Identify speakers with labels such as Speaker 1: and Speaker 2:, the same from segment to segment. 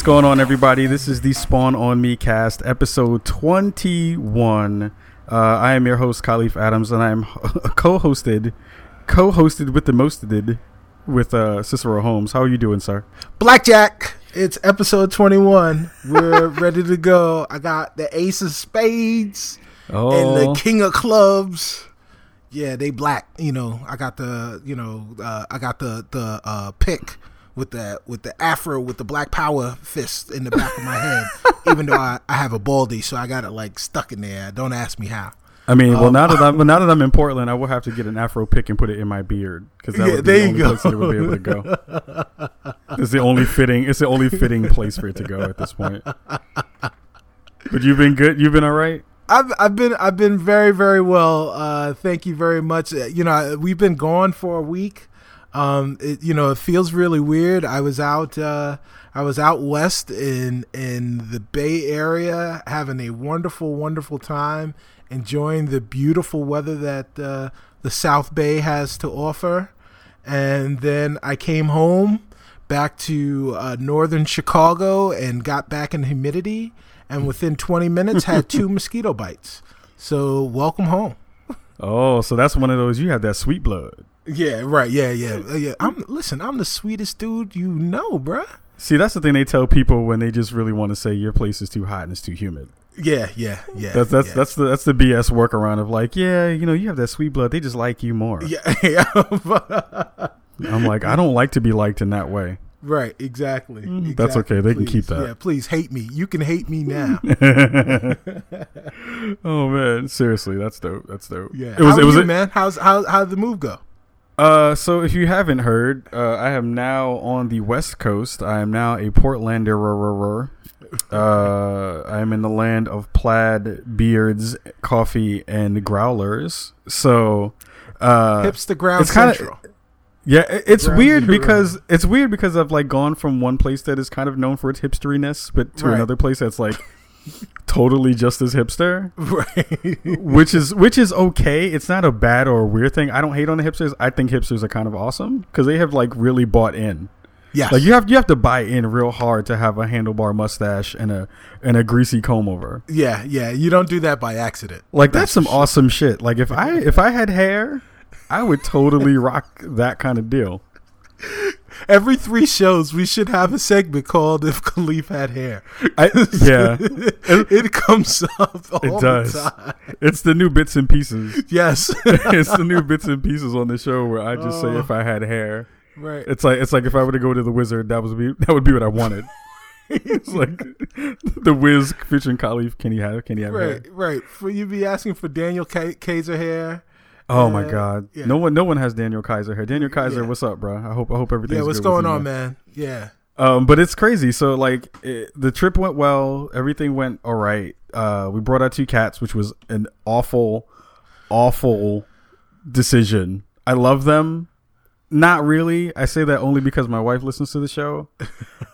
Speaker 1: What's going on, everybody? This is the Spawn on Me cast, episode 21. Uh, I am your host, Kahlief Adams, and I am co-hosted, co-hosted with the mosted with uh, Cicero Holmes. How are you doing, sir?
Speaker 2: Blackjack. It's episode 21. We're ready to go. I got the ace of spades
Speaker 1: Oh,
Speaker 2: and the king of clubs. Yeah, they black. You know, I got the, you know, uh, I got the the uh, pick with the with the afro with the black power fist in the back of my head. Even though I, I have a baldy, so I got it like stuck in there. Don't ask me how.
Speaker 1: I mean, well,
Speaker 2: um,
Speaker 1: now that I'm well, now that I'm in Portland, I will have to get an Afro pick and put it in my beard because that
Speaker 2: Yeah,
Speaker 1: would be
Speaker 2: there
Speaker 1: the only
Speaker 2: go.
Speaker 1: place it would be able to go. it's the only fitting. It's the only fitting place for it to go at this point. But you've been good. You've been all right.
Speaker 2: I've I've been I've been very very well. Uh, thank you very much. Uh, You know, we've been gone for a week. Um, it, you know, it feels really weird. I was out uh, I was out west in in the Bay Area having a wonderful wonderful time, enjoying the beautiful weather that uh, the South Bay has to offer. And then I came home back to uh, northern Chicago and got back in humidity. And within 20 minutes, had two mosquito bites. So welcome home.
Speaker 1: Oh, so that's one of those. You have that sweet blood.
Speaker 2: Yeah, right. Yeah, yeah, Uh, yeah. I'm listen. I'm the sweetest dude you know, bruh.
Speaker 1: See, that's the thing they tell people when they just really want to say your place is too hot and it's too humid.
Speaker 2: Yeah, yeah, yeah.
Speaker 1: That's that's
Speaker 2: yeah.
Speaker 1: that's the that's the BS workaround of like, yeah, you know, you have that sweet blood. They just like you more.
Speaker 2: yeah.
Speaker 1: I'm like, I don't like to be liked in that way.
Speaker 2: right. Exactly,
Speaker 1: Mm, that's okay. They can keep that.
Speaker 2: Yeah, please hate me. You can hate me now.
Speaker 1: oh man, seriously, that's dope. That's dope.
Speaker 2: Yeah.
Speaker 1: it was.
Speaker 2: how
Speaker 1: it was.
Speaker 2: you,
Speaker 1: a-
Speaker 2: man. How's how how did the move go?
Speaker 1: Uh, so if you haven't heard, uh, I am now on the West Coast. I am now a Portlander. Uh, I am in the land of plaid, beards, coffee, and growlers. So, uh,
Speaker 2: Hipster ground
Speaker 1: it's kinda-
Speaker 2: central.
Speaker 1: yeah, it's
Speaker 2: Ground
Speaker 1: weird
Speaker 2: zero.
Speaker 1: because it's weird because I've like gone from one place that is kind of known for its hipsteriness, but to
Speaker 2: Right.
Speaker 1: another place that's like totally just as hipster.
Speaker 2: right.
Speaker 1: which is which is okay. It's not a bad or a weird thing. I don't hate on the hipsters. I think hipsters are kind of awesome because they have like really bought in.
Speaker 2: Yes.
Speaker 1: Like you have you have to buy in real hard to have a handlebar mustache and a and a greasy comb over.
Speaker 2: yeah, yeah. You don't do that by accident.
Speaker 1: Like that's, some awesome shit. Like if I if I had hair, I would totally rock that kind of deal.
Speaker 2: Every three shows, we should have a segment called "If Kahlief Had Hair."
Speaker 1: I, yeah,
Speaker 2: it comes up all
Speaker 1: it does.
Speaker 2: the time.
Speaker 1: It's the new bits and pieces.
Speaker 2: Yes.
Speaker 1: it's the new bits and pieces on the show where I just say
Speaker 2: Oh.
Speaker 1: if I had hair.
Speaker 2: right.
Speaker 1: It's like it's like if I were to go to the wizard, that was be that would be what I wanted. it's like the whiz featuring Kahlief. Can he have? Can he have? hair?
Speaker 2: Right, right. For you be asking for Daniel K- Kaiser hair.
Speaker 1: Oh my
Speaker 2: Uh,
Speaker 1: God!
Speaker 2: yeah.
Speaker 1: No one, no one has Daniel Kaiser here. Daniel Kaiser,
Speaker 2: Yeah.
Speaker 1: what's up, bro? I hope, I hope everything's
Speaker 2: Yeah, what's going on, man? Yeah.
Speaker 1: Um, but it's crazy. So like, it, the trip went well. Everything went all right. Uh, we brought our two cats, which was an awful, awful decision. I love them. Not really. I say that only because my wife listens to the show.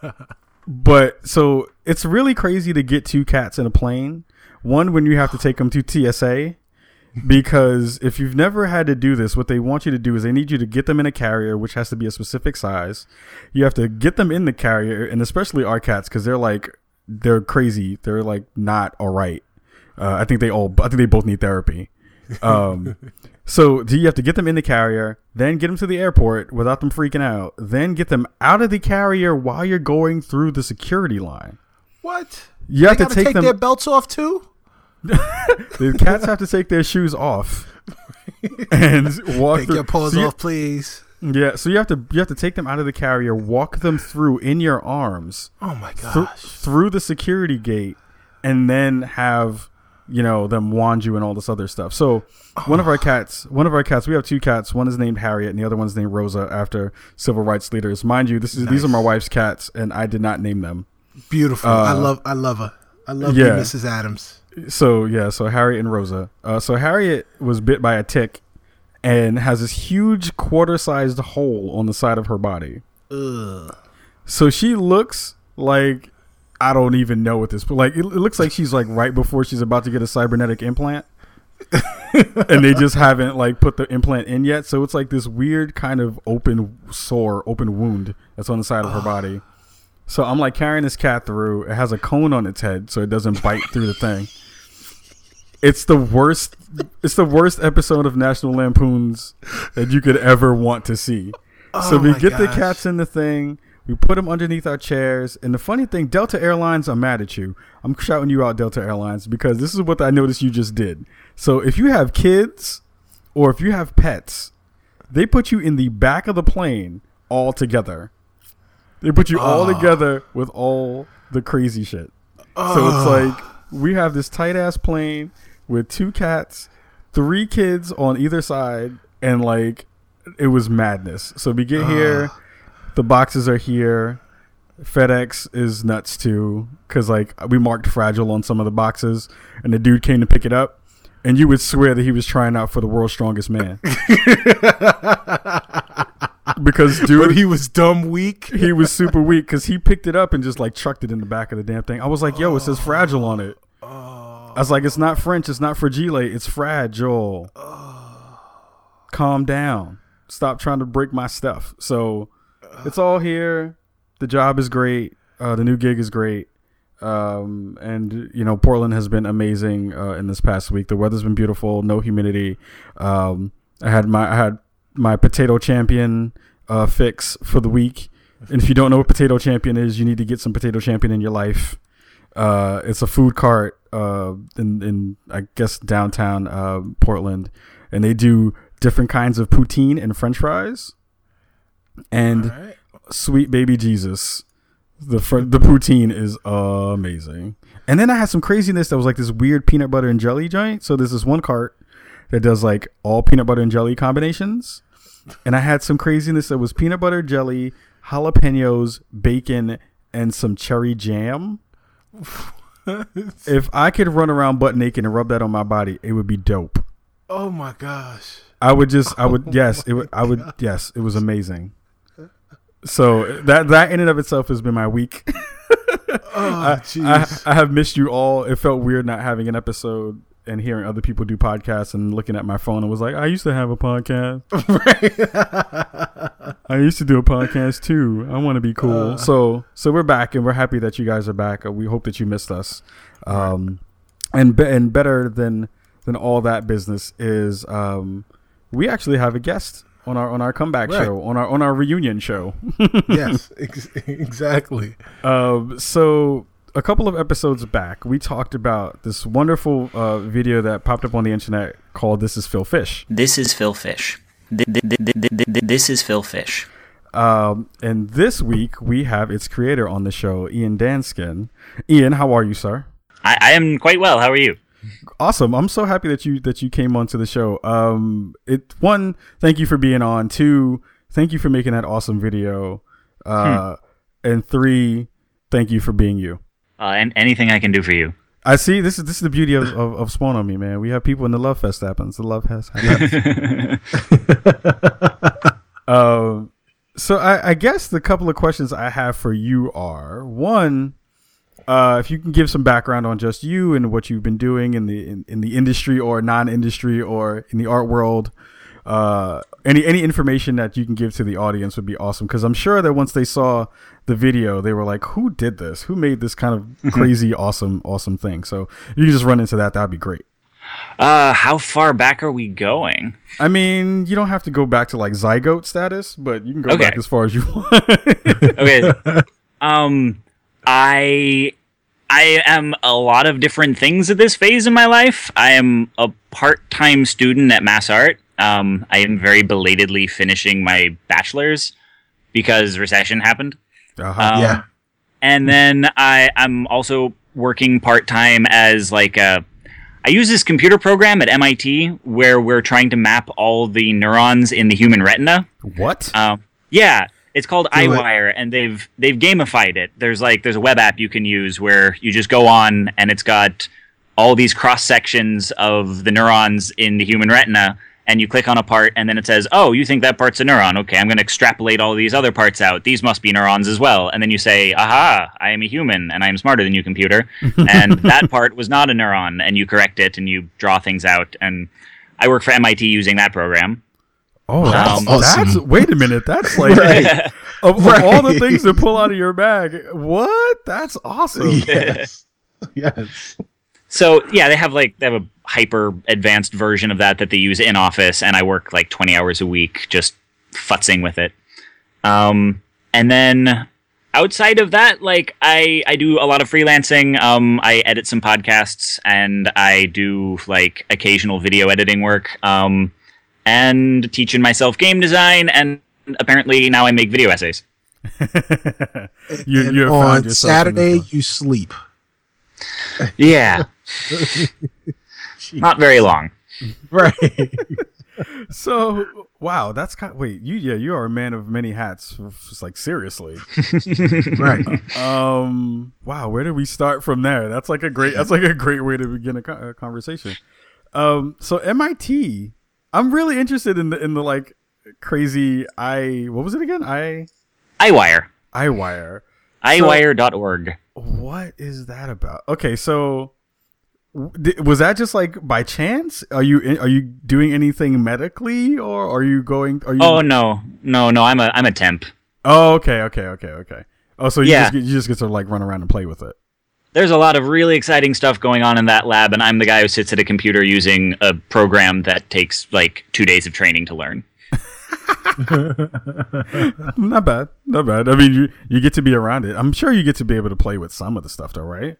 Speaker 1: but so it's really crazy to get two cats in a plane. One when you have to take them to TSA because if you've never had to do this, what they want you to do is they need you to get them in a carrier, which has to be a specific size. You have to get them in the carrier, and especially our cats because they're like they're crazy. They're like not all right. Uh, I think they all. I think they both need therapy. Um, so do you have to get them in the carrier, then get them to the airport without them freaking out, then get them out of the carrier while you're going through the security line.
Speaker 2: What?
Speaker 1: You have
Speaker 2: they
Speaker 1: to
Speaker 2: gotta
Speaker 1: take
Speaker 2: take
Speaker 1: them.
Speaker 2: their belts off too.
Speaker 1: the cats have to take their shoes off and walk
Speaker 2: Take
Speaker 1: through.
Speaker 2: your paws
Speaker 1: so you-
Speaker 2: off, please.
Speaker 1: Yeah, so you have to you have to take them out of the carrier, walk them through in your arms
Speaker 2: Oh my gosh.
Speaker 1: through the security gate, and then have you know them wand you and all this other stuff. So one of our cats, one of our cats, we have two cats. One is named Harriet, and the other one's named Rosa after civil rights leaders. Mind you, this is these are my wife's cats, and I did not name them.
Speaker 2: Beautiful. I
Speaker 1: Uh,
Speaker 2: love. I love her. I love
Speaker 1: yeah.
Speaker 2: you, Mrs. Adams.
Speaker 1: So yeah, so Harriet and Rosa. Uh, so Harriet was bit by a tick and has this huge quarter-sized hole on the side of her body.
Speaker 2: Ugh.
Speaker 1: So she looks like I don't even know what this, but like it, it looks like she's like right before she's about to get a cybernetic implant. and they just haven't like put the implant in yet, so it's like this weird kind of open sore, open wound that's on the side of her body. So I'm like carrying this cat through. It has a cone on its head, so it doesn't bite through the thing. It's the worst. It's the worst episode of National Lampoons that you could ever want to see. so
Speaker 2: Oh
Speaker 1: we
Speaker 2: my
Speaker 1: get the cats in the thing. We put them underneath our chairs. And the funny thing, Delta Airlines, I'm mad at you. I'm shouting you out, Delta Airlines, because this is what I noticed you just did. So if you have kids or if you have pets, they put you in the back of the plane all together. They put you all
Speaker 2: Oh.
Speaker 1: together with all the crazy shit. So it's ah. like we have this tight ass plane with two cats, three kids on either side, and like it was madness. So we get here, the boxes are here. FedEx is nuts too, because like we marked fragile on some of the boxes, and the dude came to pick it up, and you would swear that he was trying out for the world's strongest man. because dude,
Speaker 2: But he was dumb weak.
Speaker 1: he was super weak because he picked it up and just like chucked it in the back of the damn thing. I was like, "Yo, it says fragile on it." Oh. I was like, "It's not French. It's not fragile. It's fragile." Calm down. Stop trying to break my stuff. So it's all here. The job is great. Uh, the new gig is great. Um, and you know, Portland has been amazing uh, in this past week. The weather's been beautiful. No humidity. Um, I had my I had my potato champion uh, fix for the week. And if you don't know what potato champion is, you need to get some potato champion in your life. Uh, it's a food cart uh, in in I guess downtown uh, Portland, and they do different kinds of poutine and French fries. And
Speaker 2: right.
Speaker 1: sweet baby Jesus, the fr- the poutine is amazing. And then I had some craziness that was like this weird peanut butter and jelly joint. So there's this one cart that does like all peanut butter and jelly combinations. And I had some craziness that was peanut butter, jelly, jalapenos, bacon, and some cherry jam. if I could run around butt naked and rub that on my body, it would be dope.
Speaker 2: Oh my gosh.
Speaker 1: I would just, I would, oh yes, it would, I would, yes, it was amazing. So that that in and of itself has been my week.
Speaker 2: Oh
Speaker 1: I,
Speaker 2: jeez.
Speaker 1: I have missed you all. It felt weird not having an episode and hearing other people do podcasts and looking at my phone and was like, I used to have a podcast. I used to do a podcast too. I want to be cool.
Speaker 2: Uh.
Speaker 1: so so we're back and we're happy that you guys are back. We hope that you missed us. Um, and be- and better than than all that business is um, we actually have a guest on our on our comeback
Speaker 2: Right.
Speaker 1: show on our on our reunion show.
Speaker 2: yes, ex- exactly.
Speaker 1: Um, so a couple of episodes back, we talked about this wonderful uh, video that popped up on the internet called "This Is Phil Fish,"
Speaker 3: This is Phil Fish. Th- th- th- th- th- th- This is Phil Fish.
Speaker 1: um, and this week we have its creator on the show, Ian Danskin. Ian, how are you, sir?
Speaker 3: I, I am quite well. How are you?
Speaker 1: Awesome! I'm so happy that you that you came onto the show. Um, it one, thank you for being on. Two, thank you for making that awesome video. Uh, and three, thank you for being you.
Speaker 3: Uh, and anything I can do for you.
Speaker 1: I see. This is this is the beauty of, of, of Spawn on me, man. We have people in the love fest happens. The love fest happens. um, so I, I guess the couple of questions I have for you are one, uh, if you can give some background on just you and what you've been doing in the in, in the industry or non-industry or in the art world. Uh, any any information that you can give to the audience would be awesome because I'm sure that once they saw the video, they were like, "Who did this? Who made this kind of crazy, awesome, awesome thing?" So you can just run into that. That'd be great.
Speaker 3: Uh, how far back are we going?
Speaker 1: I mean, you don't have to go back to like zygote status, but you can go
Speaker 3: Okay.
Speaker 1: back as far as you want.
Speaker 3: Okay. um, I I am a lot of different things at this phase in my life. I am a part-time student at Mass Art. Um, I am very belatedly finishing my bachelor's because recession happened.
Speaker 1: uh-huh.
Speaker 3: Um,
Speaker 2: Yeah.
Speaker 3: And then I, I'm also working part time as like a. I use this computer program at MIT where we're trying to map all the neurons in the human retina.
Speaker 1: what?
Speaker 3: Um, yeah, it's called
Speaker 2: Do it.
Speaker 3: EyeWire, and they've they've gamified it. There's like there's a web app you can use where you just go on and it's got all these cross sections of the neurons in the human retina, and you click on a part, and then it says, "Oh, you think that part's a neuron? Okay, I'm going to extrapolate all these other parts out. These must be neurons as well." And then you say, "Aha! I am a human, and I am smarter than you, computer." and that part was not a neuron, and you correct it, and you draw things out. And I work for MIT using that program.
Speaker 1: oh, um, that's,
Speaker 2: awesome.
Speaker 1: that's wait a minute. That's like
Speaker 2: Right.
Speaker 1: of, of all the things to pull out of your bag, what? That's awesome.
Speaker 2: Yes. yes.
Speaker 3: So yeah, they have like they have a hyper advanced version of that that they use in office, and I work like twenty hours a week just futzing with it. Um, and then outside of that, like I I do a lot of freelancing. Um, I edit some podcasts, and I do like occasional video editing work. Um, and teaching myself game design, and apparently now I make video essays.
Speaker 1: you, you found
Speaker 2: on
Speaker 1: yourself in
Speaker 2: Saturday, you sleep.
Speaker 3: Yeah, not very long.
Speaker 2: Right.
Speaker 1: So wow, that's kind. Of, wait, you yeah, you are a man of many hats. Just like seriously.
Speaker 2: right.
Speaker 1: Um. Wow. Where do we start from there? That's like a great. That's like a great way to begin a, a conversation. Um. So MIT. I'm really interested in the in the like crazy i what was it again i
Speaker 3: EyeWire,
Speaker 1: eyewire
Speaker 3: EyeWire.org.
Speaker 1: what is that about okay so w- di- was that just like by chance are you in, are you doing anything medically or are you going are you
Speaker 3: Oh no, no, no! I'm a I'm a temp.
Speaker 1: oh okay okay okay okay oh so you
Speaker 3: Yeah.
Speaker 1: just get, you just get to like run around and play with it
Speaker 3: There's a lot of really exciting stuff going on in that lab, and I'm the guy who sits at a computer using a program that takes like two days of training to learn.
Speaker 1: not bad not bad i mean you you get to be around it i'm sure you get to be able to play with some of the stuff though right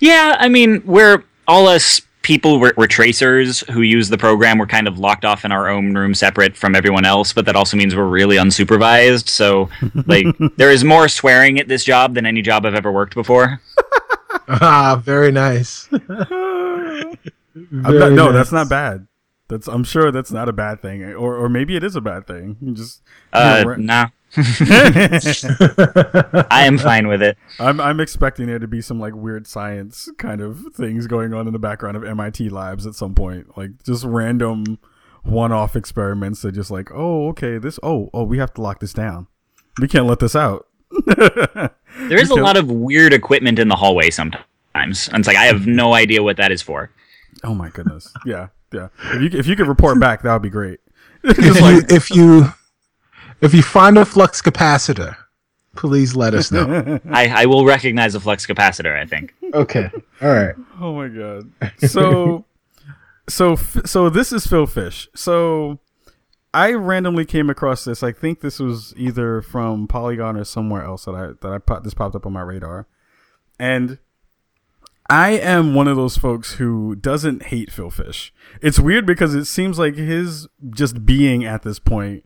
Speaker 3: Yeah, I mean, we're all us people. We're, we're tracers who use the program. We're kind of locked off in our own room, separate from everyone else. But that also means we're really unsupervised. So, like, there is more swearing at this job than any job I've ever worked before.
Speaker 2: Ah, very nice. Very
Speaker 1: not, no
Speaker 2: nice.
Speaker 1: that's not bad that's i'm sure that's not a bad thing or or maybe it is a bad thing you just you
Speaker 3: Uh,
Speaker 1: know,
Speaker 3: nah, I am fine with it.
Speaker 1: I'm I'm expecting there to be some like weird science kind of things going on in the background of MIT labs at some point, like just random one-off experiments that just like, oh, okay, this, oh, oh, we have to lock this down. We can't let this out.
Speaker 3: There is a lot of weird equipment in the hallway sometimes. And it's like, I have no idea what that is for.
Speaker 1: Oh my goodness, yeah, yeah. If you if you could report back, that would be great. just
Speaker 2: if, you,
Speaker 1: like
Speaker 2: if you if you find a flux capacitor, please let us know.
Speaker 3: I, I will recognize a flux capacitor, I think.
Speaker 2: okay. All right.
Speaker 1: Oh my god. So, so, so this is Phil Fish. So, I randomly came across this. I think this was either from Polygon or somewhere else that I that I pop, this popped up on my radar, and I am one of those folks who doesn't hate Phil Fish. It's weird because it seems like his just being at this point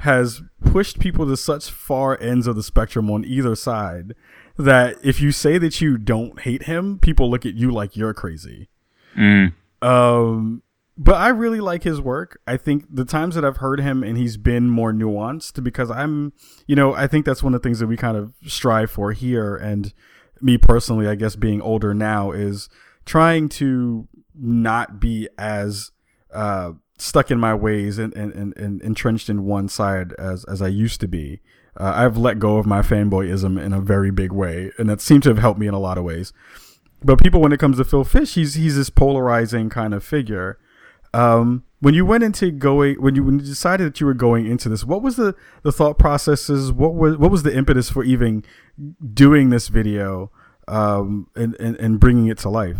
Speaker 1: has pushed people to such far ends of the spectrum on either side that if you say that you don't hate him, people look at you like you're crazy.
Speaker 3: Mm.
Speaker 1: Um, but I really like his work. I think the times that I've heard him and he's been more nuanced because I'm, you know, I think that's one of the things that we kind of strive for here. And me personally, I guess being older now is trying to not be as, uh, stuck in my ways and, and, and, and entrenched in one side as, as I used to be. Uh, I've let go of my fanboyism in a very big way, and that seemed to have helped me in a lot of ways. But people, when it comes to Phil Fish, he's he's this polarizing kind of figure. Um, when you went into going, when you when you decided that you were going into this, what was the the thought processes? What was what was the impetus for even doing this video um, and, and and bringing it to life?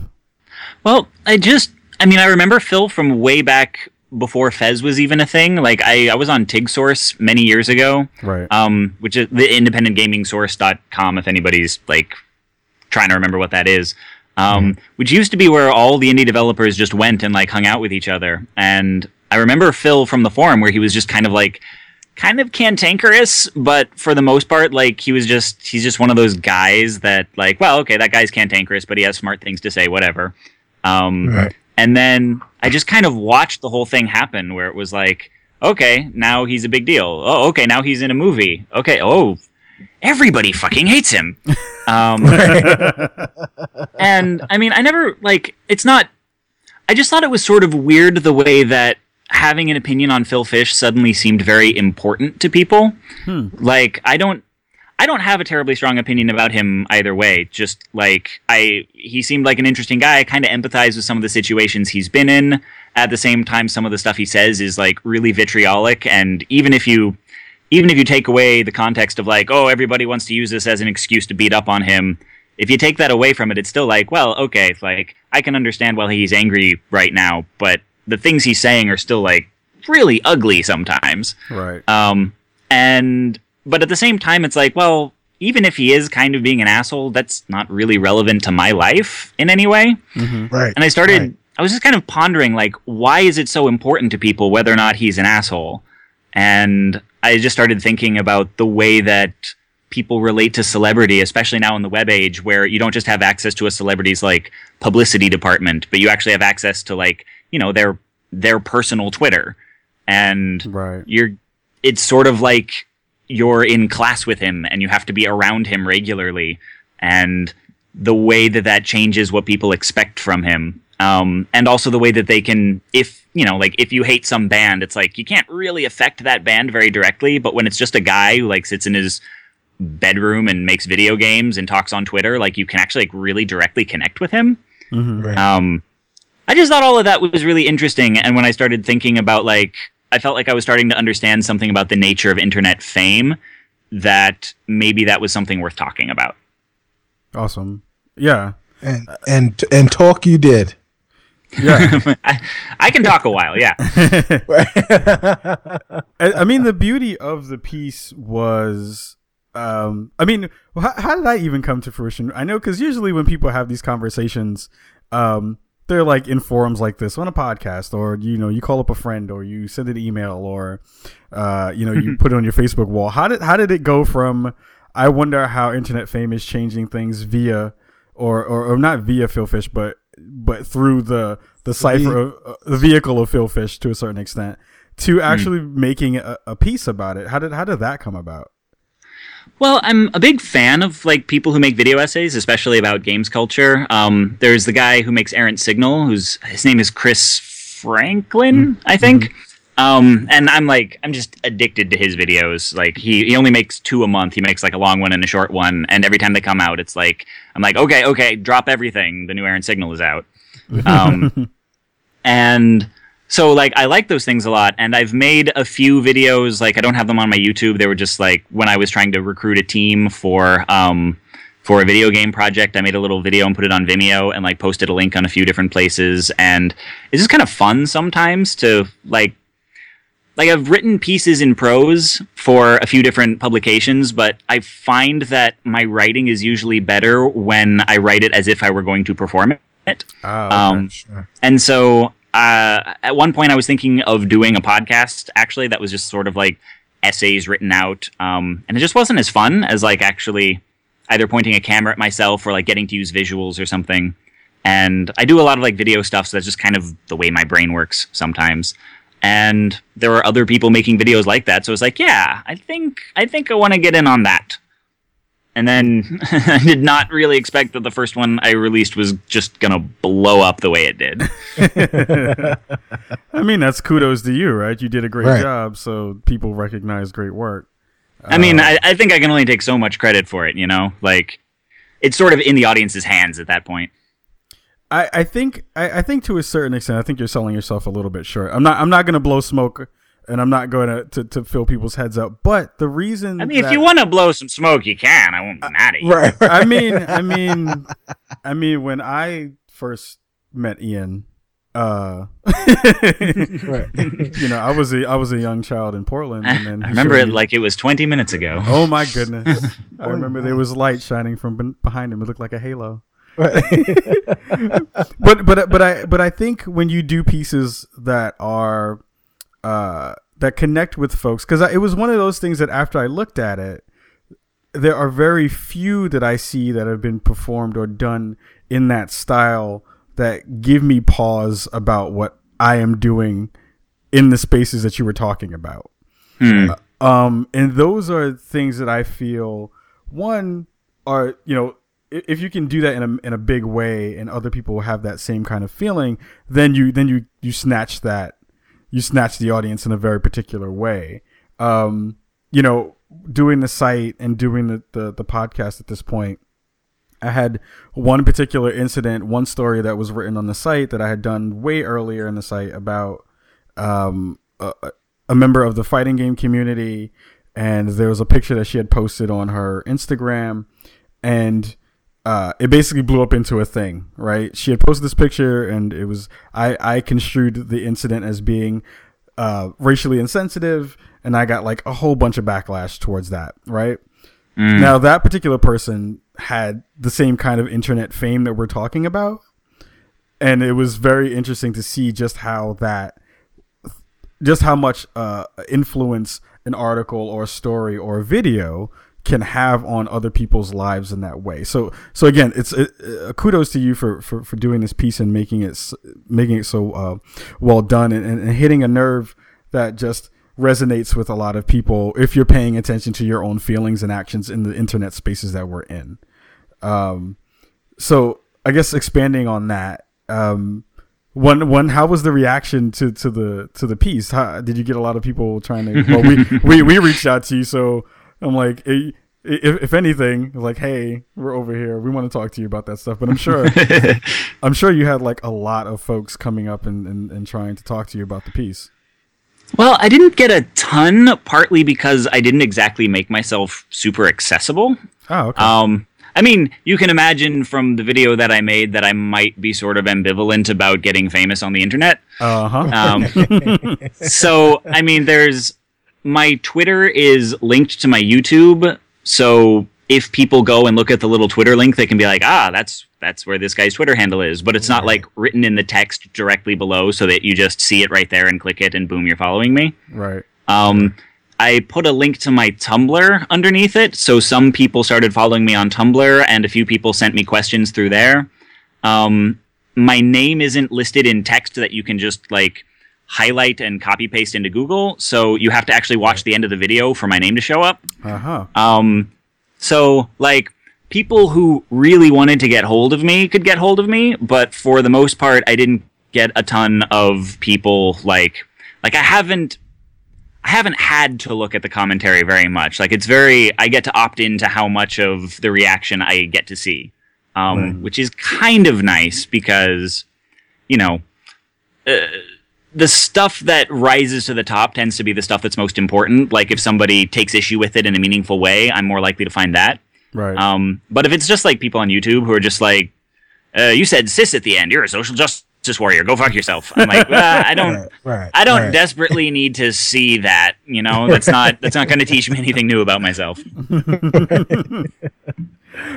Speaker 3: Well, I just, I mean, I remember Phil from way back before Fez was even a thing. Like, I, I was on TIGSource many years ago,
Speaker 1: Right.
Speaker 3: um, which is the independent gaming independentgamingsource.com, if anybody's like trying to remember what that is. Um, which used to be where all the indie developers just went and like hung out with each other. And I remember Phil from the forum where he was just kind of like, kind of cantankerous, but for the most part, like he was just he's just one of those guys that like, well, okay, that guy's cantankerous, but he has smart things to say, whatever. Um,
Speaker 2: Right.
Speaker 3: And then I just kind of watched the whole thing happen, where it was like, okay, now he's a big deal. Oh, okay, now he's in a movie. Okay, oh, everybody fucking hates him. Um, and I mean, I never like it's not. I just thought it was sort of weird the way that having an opinion on Phil Fish suddenly seemed very important to people. Like I don't I don't have a terribly strong opinion about him either way. Just like I he seemed like an interesting guy. I kind of empathize with some of the situations he's been in. At the same time some of the stuff he says is like really vitriolic and even if you even if you take away the context of like, oh, everybody wants to use this as an excuse to beat up on him, if you take that away from it, it's still like, well, okay, like I can understand why he's angry right now, but the things he's saying are still like really ugly sometimes.
Speaker 1: Right.
Speaker 3: Um, and but at the same time, it's like, well, even if he is kind of being an asshole, that's not really relevant to my life in any way. Mm-hmm.
Speaker 2: Right.
Speaker 3: And I started,
Speaker 2: Right.
Speaker 3: I was just kind of pondering, like, why is it so important to people whether or not he's an asshole? And I just started thinking about the way that people relate to celebrity, especially now in the web age, where you don't just have access to a celebrity's like publicity department, but you actually have access to like, you know, their their personal Twitter. And
Speaker 1: Right.
Speaker 3: you're it's sort of like you're in class with him and you have to be around him regularly and the way that that changes what people expect from him um, and also the way that they can if you know like if you hate some band it's like you can't really affect that band very directly but when it's just a guy who like sits in his bedroom and makes video games and talks on twitter like you can actually like really directly connect with him
Speaker 2: Right.
Speaker 3: um, I just thought all of that was really interesting. And when I started thinking about like, I felt like I was starting to understand something about the nature of internet fame. That maybe that was something worth talking about.
Speaker 1: Awesome. Yeah.
Speaker 2: and and and talk you did.
Speaker 1: Yeah.
Speaker 3: I, I can talk a while, yeah.
Speaker 1: I, I mean, the beauty of the piece was, um, I mean, how, how did that even come to fruition? I know because usually when people have these conversations, um, they're like in forums like this on a podcast, or you know, you call up a friend, or you send an email, or uh, you know, you put it on your Facebook wall. How did how did it go from? I wonder how internet fame is changing things via, or or, or not via Phil Fish, but but through the the cipher of uh, the vehicle of Phil Fish to a certain extent to actually making a, a piece about it. How did how did that come about?
Speaker 3: Well, I'm a big fan of like people who make video essays, especially about games culture. Um, there's the guy who makes Errant Signal, whose his name is Chris Franklin, I think. Um, and I'm like, I'm just addicted to his videos. Like he, he only makes two a month. He makes like a long one and a short one, and every time they come out, it's like I'm like, okay, okay, drop everything. The new Errant Signal is out. Um, and so like I like those things a lot, and I've made a few videos. Like I don't have them on my YouTube. They were just like when I was trying to recruit a team for um, for a video game project. I made a little video and put it on Vimeo, and like posted a link on a few different places. And it's just kind of fun sometimes to like like I've written pieces in prose for a few different publications, but I find that my writing is usually better when I write it as if I were going to perform it.
Speaker 1: Oh,
Speaker 3: Um,
Speaker 2: Sure.
Speaker 3: and so uh, at one point, I was thinking of doing a podcast actually that was just sort of like essays written out, um, and it just wasn't as fun as like actually either pointing a camera at myself or like getting to use visuals or something. And I do a lot of like video stuff, so that's just kind of the way my brain works sometimes. And there were other people making videos like that, so it's like, yeah, I think I think I want to get in on that. And then I did not really expect that the first one I released was just gonna blow up the way it did.
Speaker 1: I mean, that's kudos to you, right? You did a great
Speaker 2: Right.
Speaker 1: job, so people recognize great work.
Speaker 3: I mean, uh, I, I think I can only take so much credit for it, you know? Like, it's sort of in the audience's hands at that point.
Speaker 1: I, I think I, I think to a certain extent, I think you're selling yourself a little bit short. I'm not I'm not going to blow smoke, and I'm not going to, to to fill people's heads up. But the reason
Speaker 3: I mean, if you want to blow some smoke, you can. I won't be mad at you.
Speaker 2: Right. right.
Speaker 1: I mean, I mean, I mean, when I first met Ian, uh, you know, I was a I was a young child in Portland, and then
Speaker 3: I remember it
Speaker 1: me-
Speaker 3: like it was 20 minutes ago.
Speaker 1: Oh my goodness! I remember there was light shining from behind him. It looked like a halo. But but but I but I think when you do pieces that are uh, that connect with folks, because it was one of those things that after I looked at it, there are very few that I see that have been performed or done in that style that give me pause about what I am doing in the spaces that you were talking about.
Speaker 3: Hmm.
Speaker 1: Um, and those are things that I feel one are you know if you can do that in a in a big way and other people have that same kind of feeling, then you then you you snatch that you snatch the audience in a very particular way. Um, you know, doing the site and doing the, the the podcast at this point, I had one particular incident, one story that was written on the site that I had done way earlier in the site about um, a, a member of the fighting game community and there was a picture that she had posted on her Instagram, and uh, it basically blew up into a thing, right? She had posted this picture, and it was I I construed the incident as being uh, racially insensitive, and I got like a whole bunch of backlash towards that, right? Now that particular person had the same kind of internet fame that we're talking about, and it was very interesting to see just how that just how much uh, influence an article or a story or a video can have on other people's lives in that way. So, so again, it's uh, uh, kudos to you for, for, for doing this piece and making it making it so uh, well done and, and, and hitting a nerve that just resonates with a lot of people if you're paying attention to your own feelings and actions in the internet spaces that we're in. Um, so I guess expanding on that, um, one one how was the reaction to, to the to the piece? How, did you get a lot of people trying to? Well, we, we we reached out to you, so I'm like, if, if anything, like, hey, we're over here. We want to talk to you about that stuff. But I'm sure, I'm sure you had like a lot of folks coming up and, and, and trying to talk to you about the piece.
Speaker 3: Well, I didn't get a ton, partly because I didn't exactly make myself super accessible.
Speaker 1: Oh, okay.
Speaker 3: Um, I mean, you can imagine from the video that I made that I might be sort of ambivalent about getting famous on the internet.
Speaker 1: Uh huh.
Speaker 3: Um, so, I mean, there's my Twitter is linked to my YouTube. So if people go and look at the little Twitter link, they can be like, ah, that's that's where this guy's Twitter handle is. But it's not like written in the text directly below, so that you just see it right there and click it, and boom, you're following me.
Speaker 1: right.
Speaker 3: Um, I put a link to my Tumblr underneath it, so some people started following me on Tumblr, and a few people sent me questions through there. Um, my name isn't listed in text that you can just like highlight and copy paste into Google, so you have to actually watch the end of the video for my name to show up.
Speaker 1: Uh huh.
Speaker 3: Um, so like people who really wanted to get hold of me could get hold of me, but for the most part, I didn't get a ton of people like like I haven't I haven't had to look at the commentary very much. Like it's very I get to opt into how much of the reaction I get to see, um, which is kind of nice because you know. Uh, the stuff that rises to the top tends to be the stuff that's most important. Like if somebody takes issue with it in a meaningful way, I'm more likely to find that.
Speaker 1: Right.
Speaker 3: Um, but if it's just like people on YouTube who are just like, uh, "You said cis at the end. You're a social justice warrior. Go fuck yourself." I'm like, well, I don't.
Speaker 2: Right, right,
Speaker 3: I don't
Speaker 2: right.
Speaker 3: desperately need to see that. You know, that's not that's not going to teach me anything new about myself.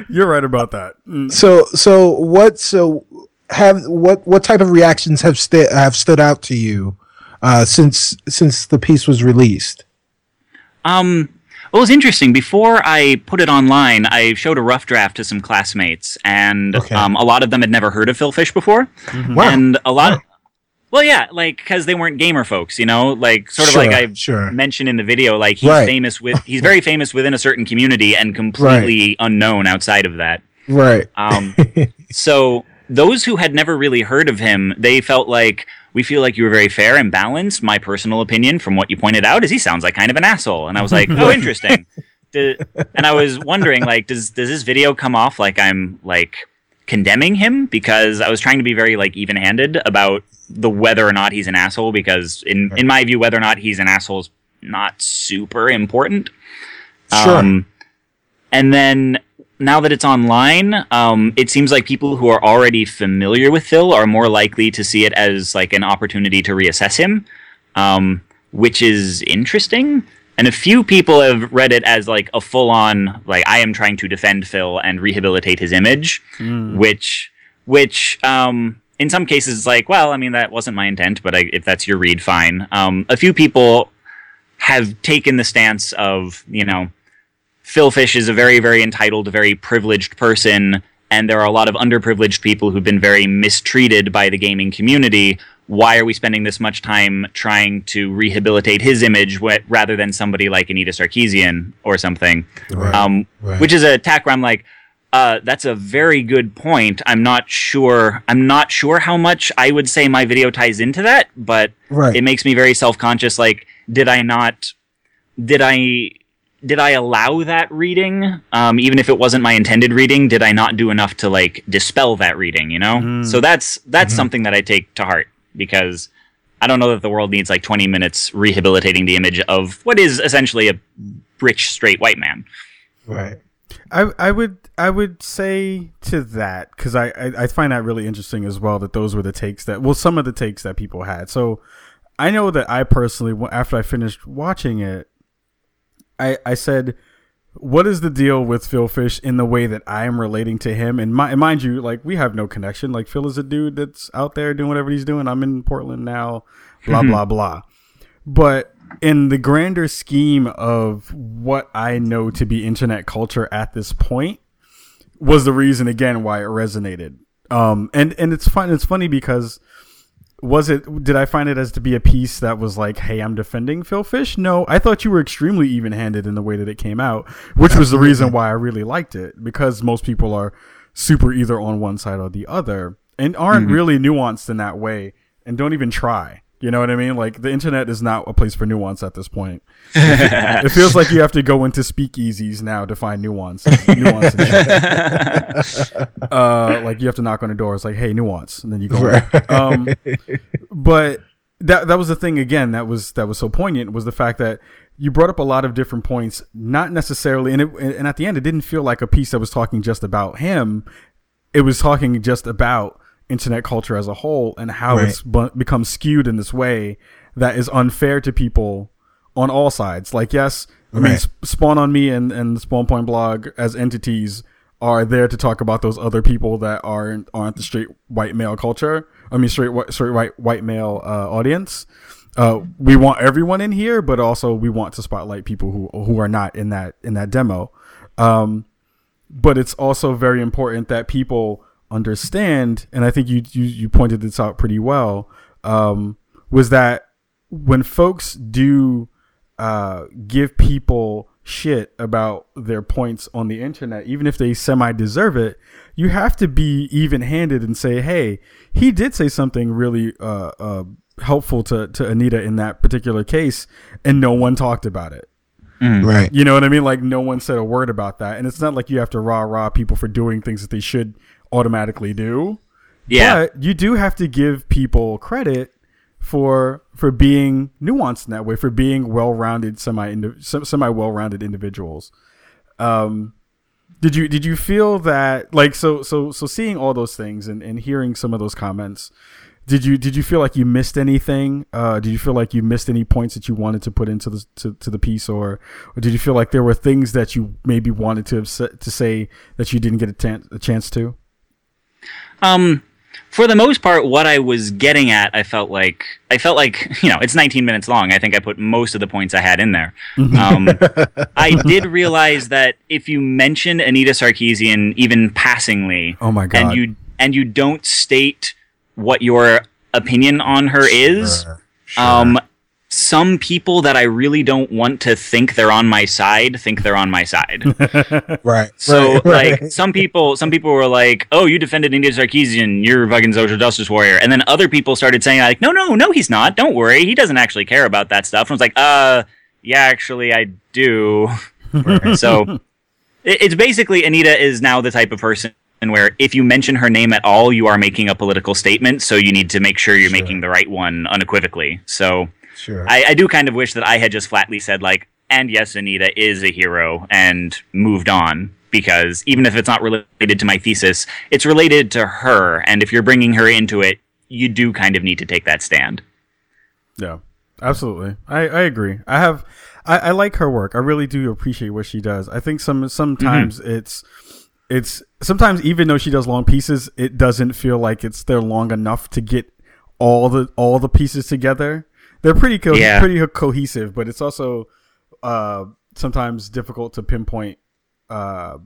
Speaker 1: You're right about that. Mm.
Speaker 2: So so what so have what what type of reactions have sta- have stood out to you uh, since since the piece was released?
Speaker 3: Um, well, it was interesting. Before I put it online, I showed a rough draft to some classmates, and
Speaker 2: Okay.
Speaker 3: um, a lot of them had never heard of Phil Fish before,
Speaker 2: Wow.
Speaker 3: and a lot.
Speaker 2: Wow.
Speaker 3: well, yeah, like because they weren't gamer folks, you know, like sort of
Speaker 2: Sure,
Speaker 3: like I
Speaker 2: sure.
Speaker 3: mentioned in the video, like he's
Speaker 2: Right.
Speaker 3: famous with he's very famous within a certain community and completely unknown outside of that.
Speaker 2: Right.
Speaker 3: Um, so those who had never really heard of him, they felt like we feel like you were very fair and balanced. My personal opinion, from what you pointed out, is he sounds like kind of an asshole, and I was like, oh, interesting. And I was wondering, like, does does this video come off like I'm like condemning him because I was trying to be very like even-handed about the whether or not he's an asshole because in in my view, whether or not he's an asshole is not super important.
Speaker 2: Sure.
Speaker 3: Um, and then now that it's online, um, it seems like people who are already familiar with Phil are more likely to see it as like an opportunity to reassess him, um, which is interesting. And a few people have read it as like a full on like I am trying to defend Phil and rehabilitate his image, which which um, in some cases is like well I mean that wasn't my intent, but I, if that's your read, fine. Um, a few people have taken the stance of you know Phil Fish is a very, very entitled, very privileged person, and there are a lot of underprivileged people who've been very mistreated by the gaming community. Why are we spending this much time trying to rehabilitate his image wh- rather than somebody like Anita Sarkeesian or something?
Speaker 2: Right.
Speaker 3: Um,
Speaker 2: Right.
Speaker 3: Which is a tack where I'm like, uh, that's a very good point. I'm not sure. I'm not sure how much I would say my video ties into that, but
Speaker 2: Right.
Speaker 3: it makes me very self-conscious. Like, did I not? Did I? Did I allow that reading? Um, even if it wasn't my intended reading, did I not do enough to like dispel that reading? You know. So that's that's something that I take to heart because I don't know that the world needs like 20 minutes rehabilitating the image of what is essentially a rich straight white man.
Speaker 2: Right.
Speaker 1: I I would I would say to that because I, I I find that really interesting as well that those were the takes that well some of the takes that people had. So I know that I personally after I finished watching it, I I said what is the deal with Phil Fish in the way that I am relating to him? And, my, and mind you, like we have no connection. Like Phil is a dude that's out there doing whatever he's doing. I'm in Portland now, blah blah blah. But in the grander scheme of what I know to be internet culture at this point, was the reason again why it resonated. Um, and and it's fun. It's funny because was it did I find it as to be a piece that was like, "Hey, I'm defending Phil Fish"? No, I thought you were extremely even-handed in the way that it came out, which was the reason why I really liked it because most people are super either on one side or the other and aren't mm-hmm. really nuanced in that way and don't even try. You know what I mean? Like the internet is not a place for nuance at this point. it feels like you have to go into speakeasies now to find nuance. nuance uh, like you have to knock on a door. It's like, hey, nuance, and then you go. Right. Um, but that that was the thing again. That was that was so poignant was the fact that you brought up a lot of different points, not necessarily, and it, and at the end, it didn't feel like a piece that was talking just about him. It was talking just about internet culture as a whole and how right. it's bu- become skewed in this way that is unfair to people on all sides. Like, yes, I right. mean, Spawn on Me and, and Spawn Point blog as entities are there to talk about those other people that aren't aren't the straight white male culture. I mean, straight white straight white white male uh, audience. Uh, we want everyone in here, but also we want to spotlight people who who are not in that in that demo. Um, but it's also very important that people understand, and I think you you, you pointed this out pretty well, um, was that when folks do uh, give people shit about their points on the internet, even if they semi deserve it, you have to be even handed and say, hey, he did say something really uh, uh, helpful to, to Anita in that particular case, and no one talked about it.
Speaker 2: Mm. Right.
Speaker 1: You know what I mean? Like no one said a word about that. And it's not like you have to rah rah people for doing things that they should automatically do.
Speaker 3: Yeah.
Speaker 1: But you do have to give people credit for for being nuanced in that way, for being well-rounded semi semi well-rounded individuals. Um did you did you feel that like so so so seeing all those things and, and hearing some of those comments did you did you feel like you missed anything uh, did you feel like you missed any points that you wanted to put into the to, to the piece or, or did you feel like there were things that you maybe wanted to to say that you didn't get a, a chance to
Speaker 3: um, for the most part, what I was getting at, I felt like I felt like you know it's 19 minutes long. I think I put most of the points I had in there. Um, I did realize that if you mention Anita Sarkeesian even passingly,
Speaker 1: oh my god,
Speaker 3: and you and you don't state what your opinion on her is, sure, sure. um, some people that I really don't want to think they're on my side think they're on my side.
Speaker 2: right.
Speaker 3: So
Speaker 2: right,
Speaker 3: like right. some people some people were like, "Oh, you defended Anita Sarkeesian, you're a fucking social justice warrior." And then other people started saying like, "No, no, no, he's not. Don't worry. He doesn't actually care about that stuff." And I was like, "Uh, yeah, actually I do." so it, it's basically Anita is now the type of person where if you mention her name at all, you are making a political statement, so you need to make sure you're sure. making the right one unequivocally. So
Speaker 2: Sure.
Speaker 3: I, I do kind of wish that I had just flatly said like, and yes, Anita is a hero, and moved on because even if it's not related to my thesis, it's related to her, and if you're bringing her into it, you do kind of need to take that stand.
Speaker 1: Yeah, absolutely. I, I agree. I have, I, I like her work. I really do appreciate what she does. I think some sometimes mm-hmm. it's, it's sometimes even though she does long pieces, it doesn't feel like it's there long enough to get all the all the pieces together. They're pretty co- yeah. pretty cohesive, but it's also uh, sometimes difficult to pinpoint uh,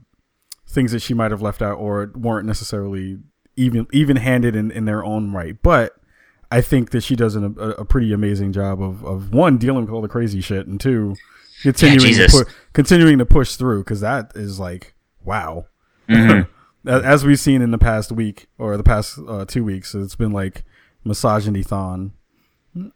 Speaker 1: things that she might have left out or weren't necessarily even even handed in, in their own right. But I think that she does an, a, a, pretty amazing job of, of one dealing with all the crazy shit and two continuing yeah, to pu- continuing to push through because that is like wow. Mm-hmm. As we've seen in the past week or the past uh, two weeks, it's been like misogyny thon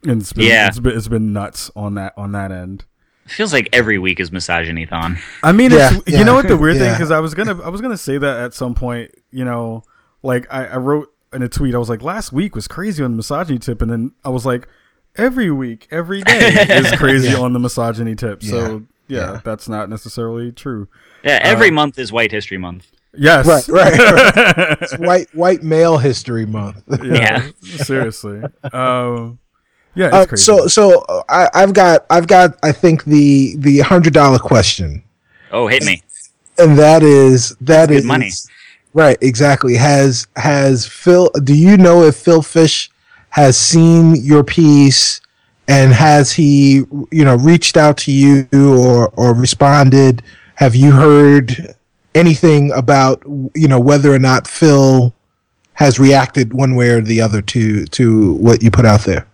Speaker 1: and it's been, yeah, it's been, it's been nuts on that on that end.
Speaker 3: It feels like every week is misogyny-thon.
Speaker 1: I mean, yeah, yeah. you know what the weird yeah. thing because I was gonna I was gonna say that at some point. You know, like I, I wrote in a tweet I was like last week was crazy on the misogyny tip, and then I was like, every week, every day is crazy yeah. on the misogyny tip. So yeah, yeah, that's not necessarily true.
Speaker 3: Yeah, every uh, month is White History Month.
Speaker 1: Yes,
Speaker 2: right, right. right. it's white white male history month.
Speaker 3: yeah,
Speaker 1: seriously. Um, yeah,
Speaker 2: uh, so so uh, I, I've got I've got I think the the hundred dollar question.
Speaker 3: Oh, hit me.
Speaker 2: And that is that
Speaker 3: That's
Speaker 2: is
Speaker 3: money.
Speaker 2: Right, exactly. Has has Phil? Do you know if Phil Fish has seen your piece and has he you know reached out to you or or responded? Have you heard anything about you know whether or not Phil has reacted one way or the other to to what you put out there?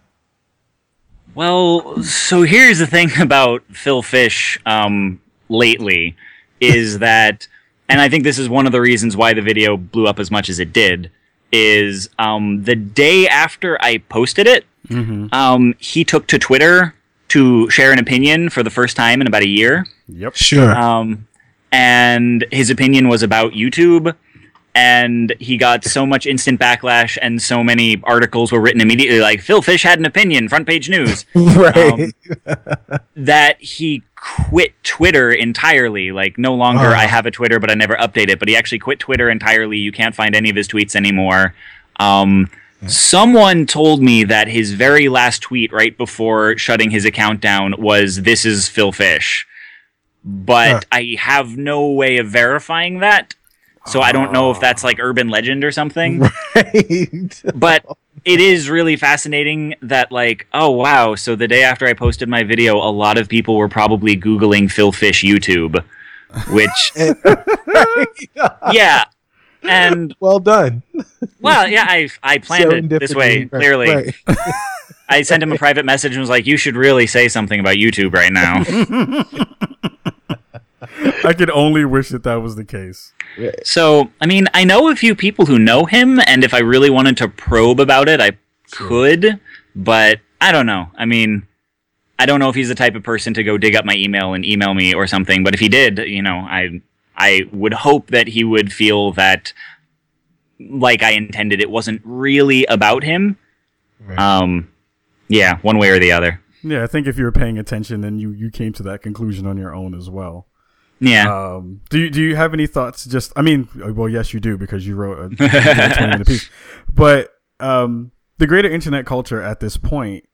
Speaker 3: Well, so here's the thing about Phil Fish um, lately is that, and I think this is one of the reasons why the video blew up as much as it did, is um, the day after I posted it, mm-hmm. um, he took to Twitter to share an opinion for the first time in about a year.
Speaker 1: Yep.
Speaker 2: Sure.
Speaker 3: Um, and his opinion was about YouTube and he got so much instant backlash and so many articles were written immediately like phil fish had an opinion front page news.
Speaker 2: Right. Um,
Speaker 3: that he quit twitter entirely. Like no longer i have a twitter but i never update it but he actually quit twitter entirely. You can't find any of his tweets anymore. Um, someone told me that his very last tweet right before shutting his account down was this is phil fish. But i have no way of verifying that so I don't know if that's like urban legend or something.
Speaker 2: Right.
Speaker 3: but it is really fascinating that like, oh wow, so the day after I posted my video, a lot of people were probably googling Phil Fish YouTube, which Yeah. And
Speaker 2: well done.
Speaker 3: Well, yeah, I I planned it this way, clearly. Right. I sent him a private message and was like, "You should really say something about YouTube right now."
Speaker 1: I could only wish that that was the case.
Speaker 3: So, I mean, I know a few people who know him, and if I really wanted to probe about it, I could, but I don't know. I mean, I don't know if he's the type of person to go dig up my email and email me or something, but if he did, you know, I I would hope that he would feel that like I intended it wasn't really about him. Right. Um yeah, one way or the other.
Speaker 1: Yeah, I think if you were paying attention then you you came to that conclusion on your own as well.
Speaker 3: Yeah.
Speaker 1: Um, do you do you have any thoughts? Just, I mean, well, yes, you do because you wrote a, a twenty minute piece. But um, the greater internet culture at this point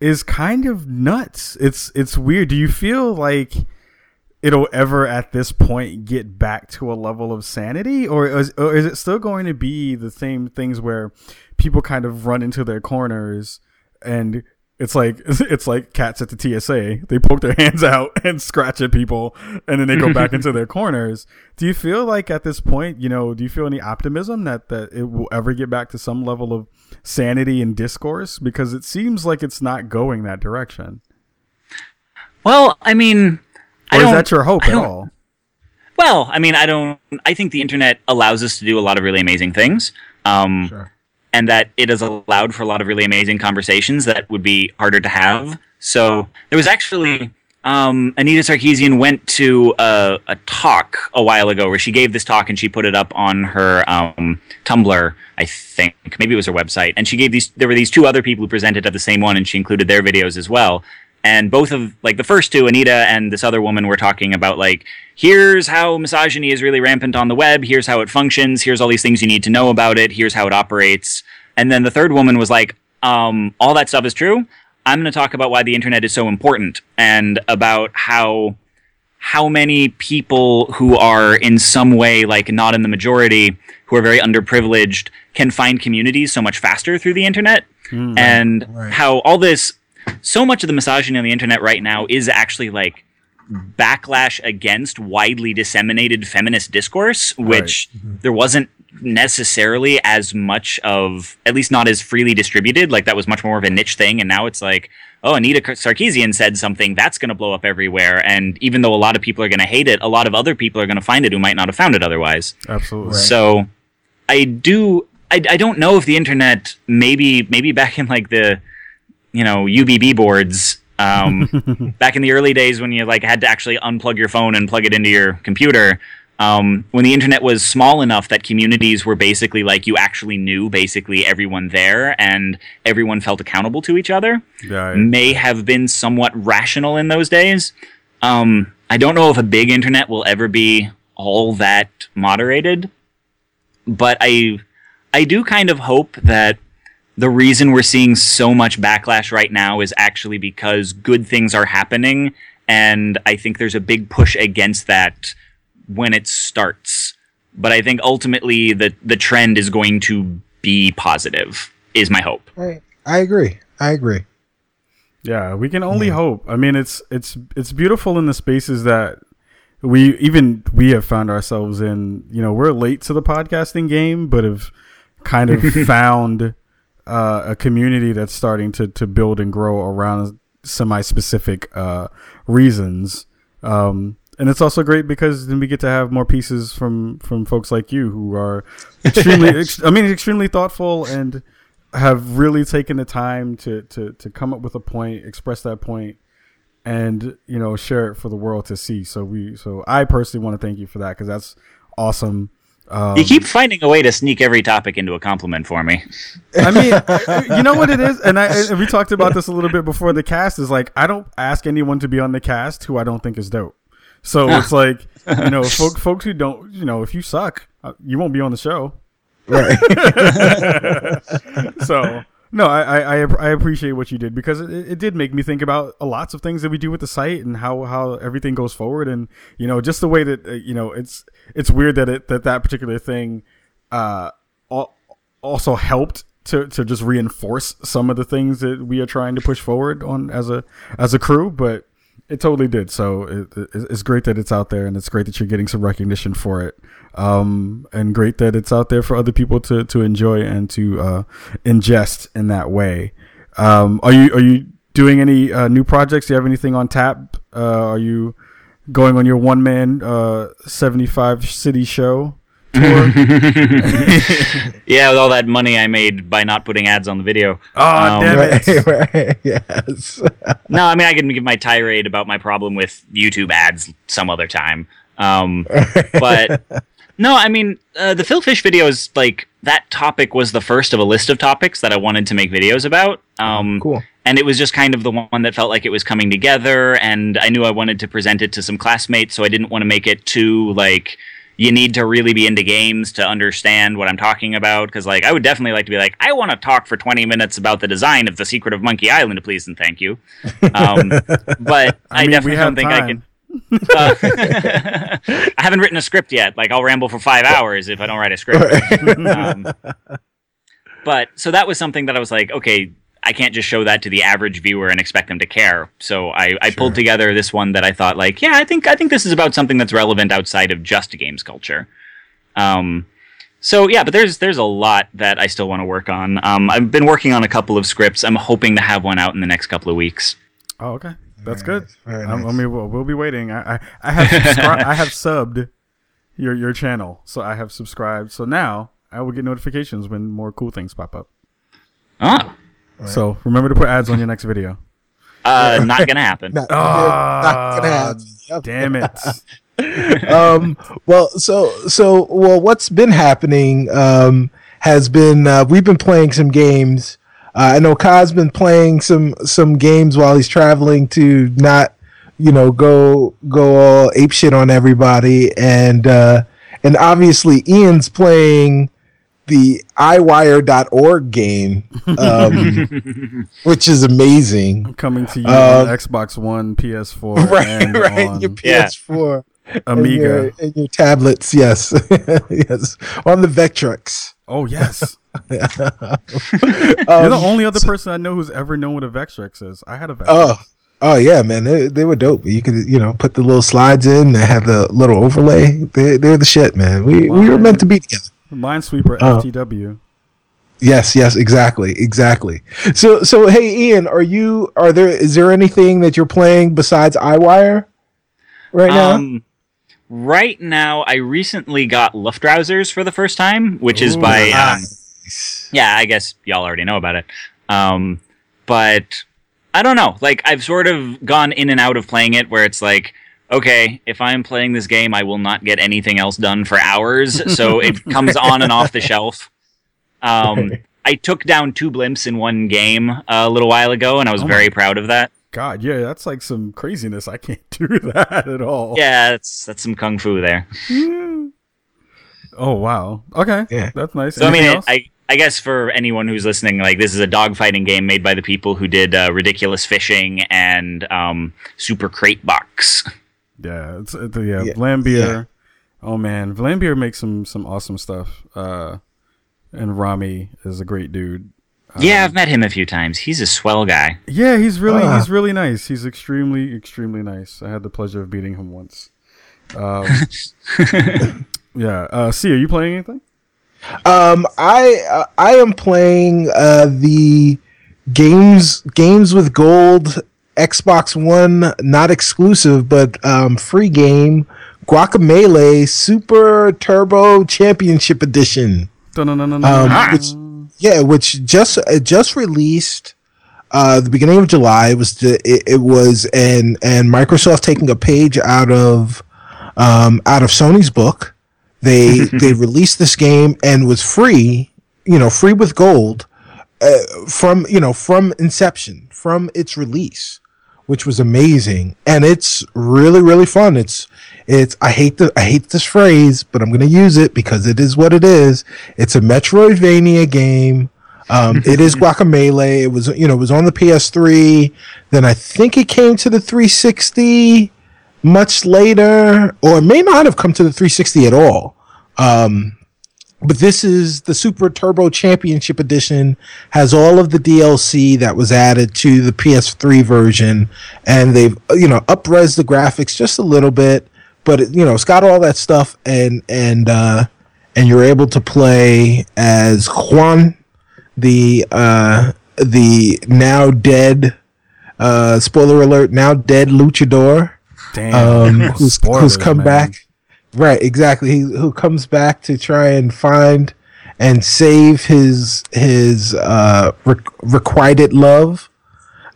Speaker 1: is kind of nuts. It's it's weird. Do you feel like it'll ever at this point get back to a level of sanity, or is, or is it still going to be the same things where people kind of run into their corners and it's like it's like cats at the TSA. They poke their hands out and scratch at people, and then they go back into their corners. Do you feel like at this point, you know, do you feel any optimism that that it will ever get back to some level of sanity and discourse? Because it seems like it's not going that direction.
Speaker 3: Well, I mean,
Speaker 1: or I is that your hope at all?
Speaker 3: Well, I mean, I don't. I think the internet allows us to do a lot of really amazing things. Um, sure and that it has allowed for a lot of really amazing conversations that would be harder to have. So there was actually um, Anita Sarkeesian went to a, a, talk a while ago where she gave this talk and she put it up on her um, Tumblr, I think. Maybe it was her website. And she gave these, there were these two other people who presented at the same one and she included their videos as well and both of like the first two anita and this other woman were talking about like here's how misogyny is really rampant on the web here's how it functions here's all these things you need to know about it here's how it operates. And then the third woman was like um, all that stuff is true. I'm going to talk about why the internet is so important and about how how many people who are in some way like not in the majority who are very underprivileged can find communities so much faster through the internet. Mm, and right. how all this so much of the misogyny on the internet right now is actually like backlash against widely disseminated feminist discourse, which right. mm-hmm. there wasn't necessarily as much of, at least not as freely distributed. Like that was much more of a niche thing. And now it's like, oh, Anita Sarkeesian said something that's going to blow up everywhere. And even though a lot of people are going to hate it, a lot of other people are going to find it who might not have found it otherwise.
Speaker 1: Absolutely.
Speaker 3: So I do, I, I don't know if the internet, maybe, maybe back in like the, you know UBB boards um, back in the early days when you like had to actually unplug your phone and plug it into your computer. Um, when the internet was small enough that communities were basically like you actually knew basically everyone there and everyone felt accountable to each other,
Speaker 1: I-
Speaker 3: may have been somewhat rational in those days. Um, I don't know if a big internet will ever be all that moderated, but I I do kind of hope that the reason we're seeing so much backlash right now is actually because good things are happening and I think there's a big push against that when it starts. But I think ultimately the the trend is going to be positive is my hope.
Speaker 2: I, I agree. I agree.
Speaker 1: Yeah, we can only hope. I mean, it's it's it's beautiful in the spaces that we even we have found ourselves in. You know, we're late to the podcasting game, but have kind of found uh, a community that's starting to to build and grow around semi-specific uh, reasons. Um, and it's also great because then we get to have more pieces from from folks like you who are extremely, ex- I mean, extremely thoughtful and have really taken the time to to to come up with a point, express that point, and you know share it for the world to see. So we, so I personally want to thank you for that because that's awesome. Um,
Speaker 3: You keep finding a way to sneak every topic into a compliment for me.
Speaker 1: I mean, you know what it is, and I and we talked about this a little bit before the cast. Is like I don't ask anyone to be on the cast who I don't think is dope. So it's like you know, folk, folks who don't, you know, if you suck, uh, you won't be on the show.
Speaker 2: Right.
Speaker 1: so no, I, I I appreciate what you did because it, it did make me think about lots of things that we do with the site and how how everything goes forward and you know just the way that uh, you know it's it's weird that it that that particular thing uh also helped to to just reinforce some of the things that we are trying to push forward on as a as a crew but it totally did so it, it, it's great that it's out there and it's great that you're getting some recognition for it um, and great that it's out there for other people to, to enjoy and to uh, ingest in that way. Um, are you are you doing any uh, new projects? Do you have anything on tap? Uh, are you going on your one man uh, seventy five city show tour?
Speaker 3: Yeah, with all that money I made by not putting ads on the video.
Speaker 1: oh
Speaker 3: Um,
Speaker 1: damn it!
Speaker 2: right, right. Yes.
Speaker 3: No, I mean I can give my tirade about my problem with YouTube ads some other time. Um, but no, I mean uh, the Phil Fish videos, like that topic was the first of a list of topics that I wanted to make videos about. Um,
Speaker 2: Cool.
Speaker 3: And it was just kind of the one that felt like it was coming together, and I knew I wanted to present it to some classmates, so I didn't want to make it too like you need to really be into games to understand what I'm talking about. Because like I would definitely like to be like I want to talk for 20 minutes about the design of the Secret of Monkey Island, please and thank you. Um, but I,
Speaker 1: mean,
Speaker 3: definitely don't think I can. Uh, I haven't written a script yet. Like I'll ramble for five hours if I don't write a script. um, but so that was something that I was like, okay, I can't just show that to the average viewer and expect them to care. So I, I pulled together this one that I thought like, yeah, I think I think this is about something that's relevant outside of just games culture. Um, so yeah, but there's there's a lot that I still want to work on. Um, I've been working on a couple of scripts. I'm hoping to have one out in the next couple of weeks.
Speaker 1: Oh, okay, that's
Speaker 2: Very
Speaker 1: good.
Speaker 2: nice, very
Speaker 1: Um, I mean, we'll, we'll be waiting. I I, I have subscri- I have subbed your your channel, so I have subscribed. So now I will get notifications when more cool things pop up. So remember to put ads on your next video.
Speaker 3: uh, not gonna happen.
Speaker 2: Not,
Speaker 1: Ah,
Speaker 2: not gonna happen. Yep.
Speaker 1: Damn it!
Speaker 2: um, well, so so well, what's been happening um, has been uh, we've been playing some games. Uh, I know Kai's been playing some some games while he's traveling to not, you know, go go all ape shit on everybody, and uh, and obviously Ian's playing the EyeWire.org game, um, which is amazing.
Speaker 1: Coming to you
Speaker 2: Uh,
Speaker 1: on Xbox One, PS4,
Speaker 2: Right,
Speaker 1: and
Speaker 2: right.
Speaker 1: on
Speaker 2: Your PS4. and
Speaker 1: Amiga.
Speaker 2: your, and your tablets, yes, yes, on the Vectrex.
Speaker 1: Oh yes, you're
Speaker 2: Um,
Speaker 1: the only other person I know who's ever known what a Vectrex is. I had a Vectrex.
Speaker 2: oh, oh yeah, man, they, they were dope. You could, you know, put the little slides in. They had the little overlay. They, they're the shit, man. We we were meant to be together.
Speaker 1: Minesweeper
Speaker 2: Oh.
Speaker 1: FTW.
Speaker 2: Yes, yes, exactly, exactly. So, so hey, Ian, are you? Are there? Is there anything that you're playing besides EyeWire right now?
Speaker 3: Um, right now, I recently got Luftrausers for the first time, which is
Speaker 1: Ooh,
Speaker 3: by um, yeah, I guess y'all already know about it. Um, but I don't know. Like I've sort of gone in and out of playing it, where it's like okay, if I'm playing this game, I will not get anything else done for hours. So it comes on and off the shelf. Um, I took down two blimps in one game uh, a little while ago, and I was
Speaker 1: Oh
Speaker 3: very proud of that.
Speaker 1: God, yeah, that's like some craziness. I can't do that at all.
Speaker 3: Yeah, that's that's some kung fu there.
Speaker 1: Oh wow. Okay.
Speaker 2: Yeah.
Speaker 1: That's nice.
Speaker 3: So I mean, it,
Speaker 1: else?
Speaker 3: I I guess for anyone who's listening, like this is a dogfighting game made by the people who did uh, Ridiculous Fishing and um, Super Crate Box.
Speaker 1: Yeah, it's uh, the yeah,
Speaker 2: Yeah,
Speaker 1: Vlambeer.
Speaker 2: yeah.
Speaker 1: Oh man, Vlambeer makes some some awesome stuff. Uh, and Rami is a great dude.
Speaker 3: yeah, I've met him a few times. He's a swell guy.
Speaker 1: Yeah, he's really
Speaker 2: Ah.
Speaker 1: he's really nice. He's extremely extremely nice. I had the pleasure of beating him once. Um, yeah. Uh, see, are you playing anything?
Speaker 2: Um, I uh, I am playing uh, the games games with gold Xbox One, not exclusive, but um, free game Guacamelee Super Turbo Championship Edition. Um, which, yeah, which just it just released uh, the beginning of July. It was the, it, it was and and Microsoft taking a page out of um, out of Sony's book. They they released this game and was free, you know, free with gold uh, from you know from inception from its release, which was amazing and it's really really fun. It's it's I hate the I hate this phrase, but I'm gonna use it because it is what it is. It's a Metroidvania game. Um, it is Guacamelee. It was you know it was on the PS3. Then I think it came to the 360 much later, or it may not have come to the 360 at all. Um, but this is the Super Turbo Championship Edition. Has all of the DLC that was added to the PS3 version, and they've you know upres the graphics just a little bit. But it, you know it's got all that stuff, and and uh, and you're able to play as Juan, the uh, the now dead. Uh, spoiler alert! Now dead luchador
Speaker 1: Damn.
Speaker 2: um, who's, who's come
Speaker 1: man.
Speaker 2: back. Right, exactly. He, who comes back to try and find and save his his uh, re- requited love.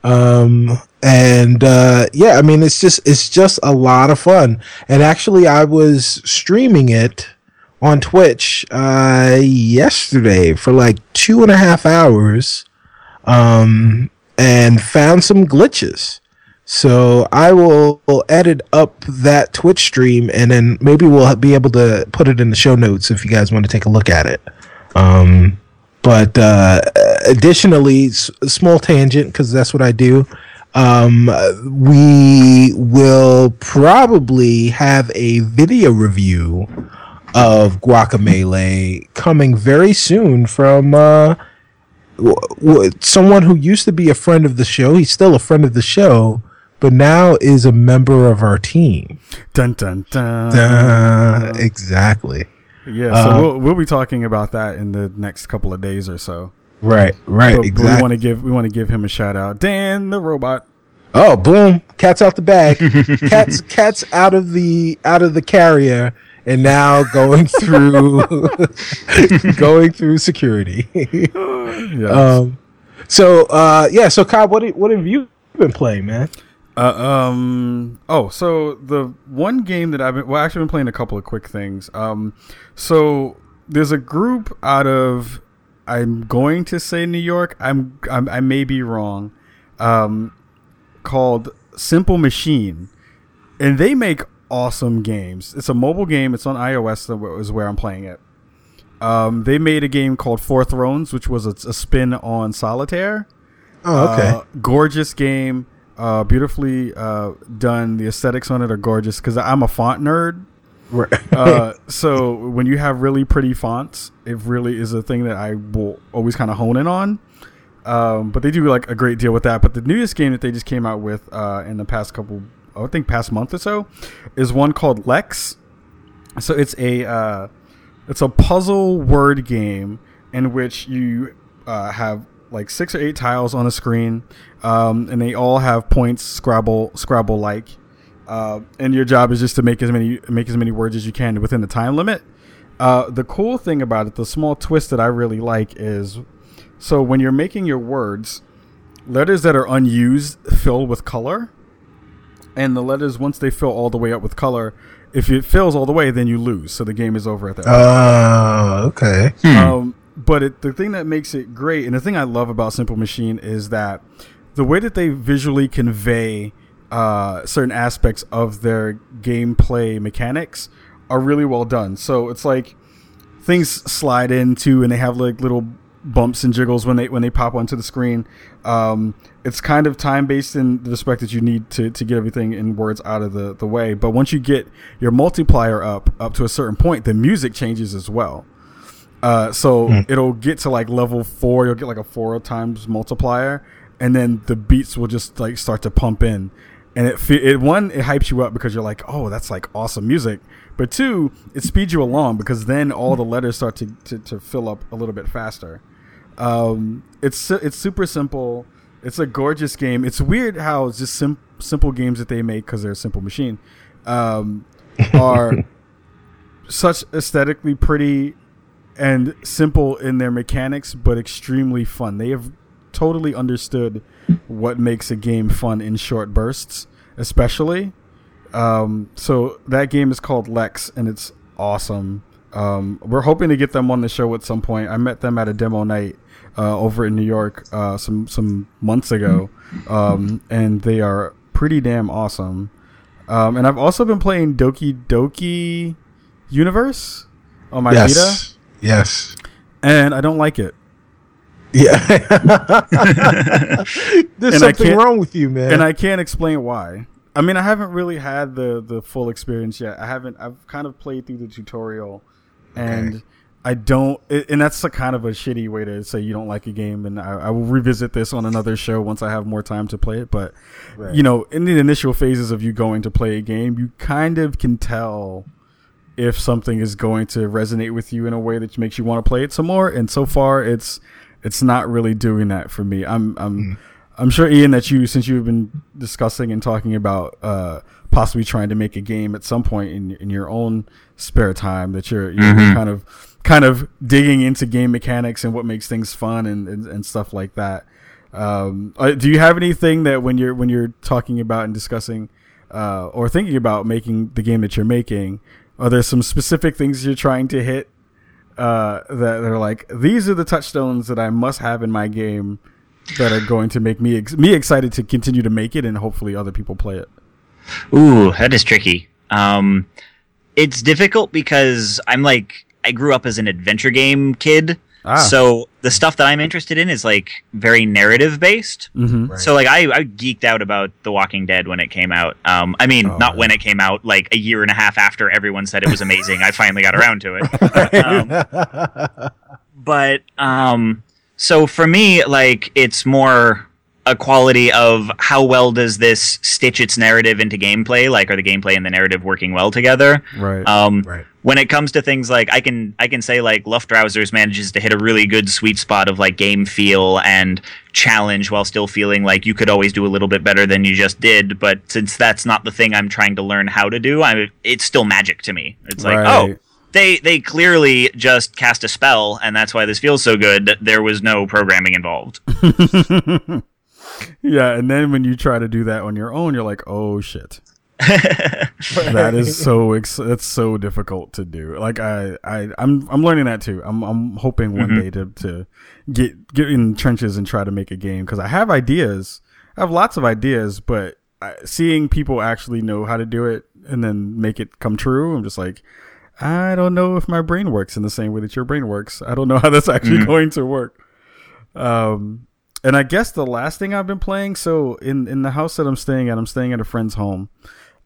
Speaker 2: Um, and uh, yeah, I mean, it's just it's just a lot of fun. And actually, I was streaming it on Twitch uh, yesterday for like two and a half hours, um, and found some glitches. So I will, will edit up that Twitch stream, and then maybe we'll be able to put it in the show notes if you guys want to take a look at it. Um, but uh, additionally, s- small tangent because that's what I do. Um, we will probably have a video review of Guacamelee coming very soon from uh, someone who used to be a friend of the show. He's still a friend of the show, but now is a member of our team.
Speaker 1: Dun dun dun.
Speaker 2: Uh, exactly.
Speaker 1: Yeah, so
Speaker 2: Uh,
Speaker 1: we'll we'll be talking about that in the next couple of days or so.
Speaker 2: Right, right,
Speaker 1: But, but we want to give we want to give him a shout out. Dan the robot.
Speaker 2: Oh, boom! Cat's out the bag. cat's cat's out of the out of the carrier, and now going through going through security.
Speaker 1: Yes.
Speaker 2: um, so uh, yeah. So Cobb, what what have you been playing, man?
Speaker 1: Uh, um. Oh, so the one game that I've been well, actually been playing a couple of quick things. Um, so there's a group out of I'm going to say New York. I'm, I'm I may be wrong. Um, called Simple Machine, and they make awesome games. It's a mobile game. It's on iOS. That is where I'm playing it. Um, they made a game called Four Thrones, which was a, a spin on Solitaire.
Speaker 2: Oh, okay.
Speaker 1: Uh, gorgeous game. Uh, beautifully uh, done. The aesthetics on it are gorgeous because I'm a font nerd.
Speaker 2: right.
Speaker 1: Uh, so when you have really pretty fonts, it really is a thing that I will always kind of hone in on. Um, but they do like a great deal with that. But the newest game that they just came out with uh, in the past couple, I think past month or so, is one called Lex. So it's a uh, it's a puzzle word game in which you uh, have like six or eight tiles on a screen, um, and they all have points Scrabble Scrabble like. Uh, and your job is just to make as many make as many words as you can within the time limit. Uh, the cool thing about it, the small twist that I really like is, so when you're making your words, letters that are unused fill with color, and the letters once they fill all the way up with color, if it fills all the way, then you lose. So the game is over at that.
Speaker 2: Oh, okay.
Speaker 1: Um, but it, the thing that makes it great, and the thing I love about Simple Machine is that the way that they visually convey uh, certain aspects of their gameplay mechanics are really well done. So it's like things slide into, and they have like little bumps and jiggles when they when they pop onto the screen. Um, it's kind of time based in the respect that you need to, to get everything in words out of the, the way. But once you get your multiplier up up to a certain point, the music changes as well. Uh, so
Speaker 2: Hmm.
Speaker 1: it'll get to like level four. You'll get like a four times multiplier, and then the beats will just like start to pump in. And it, fe- it one it hypes you up because you're like, oh, that's like awesome music. But two, it speeds you along because then all the letters start to, to, to fill up a little bit faster. Um, it's it's super simple. It's a gorgeous game. It's weird how it's just sim- simple games that they make because they're a simple machine um, are such aesthetically pretty and simple in their mechanics, but extremely fun. They have totally understood what makes a game fun in short bursts, especially. Um, so that game is called Lex, and it's awesome. Um, we're hoping to get them on the show at some point. I met them at a demo night uh, over in New York uh, some some months ago, um, and they are pretty damn awesome. Um, and I've also been playing Doki Doki Universe on my Vita,
Speaker 2: Yes.
Speaker 1: And I don't like it.
Speaker 2: Yeah. There's
Speaker 1: And
Speaker 2: something wrong with you, man.
Speaker 1: and I can't explain why. I mean, I haven't really had the the full experience yet. I haven't. I've kind of played through the tutorial, and
Speaker 2: Okay.
Speaker 1: I don't. it- And that's a kind of a shitty way to say you don't like a game. And I, I will revisit this on another show once I have more time to play it. But
Speaker 2: Right.
Speaker 1: you know, in the initial phases of you going to play a game, you kind of can tell if something is going to resonate with you in a way that makes you want to play it some more. And so far, it's it's not really doing that for me. I'm I'm I'm sure Ian that you since you've been discussing and talking about uh, possibly trying to make a game at some point in in your own spare time that you're you're
Speaker 3: Mhm.
Speaker 1: kind of kind of digging into game mechanics and what makes things fun and and, and stuff like that. Um, uh, do you have anything that when you're when you're talking about and discussing uh, or thinking about making the game that you're making, are there some specific things you're trying to hit uh, that are like these are the touchstones that I must have in my game that are going to make me ex- me excited to continue to make it and hopefully other people play it.
Speaker 3: Ooh, that is tricky. Um, it's difficult because I'm like I grew up as an adventure game kid,
Speaker 1: Ah.
Speaker 3: so the stuff that I'm interested in is like very narrative based.
Speaker 1: Mm-hmm.
Speaker 2: Right.
Speaker 3: So like I, I geeked out about The Walking Dead when it came out. Um, I mean,
Speaker 1: Oh,
Speaker 3: not
Speaker 1: yeah.
Speaker 3: when it came out, like a year and a half after everyone said it was amazing. I finally got around to it. Um, but um, so for me, like it's more a quality of how well does this stitch its narrative into gameplay? Like, are the gameplay and the narrative working well together?
Speaker 1: Right.
Speaker 3: Um,
Speaker 2: right.
Speaker 3: When it comes to things like I can I can say like Luftrausers manages to hit a really good sweet spot of like game feel and challenge while still feeling like you could always do a little bit better than you just did. But since that's not the thing I'm trying to learn how to do, I it's still magic to me. It's like oh,
Speaker 1: Right.
Speaker 3: oh. They they clearly just cast a spell, and that's why this feels so good. There was no programming involved.
Speaker 1: yeah, and then when you try to do that on your own, you're like, oh shit. that is so ex- that's so difficult to do. Like I, I I'm I'm learning that too. I'm I'm hoping one
Speaker 3: Mhm.
Speaker 1: day to to get get in trenches and try to make a game because I have ideas. I have lots of ideas, but I, seeing people actually know how to do it and then make it come true, I'm just like, I don't know if my brain works in the same way that your brain works. I don't know how that's actually
Speaker 3: Mhm.
Speaker 1: going to work. Um, and I guess the last thing I've been playing, so in in the house that I'm staying at, I'm staying at a friend's home.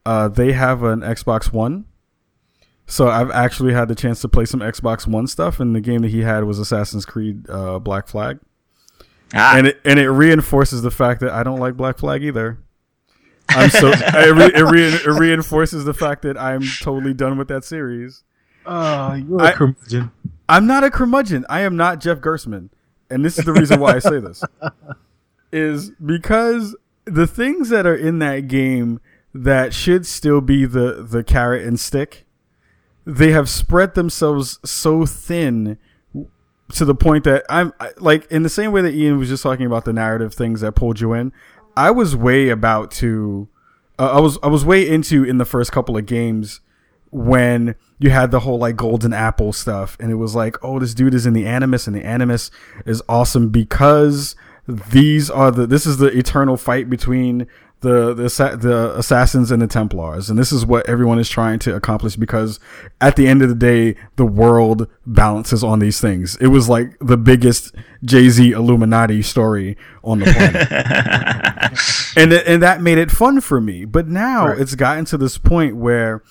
Speaker 1: Uh, they have an Xbox One, so I've actually had the chance to play some Xbox One stuff. And the game that he had was Assassin's Creed uh, Black Flag,
Speaker 3: Ah,
Speaker 1: and it and it reinforces the fact that I don't like Black Flag either. I'm so it, re, it, re, it reinforces the fact that I'm totally done with that series.
Speaker 2: Oh, you're
Speaker 1: I-
Speaker 2: a curmudgeon.
Speaker 1: I'm not a curmudgeon. I am not Jeff Gerstmann. And this is the reason why I say this. Is because the things that are in that game that should still be the, the carrot and stick, they have spread themselves so thin to the point that I'm I- like in the same way that Ian was just talking about the narrative things that pulled you in. I was way about to uh, I was I was way into in the first couple of games when you had the whole like golden apple stuff and it was like oh this dude is in the animus and the animus is awesome because these are the this is the eternal fight between the the, the assassins and the templars and this is what everyone is trying to accomplish because at the end of the day the world balances on these things it was like the biggest jay-z illuminati story on the planet and th- and that made it fun for me but now
Speaker 2: Right.
Speaker 1: it's gotten to this point where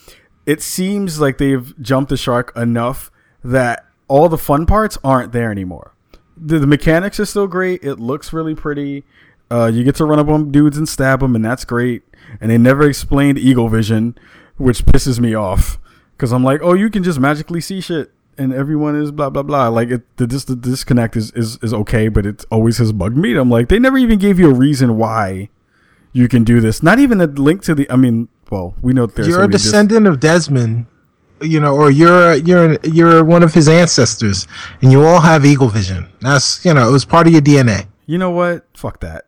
Speaker 1: it seems like they've jumped the shark enough that all the fun parts aren't there anymore. The, the mechanics are still great. It looks really pretty. Uh, you get to run up on dudes and stab them, and that's great. And they never explained Eagle Vision, which pisses me off because I'm like, oh, you can just magically see shit, and everyone is blah blah blah. Like it, the, dis- the disconnect is, is is okay, but it always has bugged me. I'm like, they never even gave you a reason why you can do this. Not even a link to the. I mean, well, we know there's
Speaker 2: You're a
Speaker 1: gonna dis-
Speaker 2: descendant of Desmond, you know, or you're you're you're one of his ancestors, and you all have eagle vision. That's you know, it was part of your DNA.
Speaker 1: You know what? Fuck that.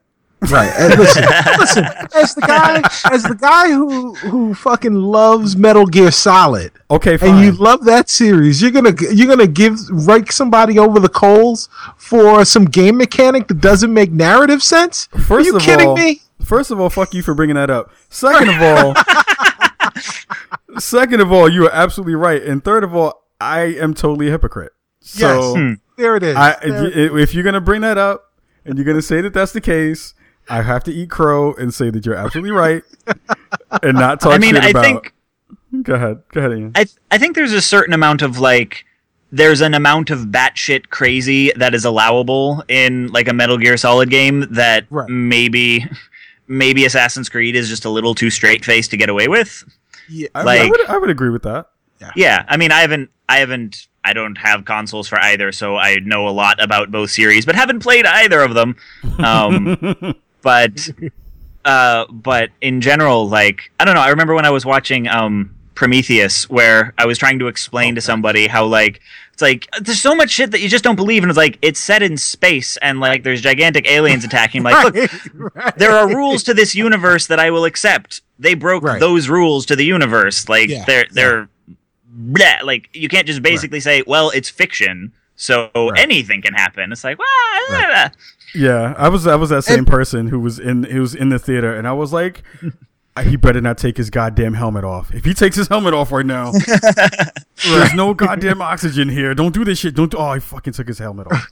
Speaker 2: Right. And listen, listen. As the guy, as the guy who who fucking loves Metal Gear Solid,
Speaker 1: Okay, fine.
Speaker 2: and you love that series, you're gonna you're gonna give rake somebody over the coals for some game mechanic that doesn't make narrative sense? Are
Speaker 1: First
Speaker 2: you
Speaker 1: of
Speaker 2: kidding
Speaker 1: all,
Speaker 2: me?
Speaker 1: First of all, fuck you for bringing that up. Second of all, second of all, you are absolutely right. And third of all, I am totally a hypocrite. So
Speaker 2: yes. There it is.
Speaker 1: I,
Speaker 2: There-
Speaker 1: if if you're gonna bring that up and you're gonna say that that's the case, I have to eat crow and say that you're absolutely right, and not talk
Speaker 3: I mean,
Speaker 1: shit
Speaker 3: I
Speaker 1: about.
Speaker 3: think
Speaker 1: Go ahead. Go ahead, Ian.
Speaker 3: I th- I think there's a certain amount of like there's an amount of batshit crazy that is allowable in like a Metal Gear Solid game that
Speaker 2: Right.
Speaker 3: maybe maybe Assassin's Creed is just a little too straight faced to get away with.
Speaker 2: yeah,
Speaker 1: I, I would I would agree with that.
Speaker 3: Yeah, I mean, I haven't, I haven't, I don't have consoles for either, so I know a lot about both series, but haven't played either of them. Um, but, uh, but in general, like, I don't know. I remember when I was watching um, Prometheus, where I was trying to explain to somebody how, like, it's like there's so much shit that you just don't believe, and it's like it's set in space, and like there's gigantic aliens attacking. Like, look,
Speaker 2: right.
Speaker 3: there are rules to this universe that I will accept. They broke
Speaker 2: Right.
Speaker 3: those rules to the universe. Like
Speaker 2: Yeah,
Speaker 3: they're they're bleh. like you can't just basically say, well, it's fiction, so anything can happen. It's like, well,
Speaker 2: Right.
Speaker 1: Yeah, I was I was that same
Speaker 2: And-
Speaker 1: person who was in who was in the theater, and I was like, he better not take his goddamn helmet off. If he takes his helmet off right now, there's no goddamn oxygen here. Don't do this shit. Don't. Do, oh, he fucking took his helmet off.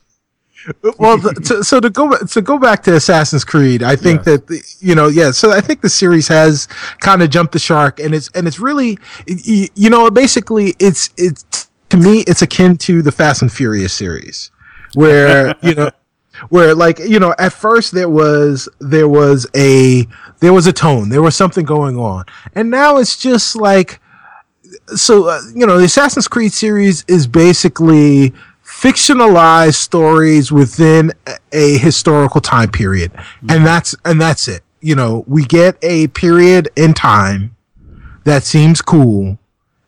Speaker 2: well, to, so to go to go back to Assassin's Creed, I think
Speaker 1: Yes.
Speaker 2: that the, you know, yeah. So I think the series has kind of jumped the shark, and it's and it's really, you, you know, basically, it's it's to me, it's akin to the Fast and Furious series, where you know, where like you know, at first there was there was a there was a tone, there was something going on, and now it's just like so uh, you know the assassin's creed series is basically fictionalized stories within a, a historical time period. And that's and that's it. You know we get a period in time that seems cool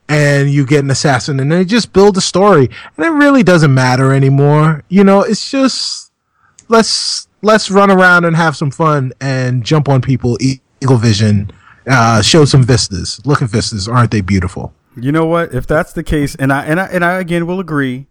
Speaker 2: and you get an assassin and they just build a story and it really doesn't matter anymore you know it's just let's let's run around and have some fun and jump on people eagle vision uh, show some vistas look at vistas aren't they beautiful
Speaker 1: You know what? If that's the case, and I and I and I again will agree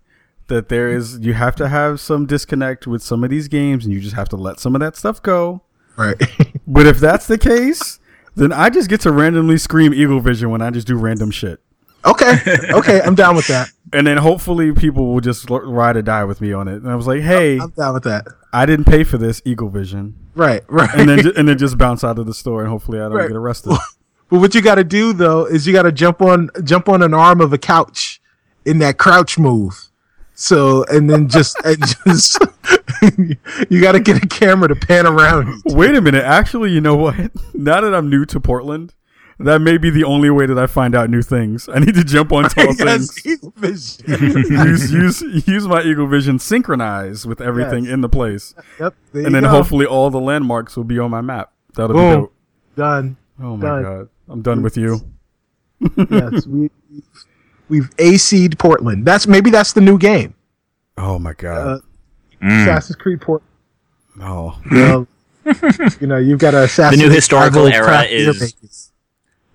Speaker 1: that there is you have to have some disconnect with some of these games, and you just have to let some of that stuff go.
Speaker 2: Right.
Speaker 1: But if that's the case, then I just get to randomly scream Eagle Vision when I just do random shit.
Speaker 2: Okay. Okay. I'm down with that.
Speaker 1: And then hopefully people will just l- ride or die with me on it. And I was like, hey,
Speaker 2: I'm down with that.
Speaker 1: I didn't pay for this Eagle Vision.
Speaker 2: Right. Right.
Speaker 1: And then, and then just bounce out of the store and hopefully I don't
Speaker 2: Right.
Speaker 1: get arrested.
Speaker 2: but what you got to do though is you got to jump on jump on an arm of a couch in that crouch move. So and then just and just you got to get a camera to pan around.
Speaker 1: Wait a minute. Actually, you know what? Now that I'm new to Portland, that may be the only way that I find out new things. I need to jump on tall
Speaker 2: Yes,
Speaker 1: things.
Speaker 2: Eagle Vision.
Speaker 1: use, use, use my Eagle Vision synchronize with everything
Speaker 2: Yes.
Speaker 1: in the place.
Speaker 2: Yep. There
Speaker 1: And then
Speaker 2: go.
Speaker 1: hopefully all the landmarks will be on my map. That'll be dope.
Speaker 2: done.
Speaker 1: Oh my
Speaker 2: Done.
Speaker 1: god. I'm done with you.
Speaker 2: Yes, we we've AC'd Portland. That's maybe that's the new game.
Speaker 1: Oh my god.
Speaker 2: Uh,
Speaker 3: Mm.
Speaker 2: Assassin's Creed Portland.
Speaker 1: oh.
Speaker 2: Well, you know, you've got to
Speaker 3: The new historical era is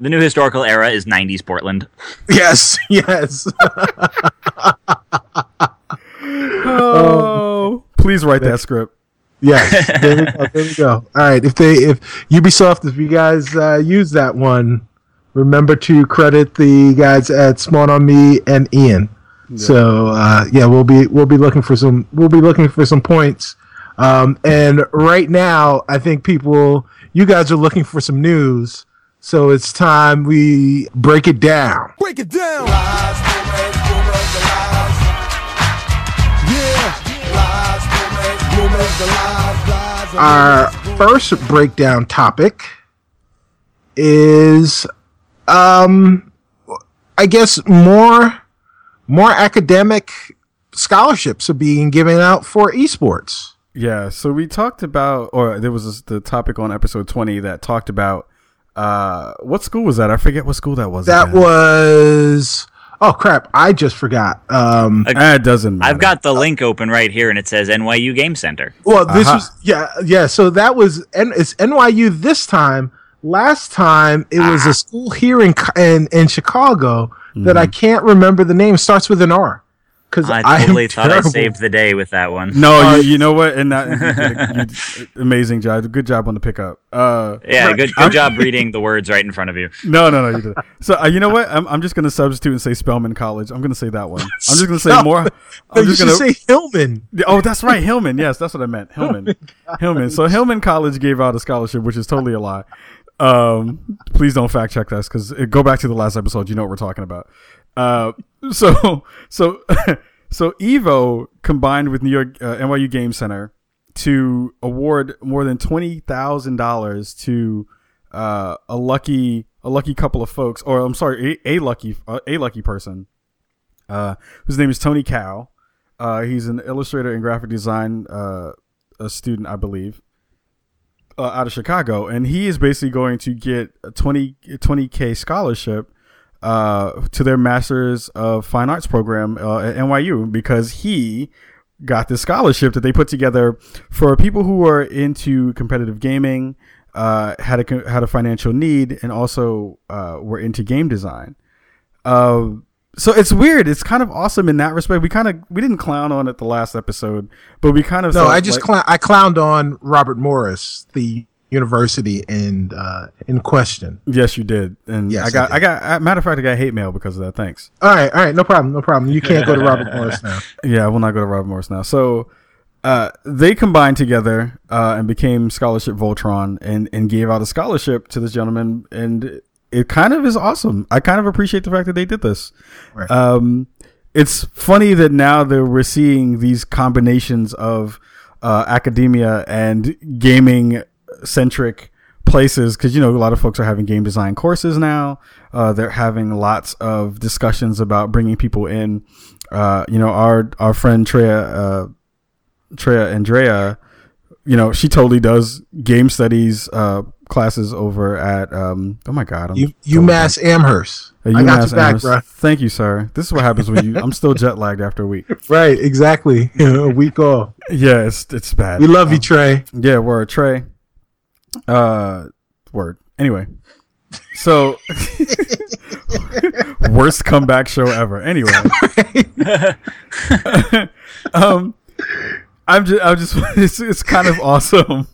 Speaker 3: the new historical era is '90s Portland.
Speaker 2: Yes, yes.
Speaker 1: oh, please write that script.
Speaker 2: Yes, there we, go, there we go. All right, if they, if Ubisoft, if you guys uh, use that one, remember to credit the guys at Spawn on Me and Ian. Yeah. So uh, yeah, we'll be we'll be looking for some we'll be looking for some points. Um, and right now, I think people, you guys are looking for some news. So it's time we break it down. Break it down. Our first breakdown topic is, um, I guess more more academic scholarships are being given out for esports.
Speaker 1: Yeah, so we talked about, or there was this, the topic on episode twenty that talked about uh, what school was that? I forget what school that was.
Speaker 2: That again. was Oh crap! I just forgot. Um,
Speaker 1: uh, it doesn't. Matter.
Speaker 3: I've got the link open right here, and it says NYU Game Center.
Speaker 2: Well, this uh-huh. was yeah, yeah. So that was and it's NYU this time. Last time it was a ah. school here in in, in Chicago mm-hmm. that I mm-hmm. can't remember the name. Starts with an R
Speaker 3: because I totally thought terrible. I saved the day with that one.
Speaker 1: No, uh, you, you, know what? And that you, you, amazing job, good job on the pickup. Uh,
Speaker 3: yeah, good good job reading the words right in front of you.
Speaker 1: No, no, no, you did. So uh, you know what? I'm, I'm just gonna substitute and say Spelman College. I'm gonna say that one. I'm just gonna say more. I'm
Speaker 2: just gonna say Hillman.
Speaker 1: Oh, that's right, Hillman. Yes, that's what I meant. Hillman, Hillman. So Hillman College gave out a scholarship, which is totally a lie. Um, please don't fact check us because go back to the last episode. You know what we're talking about. Uh, so so so Evo combined with New York uh, NYU Game Center to award more than twenty thousand dollars to uh, a lucky a lucky couple of folks, or I'm sorry, a, a lucky a lucky person, uh, whose name is Tony Cow. Uh, he's an illustrator and graphic design uh, a student, I believe, uh, out of Chicago, and he is basically going to get a 20 k scholarship uh, to their Masters of Fine Arts program uh, at NYU because he got this scholarship that they put together for people who are into competitive gaming, uh, had a had a financial need, and also uh, were into game design. Uh, so it's weird. It's kind of awesome in that respect. We kind of we didn't clown on it the last episode, but we kind of
Speaker 2: no. I just like, I clowned on Robert Morris, the university in uh, in question.
Speaker 1: Yes, you did, and yes, I got I, I got. matter of fact, I got hate mail because of that. Thanks.
Speaker 2: All right, all right, no problem, no problem. You can't go to Robert Morris now.
Speaker 1: Yeah, I will not go to Robert Morris now. So. Uh, they combined together uh, and became Scholarship Voltron and, and gave out a scholarship to this gentleman. And it kind of is awesome. I kind of appreciate the fact that they did this. Right. Um, it's funny that now that we're seeing these combinations of uh, academia and gaming centric places because you know a lot of folks are having game design courses now. Uh, they're having lots of discussions about bringing people in. Uh, you know our our friend Treya uh, TreaAndrea you know she totally does game studies uh, classes over at um, oh my god
Speaker 2: you UMass Amherst. Uh, I got you back bro
Speaker 1: thank you sir. This is what happens when you I'm still jet lagged after a week.
Speaker 2: Right exactly. A week off.
Speaker 1: Yeah it's it's bad.
Speaker 2: We love um, you Trey.
Speaker 1: yeah we're a Trey uh, word. Anyway, so worst comeback show ever. Anyway, um, I'm just, I'm just, it's, it's kind of awesome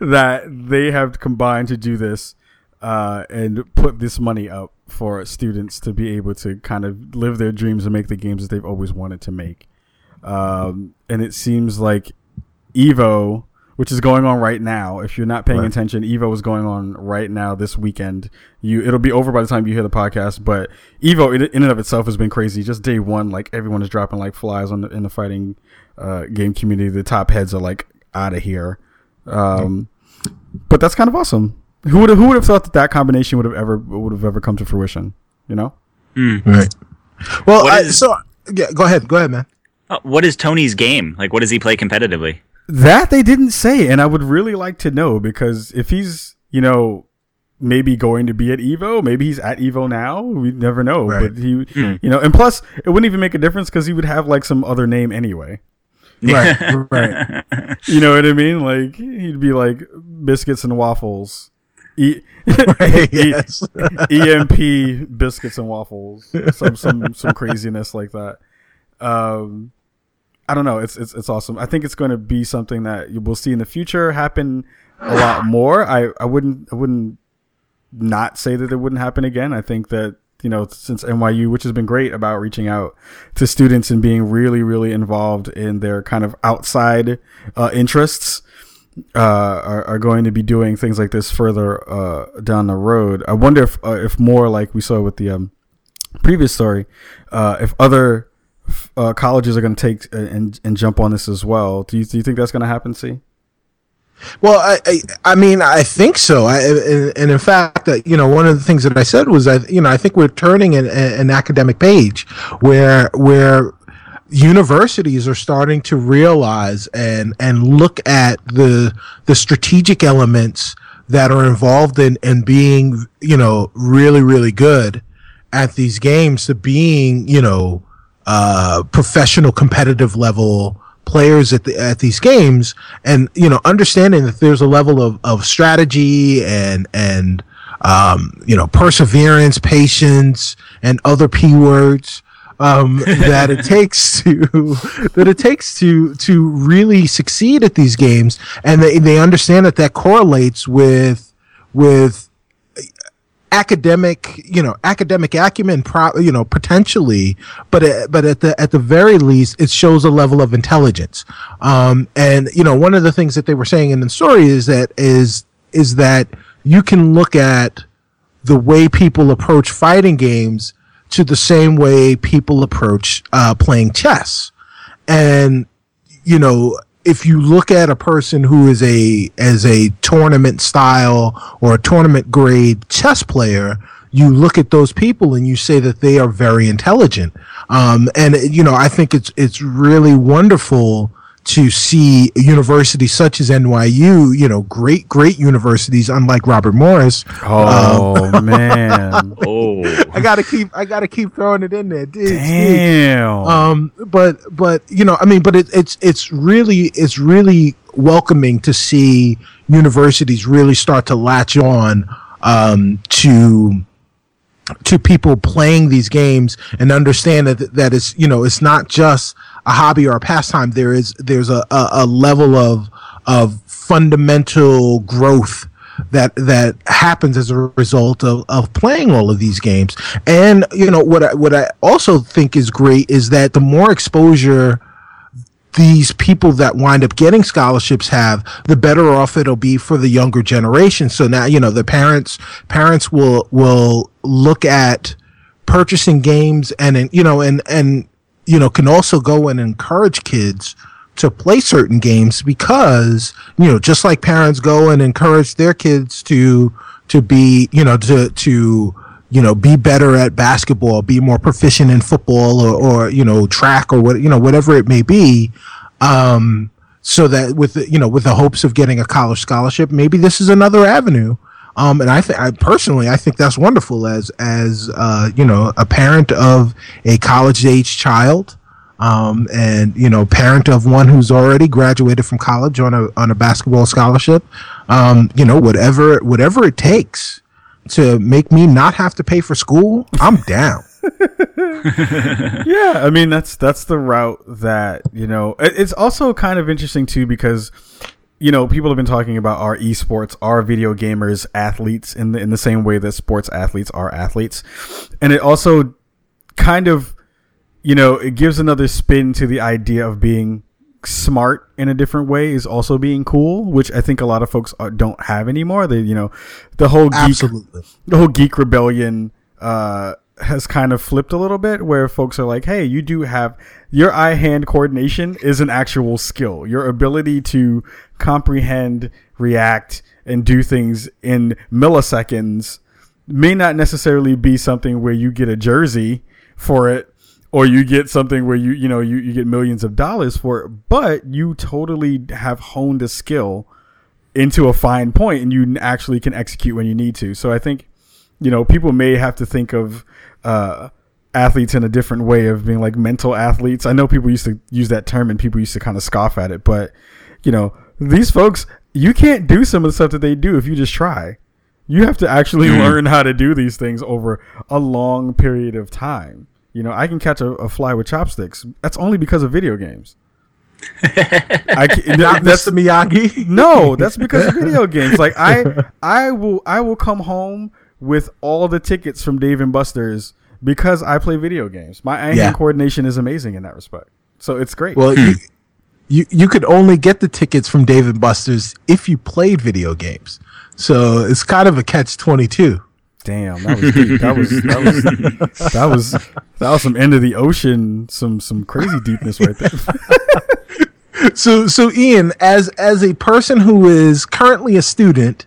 Speaker 1: that they have combined to do this, uh, and put this money up for students to be able to kind of live their dreams and make the games that they've always wanted to make. Um, and it seems like Evo which is going on right now. If you're not paying right. attention, Evo is going on right now this weekend. You, it'll be over by the time you hear the podcast. But Evo, in and of itself, has been crazy. Just day one, like everyone is dropping like flies on the, in the fighting uh, game community. The top heads are like out of here. Um. But that's kind of awesome. Who would who would have thought that that combination would have ever would have ever come to fruition? You know,
Speaker 2: mm. right? Well, I, so yeah, go ahead, go ahead, man.
Speaker 3: Uh, what is Tony's game? Like, what does he play competitively?
Speaker 1: That they didn't say, and I would really like to know because if he's, you know, maybe going to be at Evo, maybe he's at Evo now. We never know, right. but he, mm. you know, and plus it wouldn't even make a difference because he would have like some other name anyway.
Speaker 2: right, right.
Speaker 1: You know what I mean? Like he'd be like biscuits and waffles. E-
Speaker 2: Right,
Speaker 1: E- EMP biscuits and waffles. Some some some craziness like that. Um, I don't know. It's it's it's awesome. I think it's going to be something that you will see in the future happen a lot more. I I wouldn't I wouldn't not say that it wouldn't happen again. I think that you know since NYU, which has been great about reaching out to students and being really really involved in their kind of outside uh, interests uh, are, are going to be doing things like this further uh, down the road. I wonder if uh, if more like we saw with the um, previous story, uh, if other uh, colleges are going to take uh, and and jump on this as well. Do you do you think that's going to happen? See,
Speaker 2: Well, I, I, I mean, I think so. I, and, in fact, uh, you know, one of the things that I said was, I, you know, I think we're turning an, an academic page where where universities are starting to realize and and look at the the strategic elements that are involved in in being, you know, really really good at these games to being, you know, uh, professional competitive level players at the at these games. And you know understanding that there's a level of, of strategy and and um, you know perseverance patience and other p words um, that it takes to that it takes to to really succeed at these games. And they, they understand that that correlates with with academic, you know, academic acumen, pro, you know, potentially, but uh, but at the at the very least, it shows a level of intelligence. Um, and you know, one of the things that they were saying in the story is that is is that you can look at the way people approach fighting games to the same way people approach uh, playing chess, and you know if you look at a person who is a as a tournament style or a tournament grade chess player you look at those people and you say that they are very intelligent. Um, and you know i think it's it's really wonderful to see universities such as NYU, you know, great, great universities, unlike Robert Morris.
Speaker 1: Oh man,
Speaker 3: Oh,
Speaker 2: I gotta keep, I gotta keep throwing it in there. Dig, dig.
Speaker 1: damn.
Speaker 2: Um, but but you know, I mean, but it, it's it's really it's really welcoming to see universities really start to latch on um, to to people playing these games and understand that that is you know it's not just a hobby or a pastime. There is there's a, a, a level of of fundamental growth that that happens as a result of, of playing all of these games. And you know what I, what I also think is great is that the more exposure these people that wind up getting scholarships have, the better off it'll be for the younger generation. So now, you know, the parents, parents will, will look at purchasing games and, you know, and, and, you know, can also go and encourage kids to play certain games because, you know, just like parents go and encourage their kids to, to be, you know, to, to, you know, be better at basketball, be more proficient in football or, or you know, track or what, you know, whatever it may be. Um, so that with you know, with the hopes of getting a college scholarship, maybe this is another avenue. Um, and I think, I personally, I think that's wonderful as, as, uh, you know, a parent of a college age child. Um, and you know, parent of one who's already graduated from college on a on a basketball scholarship. Um, you know, whatever whatever it takes to make me not have to pay for school, I'm down.
Speaker 1: yeah, I mean that's that's the route that you know. It's also kind of interesting too because you know people have been talking about our esports, our video gamers, athletes in the in the same way that sports athletes are athletes, and it also kind of you know it gives another spin to the idea of being smart in a different way is also being cool, which I think a lot of folks are, don't have anymore. They you know the whole geek
Speaker 2: Absolutely.
Speaker 1: the whole geek rebellion uh has kind of flipped a little bit where folks are like hey you do have your eye hand coordination is an actual skill your ability to comprehend react and do things in milliseconds may not necessarily be something where you get a jersey for it or you get something where you you know you, you get millions of dollars for it but you totally have honed a skill into a fine point and you actually can execute when you need to. So I think, you know, people may have to think of uh, athletes in a different way of being like mental athletes. I know people used to use that term and people used to kind of scoff at it, but you know, these folks, you can't do some of the stuff that they do if you just try. You have to actually
Speaker 3: Mm-hmm.
Speaker 1: learn how to do these things over a long period of time. You know, I can catch a, a fly with chopsticks. That's only because of video games. I can,
Speaker 2: Not
Speaker 1: that's
Speaker 2: Mr. Miyagi.
Speaker 1: no, that's because of video games. Like I, I will, I will come home with all the tickets from Dave and Buster's because I play video games. My hand
Speaker 2: Yeah.
Speaker 1: coordination is amazing in that respect. So it's great.
Speaker 2: Well, hmm. you, you you could only get the tickets from Dave and Buster's if you played video games. So it's kind of a catch twenty two.
Speaker 1: Damn, that was deep. That was that was that was that was some end of the ocean, some some crazy deepness right there.
Speaker 2: So so Ian, as as a person who is currently a student,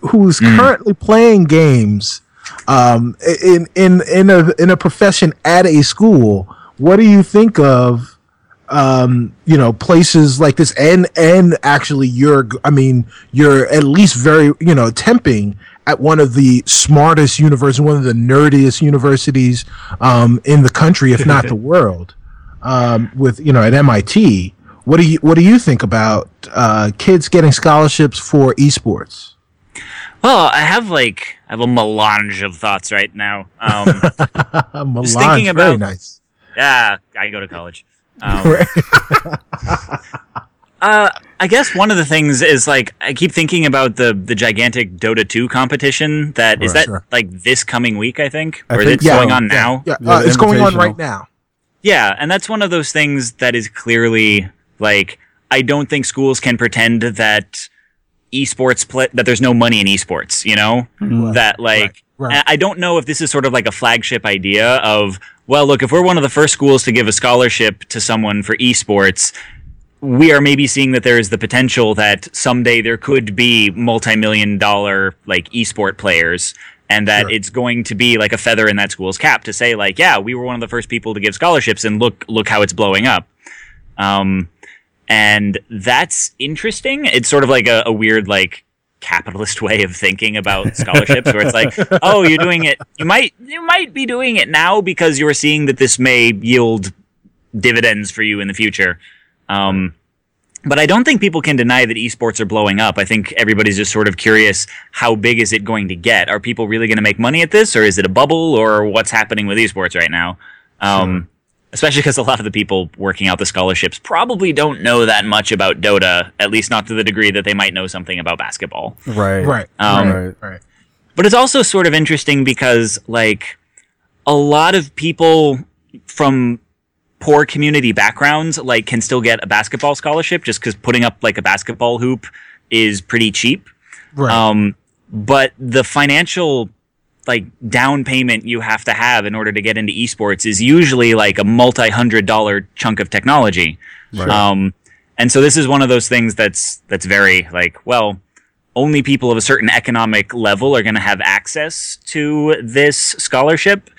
Speaker 2: who's hmm. currently playing games, um, in in in a in a profession at a school, what do you think of? Um, you know, places like this, and and actually, you're, I mean, you're at least very, you know, temping at one of the smartest universities, one of the nerdiest universities um, in the country, if not the world um, with you know at MIT. What do you what do you think about uh, kids getting scholarships for esports?
Speaker 3: Well, I have like I have a melange of thoughts right now. Um,
Speaker 2: Milan,
Speaker 3: thinking
Speaker 2: very
Speaker 3: about-
Speaker 2: nice.
Speaker 3: yeah, I go to college. Um, uh, I guess one of the things is like I keep thinking about the the gigantic Dota 2 competition that is
Speaker 2: Right,
Speaker 3: that
Speaker 2: sure.
Speaker 3: like this coming week I think
Speaker 1: I
Speaker 3: or
Speaker 1: think
Speaker 3: is it
Speaker 1: so.
Speaker 3: going on
Speaker 2: Yeah,
Speaker 3: now?
Speaker 2: Yeah,
Speaker 1: Yeah,
Speaker 2: uh, it's going on right now.
Speaker 3: Yeah, and that's one of those things that is clearly like I don't think schools can pretend that esports play that there's no money in esports, you know? That like
Speaker 2: right.
Speaker 3: and I don't know if this is sort of like a flagship idea of well, look, if we're one of the first schools to give a scholarship to someone for esports, we are maybe seeing that there is the potential that someday there could be multi-million dollar like esport players and that
Speaker 2: Sure.
Speaker 3: it's going to be like a feather in that school's cap to say like yeah we were one of the first people to give scholarships and look look how it's blowing up um and that's interesting it's sort of like a, a weird like capitalist way of thinking about scholarships where it's like oh you're doing it you might you might be doing it now because you're seeing that this may yield dividends for you in the future um, but I don't think people can deny that esports are blowing up. I think everybody's just sort of curious how big is it going to get? Are people really going to make money at this, or is it a bubble, or what's happening with esports right now? Um, Especially because a lot of the people working out the scholarships probably don't know that much about Dota, at least not to the degree that they might know something about basketball.
Speaker 1: Right.
Speaker 2: Right.
Speaker 3: Um,
Speaker 1: right.
Speaker 2: right.
Speaker 3: But it's also sort of interesting because, like, a lot of people from poor community backgrounds, like, can still get a basketball scholarship just because putting up, like, a basketball hoop is pretty cheap.
Speaker 2: Right.
Speaker 3: Um, but the financial, like, down payment you have to have in order to get into esports is usually, like, a multi hundred dollar chunk of technology.
Speaker 1: Right.
Speaker 3: Um, and so this is one of those things that's that's very like well, only people of a certain economic level are going to have access to this scholarship.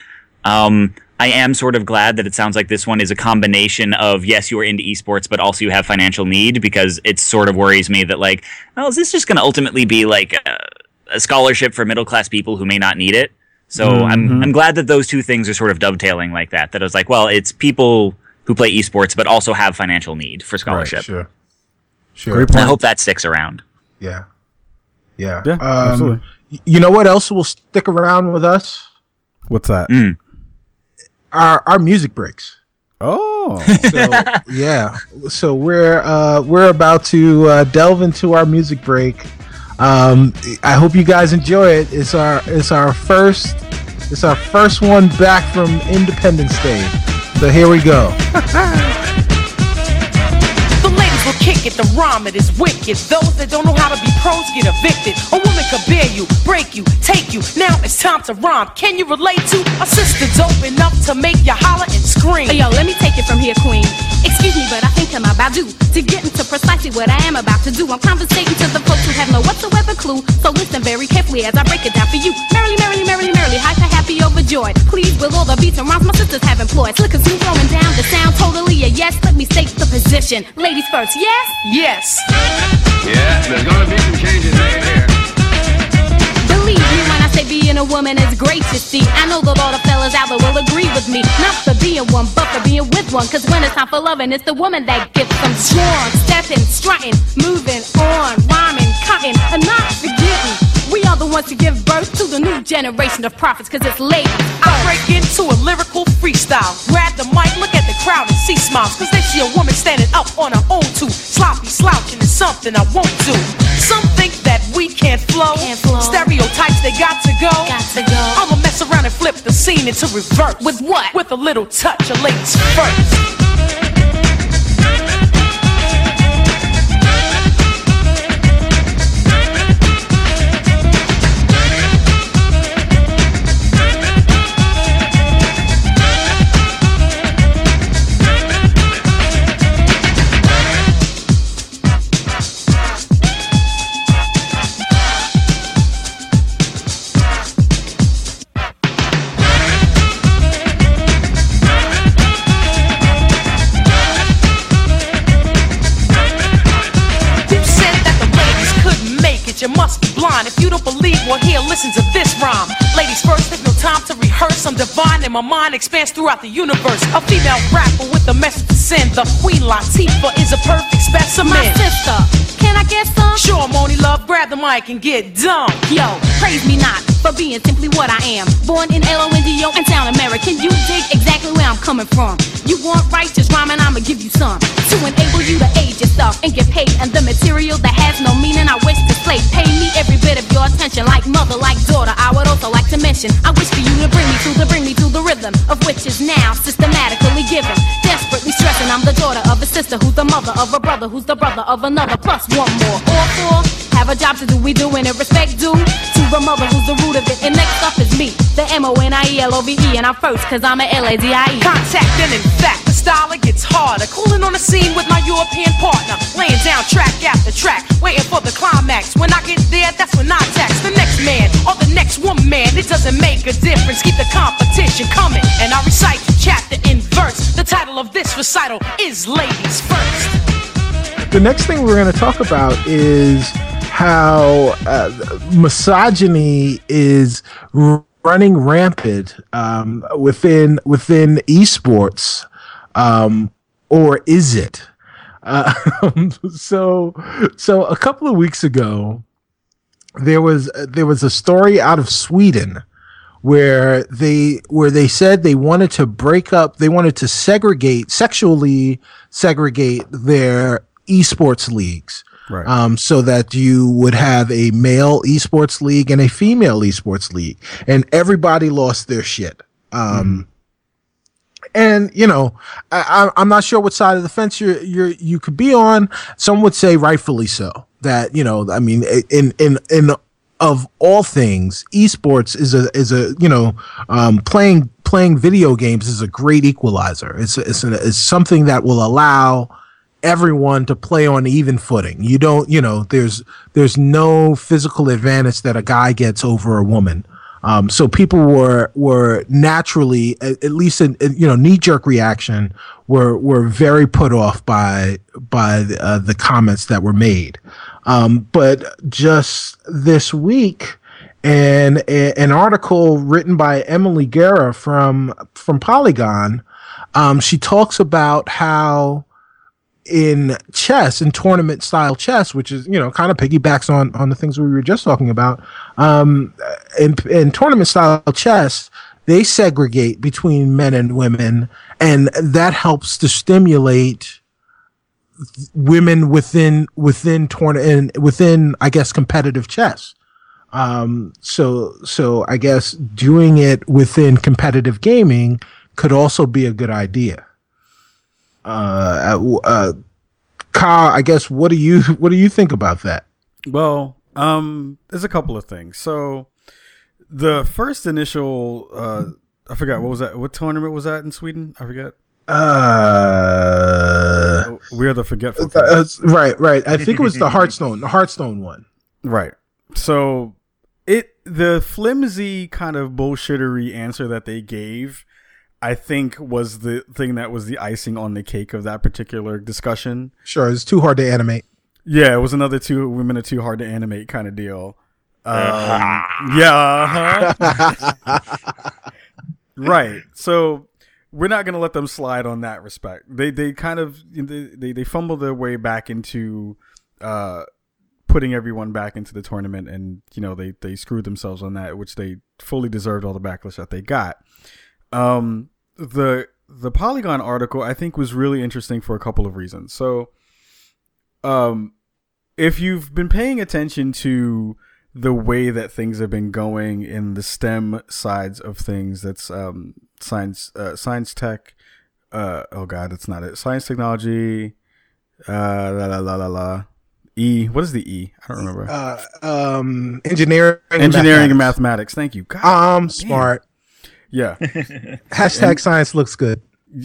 Speaker 3: Um, I am sort of glad that it sounds like this one is a combination of yes, you are into esports, but also you have financial need because it sort of worries me that like, well, is this just going to ultimately be like a, a scholarship for middle class people who may not need it? So I'm I'm glad that those two things are sort of dovetailing like that. That I was like, well, it's people who play esports but also have financial need for
Speaker 2: right.
Speaker 3: scholarship.
Speaker 2: Sure. Sure.
Speaker 1: Great
Speaker 3: And I hope that sticks around.
Speaker 2: Yeah. Yeah.
Speaker 1: Yeah,
Speaker 2: Um,
Speaker 1: absolutely.
Speaker 2: You know what else will stick around with us?
Speaker 1: What's that?
Speaker 3: Mm.
Speaker 2: Our our music breaks.
Speaker 1: Oh,
Speaker 2: So yeah, so we're uh, we're about to uh, delve into our music break. Um, I hope you guys enjoy it. It's our it's our first it's our first one back from Independence Day. So here we go.
Speaker 4: Kick it, the rhyme it is wicked. Those that don't know how to be pros get evicted. A woman could bear you, break you, take you. Now it's time to rhyme. Can you relate to a sister dope enough to make you holler and scream?
Speaker 5: Hey, yo, let me take it from here, queen. Excuse me, but I think I'm about due to get into precisely what I am about to do. I'm conversating to the folks who have no whatsoever clue. So listen very carefully as I break it down for you. Merrily, merrily, merrily, merrily, hyper, happy, overjoyed. Please, with all the beats and rhymes my sisters have employed. Slick and smooth, throwing down the sound, totally a yes. Let me state the position. Ladies first, yes?
Speaker 4: Yes.
Speaker 6: Yeah, there's gonna be some changes made here.
Speaker 5: Believe me when I say being a woman is great, you see. I know that all the fellas out there will agree with me. Not for being one, but for being with one. Cause when it's time for loving, it's the woman that gets them strong. Stepping, strutting, moving on, rhyming, cutting, and not forgetting. We are the ones to give birth to the new generation of prophets, cause it's ladies.
Speaker 4: I break into a lyrical freestyle. Grab the mic, look at the crowd and see smiles. Cause they see a woman standing up on her own two. Sloppy slouching is something I won't do. Some think that we can't flow.
Speaker 5: Can't flow.
Speaker 4: Stereotypes, they got to go.
Speaker 5: Got to go.
Speaker 4: I'ma mess around and flip the scene into reverse.
Speaker 5: With what?
Speaker 4: With a little touch of ladies first. You must be blind. If you don't believe, well, here, listen to this rhyme. Ladies first, there's no time to rehearse. I'm divine and my mind expands throughout the universe. A female rapper with a message to send. The Queen Latifah is a perfect specimen.
Speaker 5: My sister, can I get some?
Speaker 4: Sure, Monie Love, grab the mic and get dumb.
Speaker 5: Yo, praise me not for being simply what I am. Born in L-O-N-D-O and town American. You dig exactly where I'm coming from. You want righteous rhyming, I'ma give you some. To enable you to age yourself and get paid. And the material that has no mention, I wish for you to bring me to the, bring me the rhythm of which is now systematically given. Desperately stressing, I'm the daughter of a sister who's the mother of a brother who's the brother of another. Plus one more. All four have a job to do. We doing it respect due to the mother who's the root of it. And next up is me, the M O N I E L O V E, and I'm first cause I'm a L A D I E.
Speaker 4: Contact and in fact, the style it gets harder. Cooling on the scene with my European partner. Laying down track after track, waiting for the climax. When I get there, that's when I tax the next man or the next woman. It doesn't make a difference. Keep the competition coming. And I recite the chapter in verse. The title of this recital is Ladies First.
Speaker 2: The next thing we're going to talk about is how uh, misogyny is r- running rampant um, within within esports, um, or is it? Uh, so, so a couple of weeks ago, there was there was a story out of Sweden where they where they said they wanted to break up they wanted to segregate sexually segregate their esports leagues
Speaker 1: Right.
Speaker 2: um, so that you would have a male esports league and a female esports league. And everybody lost their shit. Um, and you know I, i'm not sure what side of the fence you're, you're you could be on. Some would say rightfully so. That you know i mean in in in of all things esports is a is a you know um, playing playing video games is a great equalizer. It's it's, a, it's something that will allow everyone to play on even footing you don't you know there's there's no physical advantage that a guy gets over a woman um, so people were were naturally, at, at least in, in, you know, knee jerk reaction, were were very put off by by the, uh, the comments that were made. Um, but just this week, and an article written by Emily Gera from from Polygon, um, she talks about how in chess in tournament style chess which is you know kind of piggybacks on on the things we were just talking about um in, in tournament style chess they segregate between men and women and that helps to stimulate women within within tournament within i guess competitive chess. Um so so i guess doing it within competitive gaming could also be a good idea uh, uh, Kyle, I guess what do you what do you think about that?
Speaker 1: Well, um, there's a couple of things. So, the first initial, uh, I forgot what was that. What tournament was that in Sweden? I forget.
Speaker 2: Uh,
Speaker 1: We're the forgetful.
Speaker 2: uh, right, right. I think it was the Hearthstone, the Hearthstone one.
Speaker 1: Right. So it the flimsy kind of bullshittery answer that they gave, I think was the thing that was the icing on the cake of that particular discussion.
Speaker 2: Sure, it's too hard to animate.
Speaker 1: Yeah, it was another two women are too hard to animate kind of deal. Um, yeah. uh-huh. right. So we're not going to let them slide on that respect. They they kind of they they fumble their way back into uh putting everyone back into the tournament and you know they they screwed themselves on that which they fully deserved all the backlash that they got. Um the the Polygon article I think was really interesting for a couple of reasons. So um if you've been paying attention to the way that things have been going in the STEM sides of things. That's um, science, uh, science tech. Uh, oh God, that's not it. Science, technology. Uh, la la la la la. E. What is the E? I don't remember.
Speaker 2: Uh, um, engineering,
Speaker 1: engineering and mathematics. Thank you. God,
Speaker 2: I'm smart.
Speaker 1: Yeah.
Speaker 2: Hashtag science looks good.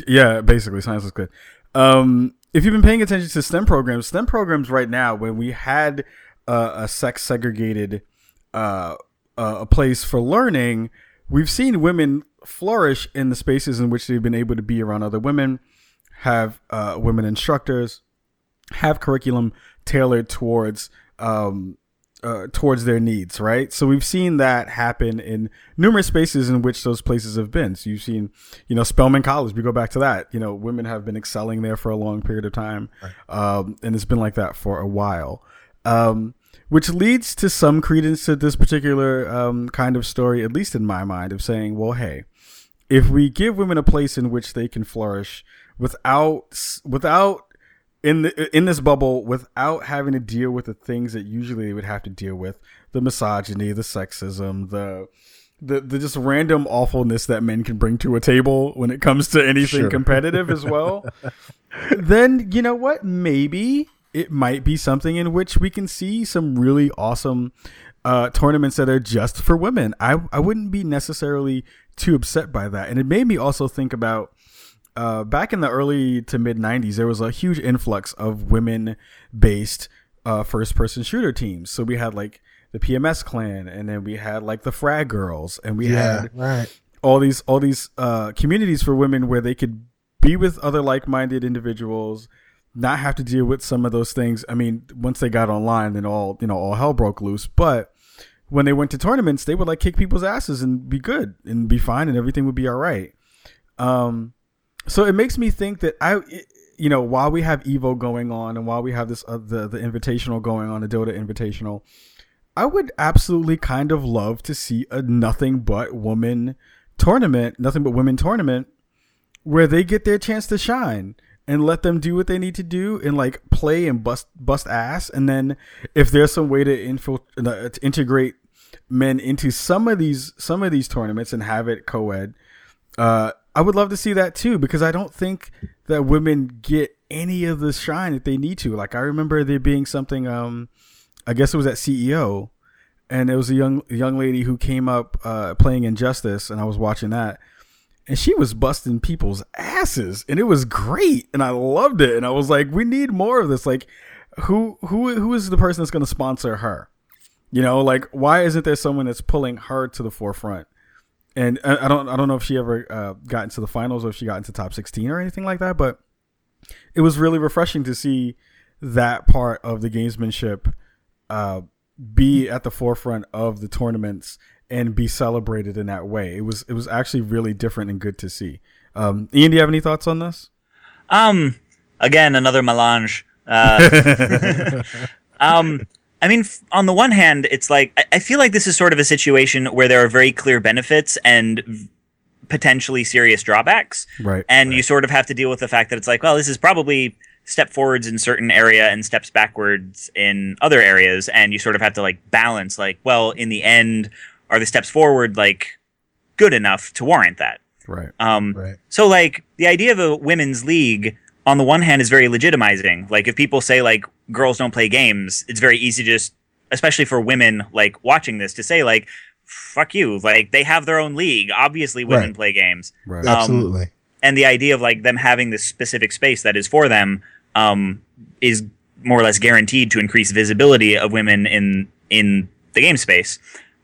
Speaker 1: Yeah, basically, science looks good. Um, if you've been paying attention to STEM programs, STEM programs right now, when we had uh, a sex segregated uh, a place for learning, we've seen women flourish in the spaces in which they've been able to be around other women, have uh, women instructors, have curriculum tailored towards um, uh, towards their needs, right? So we've seen that happen in numerous spaces in which those places have been. So you've seen, you know, Spelman College. We go back to that. You know, women have been excelling there for a long period of time, right. um, and it's been like that for a while. Um, which leads to some credence to this particular um, kind of story, at least in my mind, of saying, well, hey, if we give women a place in which they can flourish without without in the, in this bubble without having to deal with the things that usually they would have to deal with the misogyny the sexism the the, the just random awfulness that men can bring to a table when it comes to anything sure. competitive as well then you know what maybe it might be something in which we can see some really awesome uh, tournaments that are just for women. I I wouldn't be necessarily too upset by that, and it made me also think about. Uh, back in the early to mid 90s, there was a huge influx of women based uh, first person shooter teams. So we had like the PMS clan, and then we had like the Frag Girls, and we yeah, had
Speaker 2: right.
Speaker 1: all these all these uh, communities for women where they could be with other like minded individuals not have to deal with some of those things. I mean, once they got online, then all you know, all hell broke loose. But when they went to tournaments, they would like kick people's asses and be good and be fine, and everything would be all right. Um, so it makes me think that I, you know, while we have Evo going on and while we have this uh, the the Invitational going on, the Dota Invitational, I would absolutely kind of love to see a nothing but woman tournament, nothing but women tournament, where they get their chance to shine and let them do what they need to do and like play and bust bust ass. And then if there's some way to, infil- uh, to integrate men into some of these some of these tournaments and have it co-ed uh, I would love to see that too because I don't think that women get any of the shine that they need to. Like I remember there being something um I guess it was at CEO and it was a young young lady who came up uh, playing Injustice and I was watching that and she was busting people's asses and it was great and I loved it and I was like we need more of this. Like who who who is the person that's going to sponsor her? You know like why isn't there someone that's pulling her to the forefront and I, I don't I don't know if she ever uh, got into the finals or if she got into top 16 or anything like that but it was really refreshing to see that part of the gamesmanship uh, be at the forefront of the tournaments and be celebrated in that way. It was it was actually really different and good to see. Um, Ian, do you have any thoughts on this?
Speaker 3: Um, again, another melange. Uh, um, I mean, on the one hand, it's like I, I feel like this is sort of a situation where there are very clear benefits and potentially serious drawbacks.
Speaker 1: Right.
Speaker 3: And
Speaker 1: right.
Speaker 3: you sort of have to deal with the fact that it's like, well, this is probably step forwards in certain area and steps backwards in other areas and you sort of have to like balance like well in the end are the steps forward like good enough to warrant that?
Speaker 1: Right.
Speaker 3: Um,
Speaker 2: right.
Speaker 3: So like the idea of a women's league on the one hand is very legitimizing. Like if people say like girls don't play games, it's very easy to just, especially for women like watching this, to say like, fuck you. Like they have their own league. Obviously, women
Speaker 2: Right.
Speaker 3: play games.
Speaker 1: Right.
Speaker 3: Um,
Speaker 2: Absolutely.
Speaker 3: and the idea of like them having this specific space that is for them um, is more or less guaranteed to increase visibility of women in in the game space.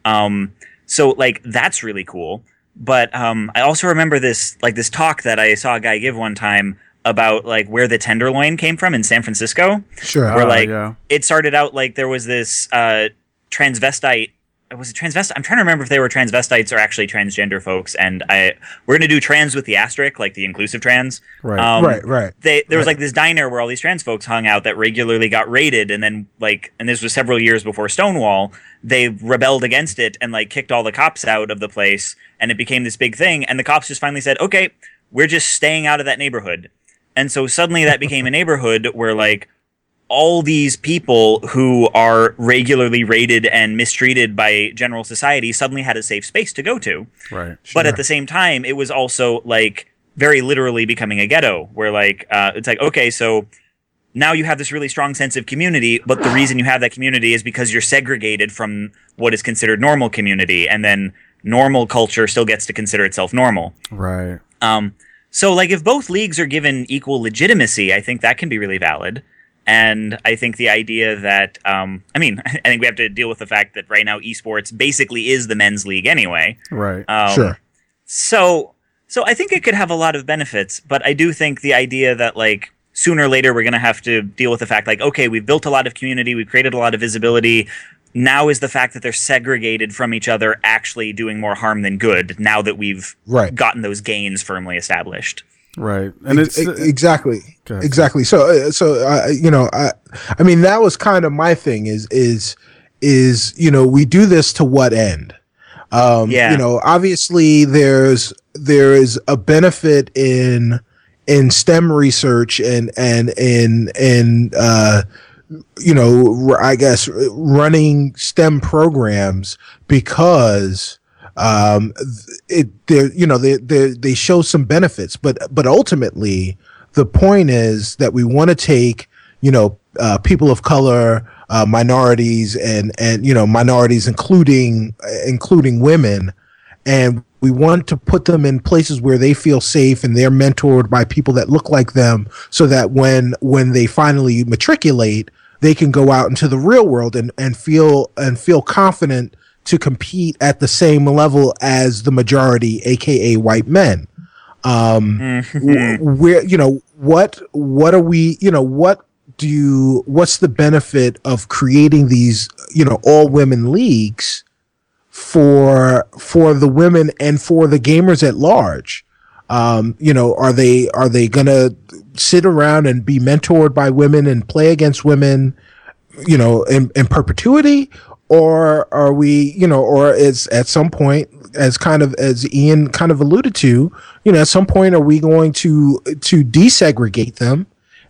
Speaker 3: Um, so like that's really cool. But um, I also remember this like this talk that I saw a guy give one time about like where the tenderloin came from in San Francisco
Speaker 2: Sure.
Speaker 3: where
Speaker 1: Oh,
Speaker 3: like
Speaker 1: yeah.
Speaker 3: it started out like there was this uh, transvestite was it transvestite? I'm trying to remember if they were transvestites or actually transgender folks. And I we're gonna do trans with the asterisk, like the inclusive trans.
Speaker 1: Right.
Speaker 3: Um,
Speaker 2: Right, right.
Speaker 3: They there was like this diner where all these trans folks hung out that regularly got raided, and then like, and this was several years before Stonewall. They rebelled against it and like kicked all the cops out of the place, and it became this big thing. And the cops just finally said, "Okay, we're just staying out of that neighborhood." And so suddenly that became a neighborhood where like all these people who are regularly raided and mistreated by general society suddenly had a safe space to go to.
Speaker 1: Right.
Speaker 3: But at the same time, it was also like very literally becoming a ghetto where like uh, it's like okay, so now you have this really strong sense of community, but the reason you have that community is because you're segregated from what is considered normal community, and then normal culture still gets to consider itself normal.
Speaker 1: Right.
Speaker 3: Um, so like if both leagues are given equal legitimacy, I think that can be really valid. And I think the idea that, um, I mean, I think we have to deal with the fact that right now esports basically is the men's league anyway.
Speaker 1: Right.
Speaker 3: Um,
Speaker 2: sure.
Speaker 3: So, so I think it could have a lot of benefits, but I do think the idea that like sooner or later we're going to have to deal with the fact like, okay, we've built a lot of community, we've created a lot of visibility. Now is the fact that they're segregated from each other actually doing more harm than good now that we've
Speaker 2: Right.
Speaker 3: gotten those gains firmly established.
Speaker 1: right. And it's
Speaker 2: E- exactly
Speaker 1: Go
Speaker 2: exactly so uh, so uh, you know i i mean that was kind of my thing is is is you know we do this to what end um
Speaker 3: Yeah.
Speaker 2: you know obviously there's there is a benefit in in stem research and and in in uh you know I guess running stem programs because um it there you know they they they show some benefits. But but ultimately the point is that we want to take you know uh, people of color uh, minorities and and you know minorities including including women and we want to put them in places where they feel safe and they're mentored by people that look like them so that when when they finally matriculate they can go out into the real world and, and feel and feel confident to compete at the same level as the majority aka white men. Um where you know what what are we you know what do you what's the benefit of creating these you know all women leagues for for the women and for the gamers at large um you know are they are they gonna sit around and be mentored by women and play against women you know in, in perpetuity? Or are we you know or is at some point as kind of as ian kind of alluded to you know at some point are we going to to desegregate them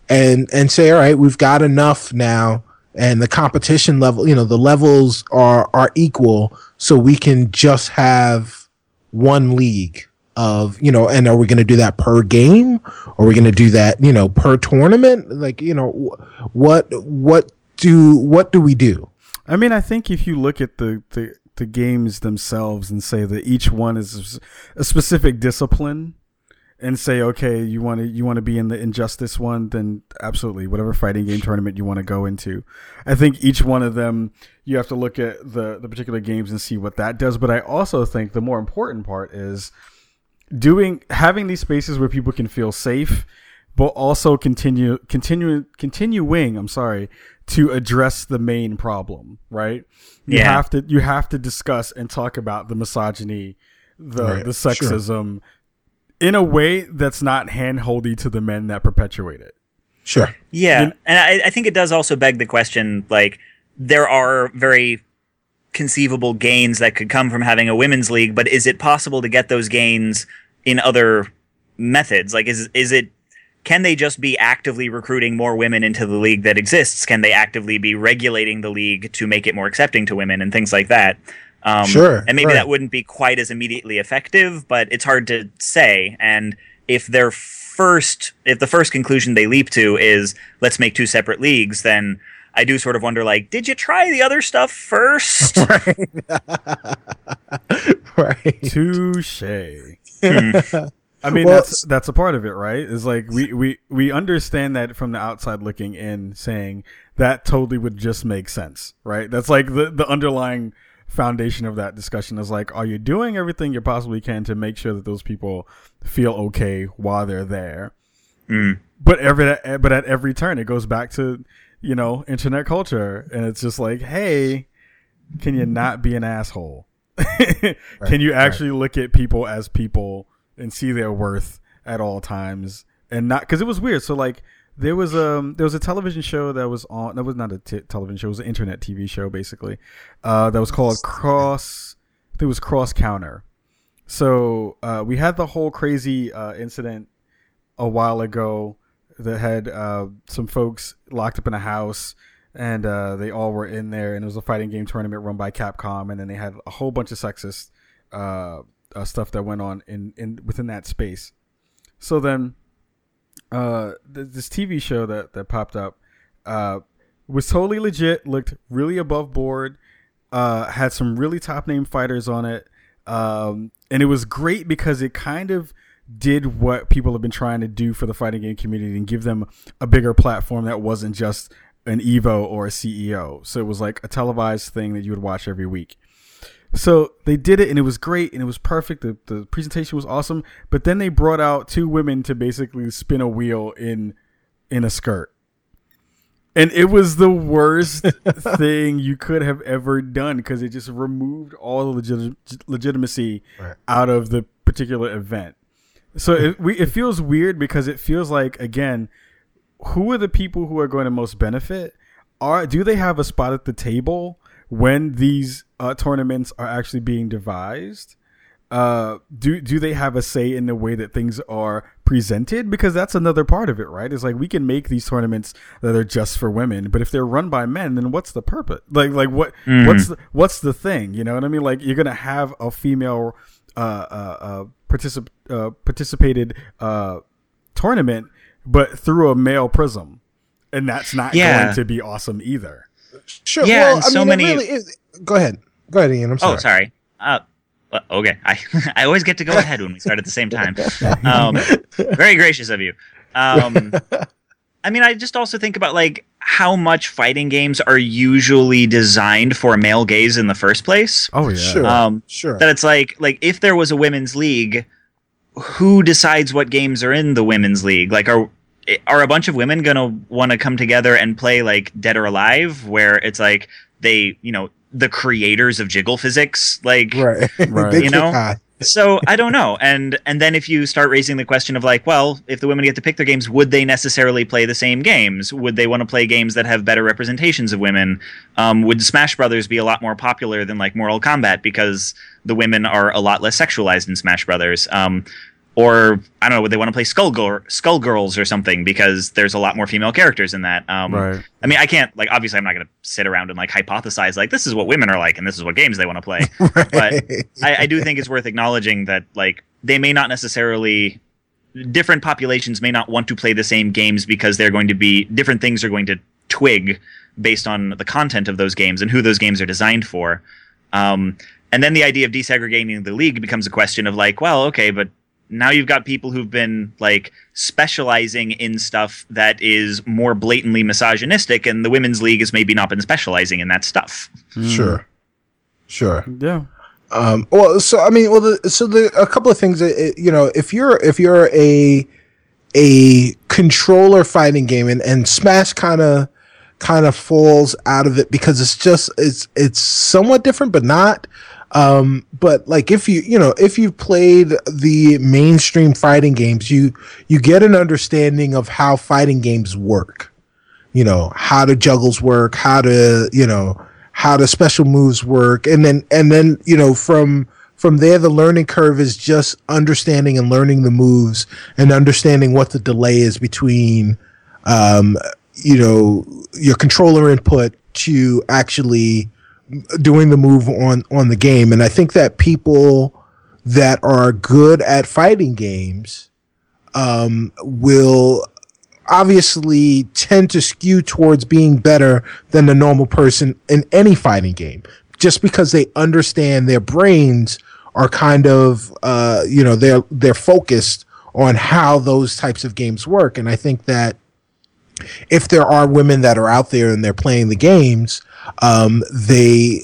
Speaker 2: and and say all right we've got enough now and the competition level you know the levels are are equal so we can just have one league of you know and are we going to do that per game are we going to do that you know per tournament like you know what what do what do we do
Speaker 1: I mean, I think if you look at the, the, the games themselves and say that each one is a specific discipline and say, okay, you want to, you want to be in the injustice one, then absolutely, whatever fighting game tournament you want to go into. I think each one of them, you have to look at the, the particular games and see what that does. But I also think the more important part is doing, having these spaces where people can feel safe, but also continue, continue, continuing, I'm sorry, to address the main problem, right? You
Speaker 3: Yeah.
Speaker 1: have to you have to discuss and talk about the misogyny, the
Speaker 2: Right,
Speaker 1: the
Speaker 2: sure.
Speaker 1: sexism in a way that's not handholdy to the men that perpetuate it.
Speaker 2: sure
Speaker 3: Yeah, and I, I think it does also beg the question like there are very conceivable gains that could come from having a women's league, but is it possible to get those gains in other methods? Like is is it can they just be actively recruiting more women into the league that exists? Can they actively be regulating the league to make it more accepting to women and things like that? Um,
Speaker 2: Sure,
Speaker 3: And maybe
Speaker 2: right.
Speaker 3: that wouldn't be quite as immediately effective, but it's hard to say. And if their first, if the first conclusion they leap to is let's make two separate leagues, then I do sort of wonder, like, did you try the other stuff first?
Speaker 2: right
Speaker 1: Touche.
Speaker 3: Hmm.
Speaker 1: I mean,
Speaker 2: Well,
Speaker 1: that's that's a part of it, right? Is like we, we we understand that from the outside looking in, saying that totally would just make sense, right? That's like the the underlying foundation of that discussion is like, are you doing everything you possibly can to make sure that those people feel okay while they're there? But every but at every turn, it goes back to you know internet culture, and it's just like, hey, can you not be an asshole? can you actually look at people as people and see their worth at all times and not because it was weird. So like there was um there was a television show that was on that was not a t- television show it was an internet TV show basically uh, that was called Cross I think it was Cross Counter. So uh, we had the whole crazy uh, incident a while ago that had uh, some folks locked up in a house and uh, they all were in there and it was a fighting game tournament run by Capcom and then they had a whole bunch of sexist uh, uh, stuff that went on in, in within that space. So then uh, th- this TV show that that popped up uh, was totally legit. Looked really above board. Had some really top name fighters on it, um, and it was great because it kind of did what people have been trying to do for the fighting game community and give them a bigger platform that wasn't just an Evo or a CEO. So it was like a televised thing that you would watch every week. So they did it and it was great and it was perfect. The, the presentation was awesome. But then they brought out two women to basically spin a wheel in in a skirt. And it was the worst thing you could have ever done because it just removed all the legit- legitimacy
Speaker 2: Right.
Speaker 1: out of the particular event. So it, we, it feels weird because it feels like again, who are the people who are going to most benefit? Are do they have a spot at the table when these uh, tournaments are actually being devised? Uh, do do they have a say in the way that things are presented? Because that's another part of it, right? It's like we can make these tournaments that are just for women, but if they're run by men, then what's the purpose? Like like what what's the, what's the thing? You know what I mean? Like you're gonna have a female uh, uh, uh, particip- uh, participated uh, tournament, but through a male prism, and that's not
Speaker 3: Yeah.
Speaker 1: going to be awesome either.
Speaker 2: Sure.
Speaker 3: Yeah,
Speaker 2: well, I
Speaker 3: so
Speaker 2: mean,
Speaker 3: many-
Speaker 2: really is. Go ahead. Go ahead, Ian. I'm sorry.
Speaker 3: Oh, sorry. Uh, well, okay. I I always get to go ahead when we start at the same time. Um, very gracious of you. Um, I mean, I just also think about like how much fighting games are usually designed for male gaze in the first place.
Speaker 1: Oh yeah,
Speaker 2: Sure.
Speaker 3: Um,
Speaker 2: Sure.
Speaker 3: that it's like like if there was a women's league, who decides what games are in the women's league? Like are are a bunch of women gonna want to come together and play like Dead or Alive, where it's like they you know the creators of jiggle physics like
Speaker 2: right.
Speaker 1: Right.
Speaker 3: You know?
Speaker 2: high.
Speaker 3: So I don't know. And and then if you start raising the question of like, well, if the women get to pick their games, would they necessarily play the same games? Would they want to play games that have better representations of women? Um, would Smash Brothers be a lot more popular than like Mortal Kombat because the women are a lot less sexualized in Smash Brothers? Um, or I don't know, would they want to play Skullgirl, Skullgirls or something because there's a lot more female characters in that? Um,
Speaker 1: Right.
Speaker 3: I mean, I can't like obviously I'm not going to sit around and like hypothesize like this is what women are like and this is what games they want to play. right. But I, I do think it's worth acknowledging that like they may not necessarily different populations may not want to play the same games because they're going to be different things are going to twig based on the content of those games and who those games are designed for. Um, and then the idea of desegregating the league becomes a question of like, well, okay, but now you've got people who've been like specializing in stuff that is more blatantly misogynistic, and the women's league has maybe not been specializing in that stuff.
Speaker 2: Sure. Sure.
Speaker 1: yeah.
Speaker 2: Um, well, so I mean, well, the, so the a couple of things. That, it- you know, if you're if you're a a controller fighting game, and and Smash kind of kind of falls out of it because it's just it's it's somewhat different, but not. Um, but like if you you know if you've played the mainstream fighting games, you you get an understanding of how fighting games work. You know how the juggles work how to you know how the special moves work. And then and then you know from from there the learning curve is just understanding and learning the moves and understanding what the delay is between um you know your controller input to actually doing the move on on the game. And i think that people that are good at fighting games um will obviously tend to skew towards being better than the normal person in any fighting game just because they understand their brains are kind of uh you know they're they're focused on how those types of games work. And i think that if there are women that are out there and they're playing the games um they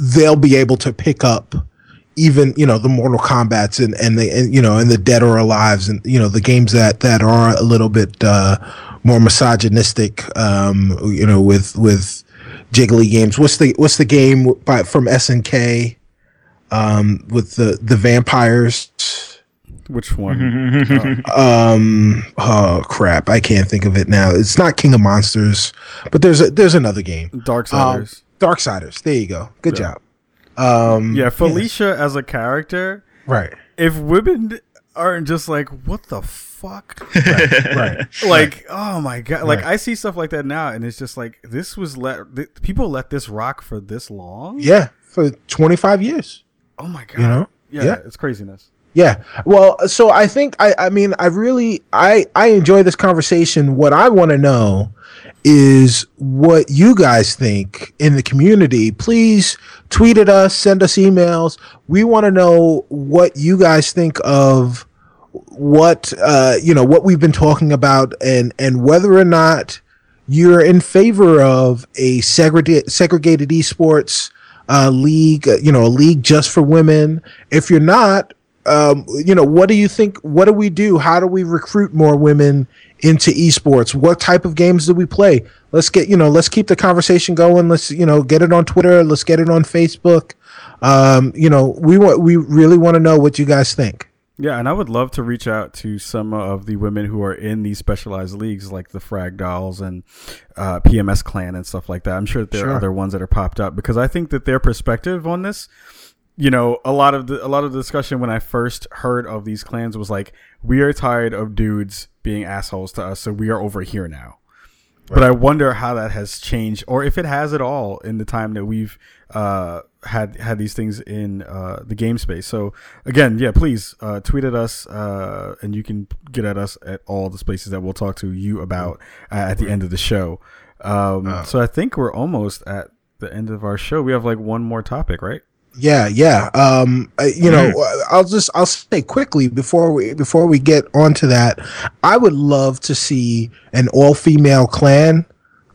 Speaker 2: they'll be able to pick up even you know the Mortal Kombat's and and the and, you know and the Dead or Alive's and you know the games that that are a little bit uh, more misogynistic, um, you know, with with jiggly games. What's the what's the game by from SNK um, with the the vampires?
Speaker 1: Which one?
Speaker 2: Um, oh crap, I can't think of it now. It's not King of Monsters, but there's a there's another game.
Speaker 1: Darkstalkers.
Speaker 2: Um, Darkstalkers. There you go. Good
Speaker 1: Yeah.
Speaker 2: job. Um,
Speaker 1: yeah, Felicia as a character.
Speaker 2: right,
Speaker 1: If women aren't just like, what the fuck?
Speaker 2: right.
Speaker 1: like, oh my god! Like
Speaker 2: Right.
Speaker 1: I see stuff like that now, and it's just like this was let th- people let this rock for this long.
Speaker 2: Yeah, for 25 years.
Speaker 1: Oh my god!
Speaker 2: You know?
Speaker 1: Yeah,
Speaker 2: Yeah.
Speaker 1: it's craziness.
Speaker 2: Yeah. Well, so I think I I mean I really I I enjoy this conversation. What I want to know is what you guys think in the community. Please tweet at us, send us emails. We want to know what you guys think of what uh you know what we've been talking about and and whether or not you're in favor of a segregated segregated esports uh, league, you know, a league just for women. If you're not, um, you know, what do you think? What do we do? How do we recruit more women into esports? What type of games do we play? Let's get, you know, let's keep the conversation going. Let's, you know, get it on Twitter. Let's get it on Facebook. Um, you know, we want, we really want to know what you guys think.
Speaker 1: Yeah, and I would love to reach out to some of the women who are in these specialized leagues, like the Frag Dolls and uh, PMS Clan and stuff like that. I'm sure that there
Speaker 2: Sure.
Speaker 1: are other ones that are popped up because I think that their perspective on this, you know, a lot of the a lot of the discussion when I first heard of these clans was like, we are tired of dudes being assholes to us, so we are over here now. But I wonder how that has changed, or if it has at all in the time that we've uh, had had these things in uh, the game space. So again, yeah, please uh, tweet at us, uh, and you can get at us at all the spaces that we'll talk to you about uh, at the end of the show. Um, so I think we're almost at the end of our show. We have like one more topic, right?
Speaker 2: Yeah, yeah. Um, uh, you know, I'll just I'll say quickly before we before we get onto that, I would love to see an all female clan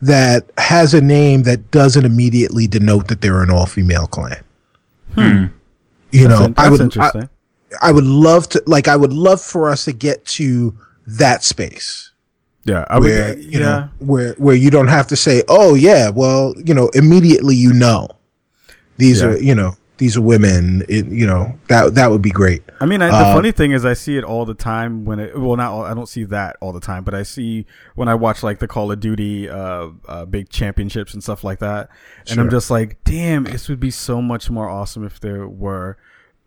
Speaker 2: that has a name that doesn't immediately denote that they're an all female clan. Hmm. You know,
Speaker 1: That's,
Speaker 2: I would I. I would love to like I would love for us to get to that space
Speaker 1: yeah, I
Speaker 2: where
Speaker 1: would.
Speaker 2: you
Speaker 1: yeah,
Speaker 2: know where where you don't have to say, "Oh yeah, well, you know, immediately you know." These
Speaker 1: Yeah.
Speaker 2: are, you know, these are women, it, you know, that that would be great.
Speaker 1: I mean, I, the
Speaker 2: Uh,
Speaker 1: funny thing is, I see it all the time when it. Well, not all, I don't see that all the time, but I see when I watch like the Call of Duty uh, uh big championships and stuff like that, and I'm just like, damn, this would be so much more awesome if there were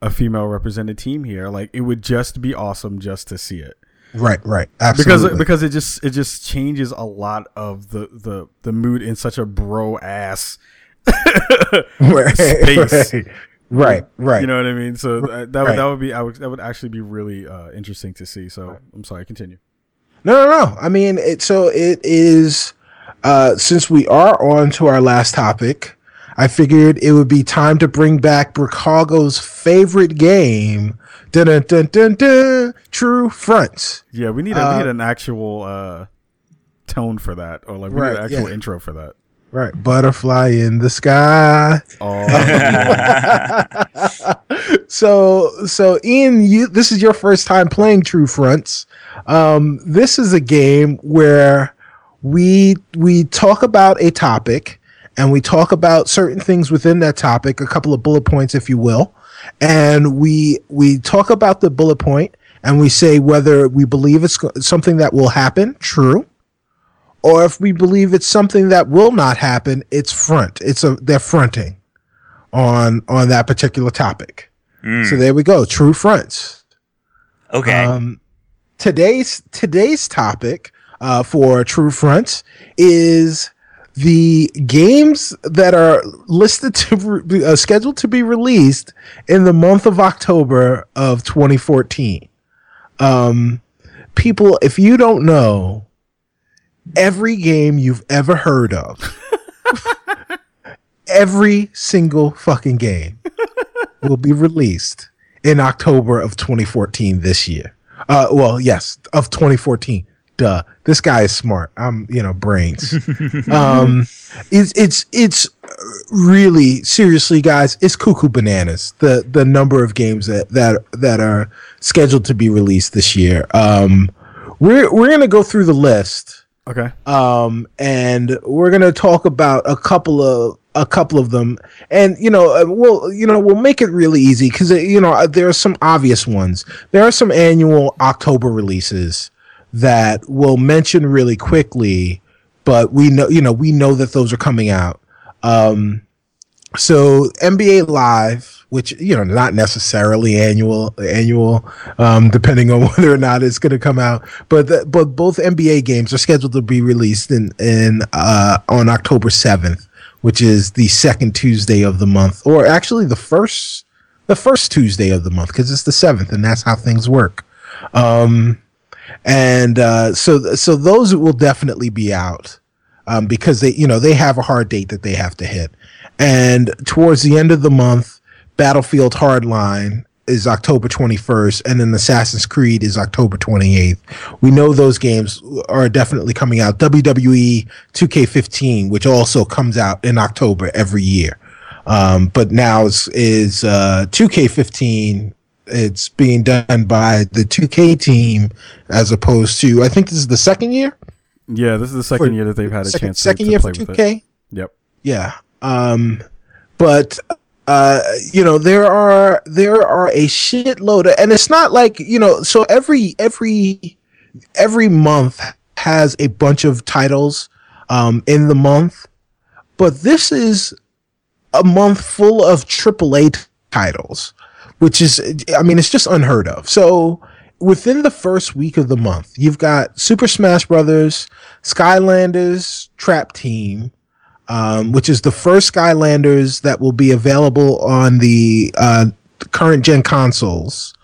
Speaker 1: a female represented team here. Like, it would just be awesome just to see it
Speaker 2: Right, right. absolutely.
Speaker 1: because because it just it just changes a lot of the the the mood in such a bro ass
Speaker 2: right,
Speaker 1: space.
Speaker 2: Right, right. right.
Speaker 1: You know what I mean? So that that, would
Speaker 2: Right.
Speaker 1: that would be I would, that would actually be really uh, interesting to see. So I'm sorry, continue.
Speaker 2: No, no, no. I mean, it. So it is. Uh, since we are on to our last topic, I figured it would be time to bring back Bricago's favorite game. Dun dun dun dun dun. True Fronts.
Speaker 1: Yeah, we need a,
Speaker 2: Uh,
Speaker 1: we need an actual uh, tone for that, or like we
Speaker 2: Right,
Speaker 1: need an actual
Speaker 2: yeah.
Speaker 1: intro for that.
Speaker 2: Right. Butterfly in the sky.
Speaker 1: Oh,
Speaker 2: so so Ian, you this is your first time playing True Fronts. Um, this is a game where we we talk about a topic and we talk about certain things within that topic, a couple of bullet points, if you will, and we we talk about the bullet point and we say whether we believe it's something that will happen, true, or if we believe it's something that will not happen, it's front. It's a they're fronting on on that particular topic. So there we go, true fronts.
Speaker 3: Okay.
Speaker 2: Um, today's today's topic uh, for True Fronts is the games that are listed to re- uh, scheduled to be released in the month of October of 2014. Um, people, if you don't know, every game you've ever heard of, every single fucking game will be released in October of 2014 this year. Uh, well, yes, of 2014. Duh. This guy is smart. I'm, you know, brains. um, it's it's it's really seriously, guys. It's cuckoo bananas. The the number of games that that that are scheduled to be released this year. Um, we're we're gonna go through the list.
Speaker 1: Okay.
Speaker 2: um, and we're gonna talk about a couple of a couple of them, and you know, uh, we'll you know we'll make it really easy because you know uh, there are some obvious ones. There are some annual October releases that we'll mention really quickly, but we know you know we know that those are coming out. Um, so NBA Live, which you know not necessarily annual annual, um, depending on whether or not it's going to come out, but the, but both NBA games are scheduled to be released in in uh, on October seventh, which is the second Tuesday of the month, or actually the first the first Tuesday of the month because it's the seventh, and that's how things work. Um, and uh, so so those will definitely be out um, because they you know they have a hard date that they have to hit. And towards the end of the month, Battlefield Hardline is October 21st, and then Assassin's Creed is October 28th. We know those games are definitely coming out. WWE 2K15, which also comes out in October every year. Um, but now is, is uh, 2K15. It's being done by the 2K team as opposed to, I think this is the second year?
Speaker 1: Yeah, this is the second
Speaker 2: For-
Speaker 1: year that they've had a
Speaker 2: second,
Speaker 1: chance
Speaker 2: second
Speaker 1: to
Speaker 2: year
Speaker 1: play
Speaker 2: for 2K?
Speaker 1: it. Yep.
Speaker 2: Yeah. Um, but uh, you know, there are there are a shitload of, and it's not like you know. So every every every month has a bunch of titles um, in the month, but this is a month full of AAA t- titles, which is I mean, it's just unheard of. So within the first week of the month, you've got Super Smash Brothers, Skylanders Trap Team um, which is the first Skylanders that will be available on the uh, current gen consoles.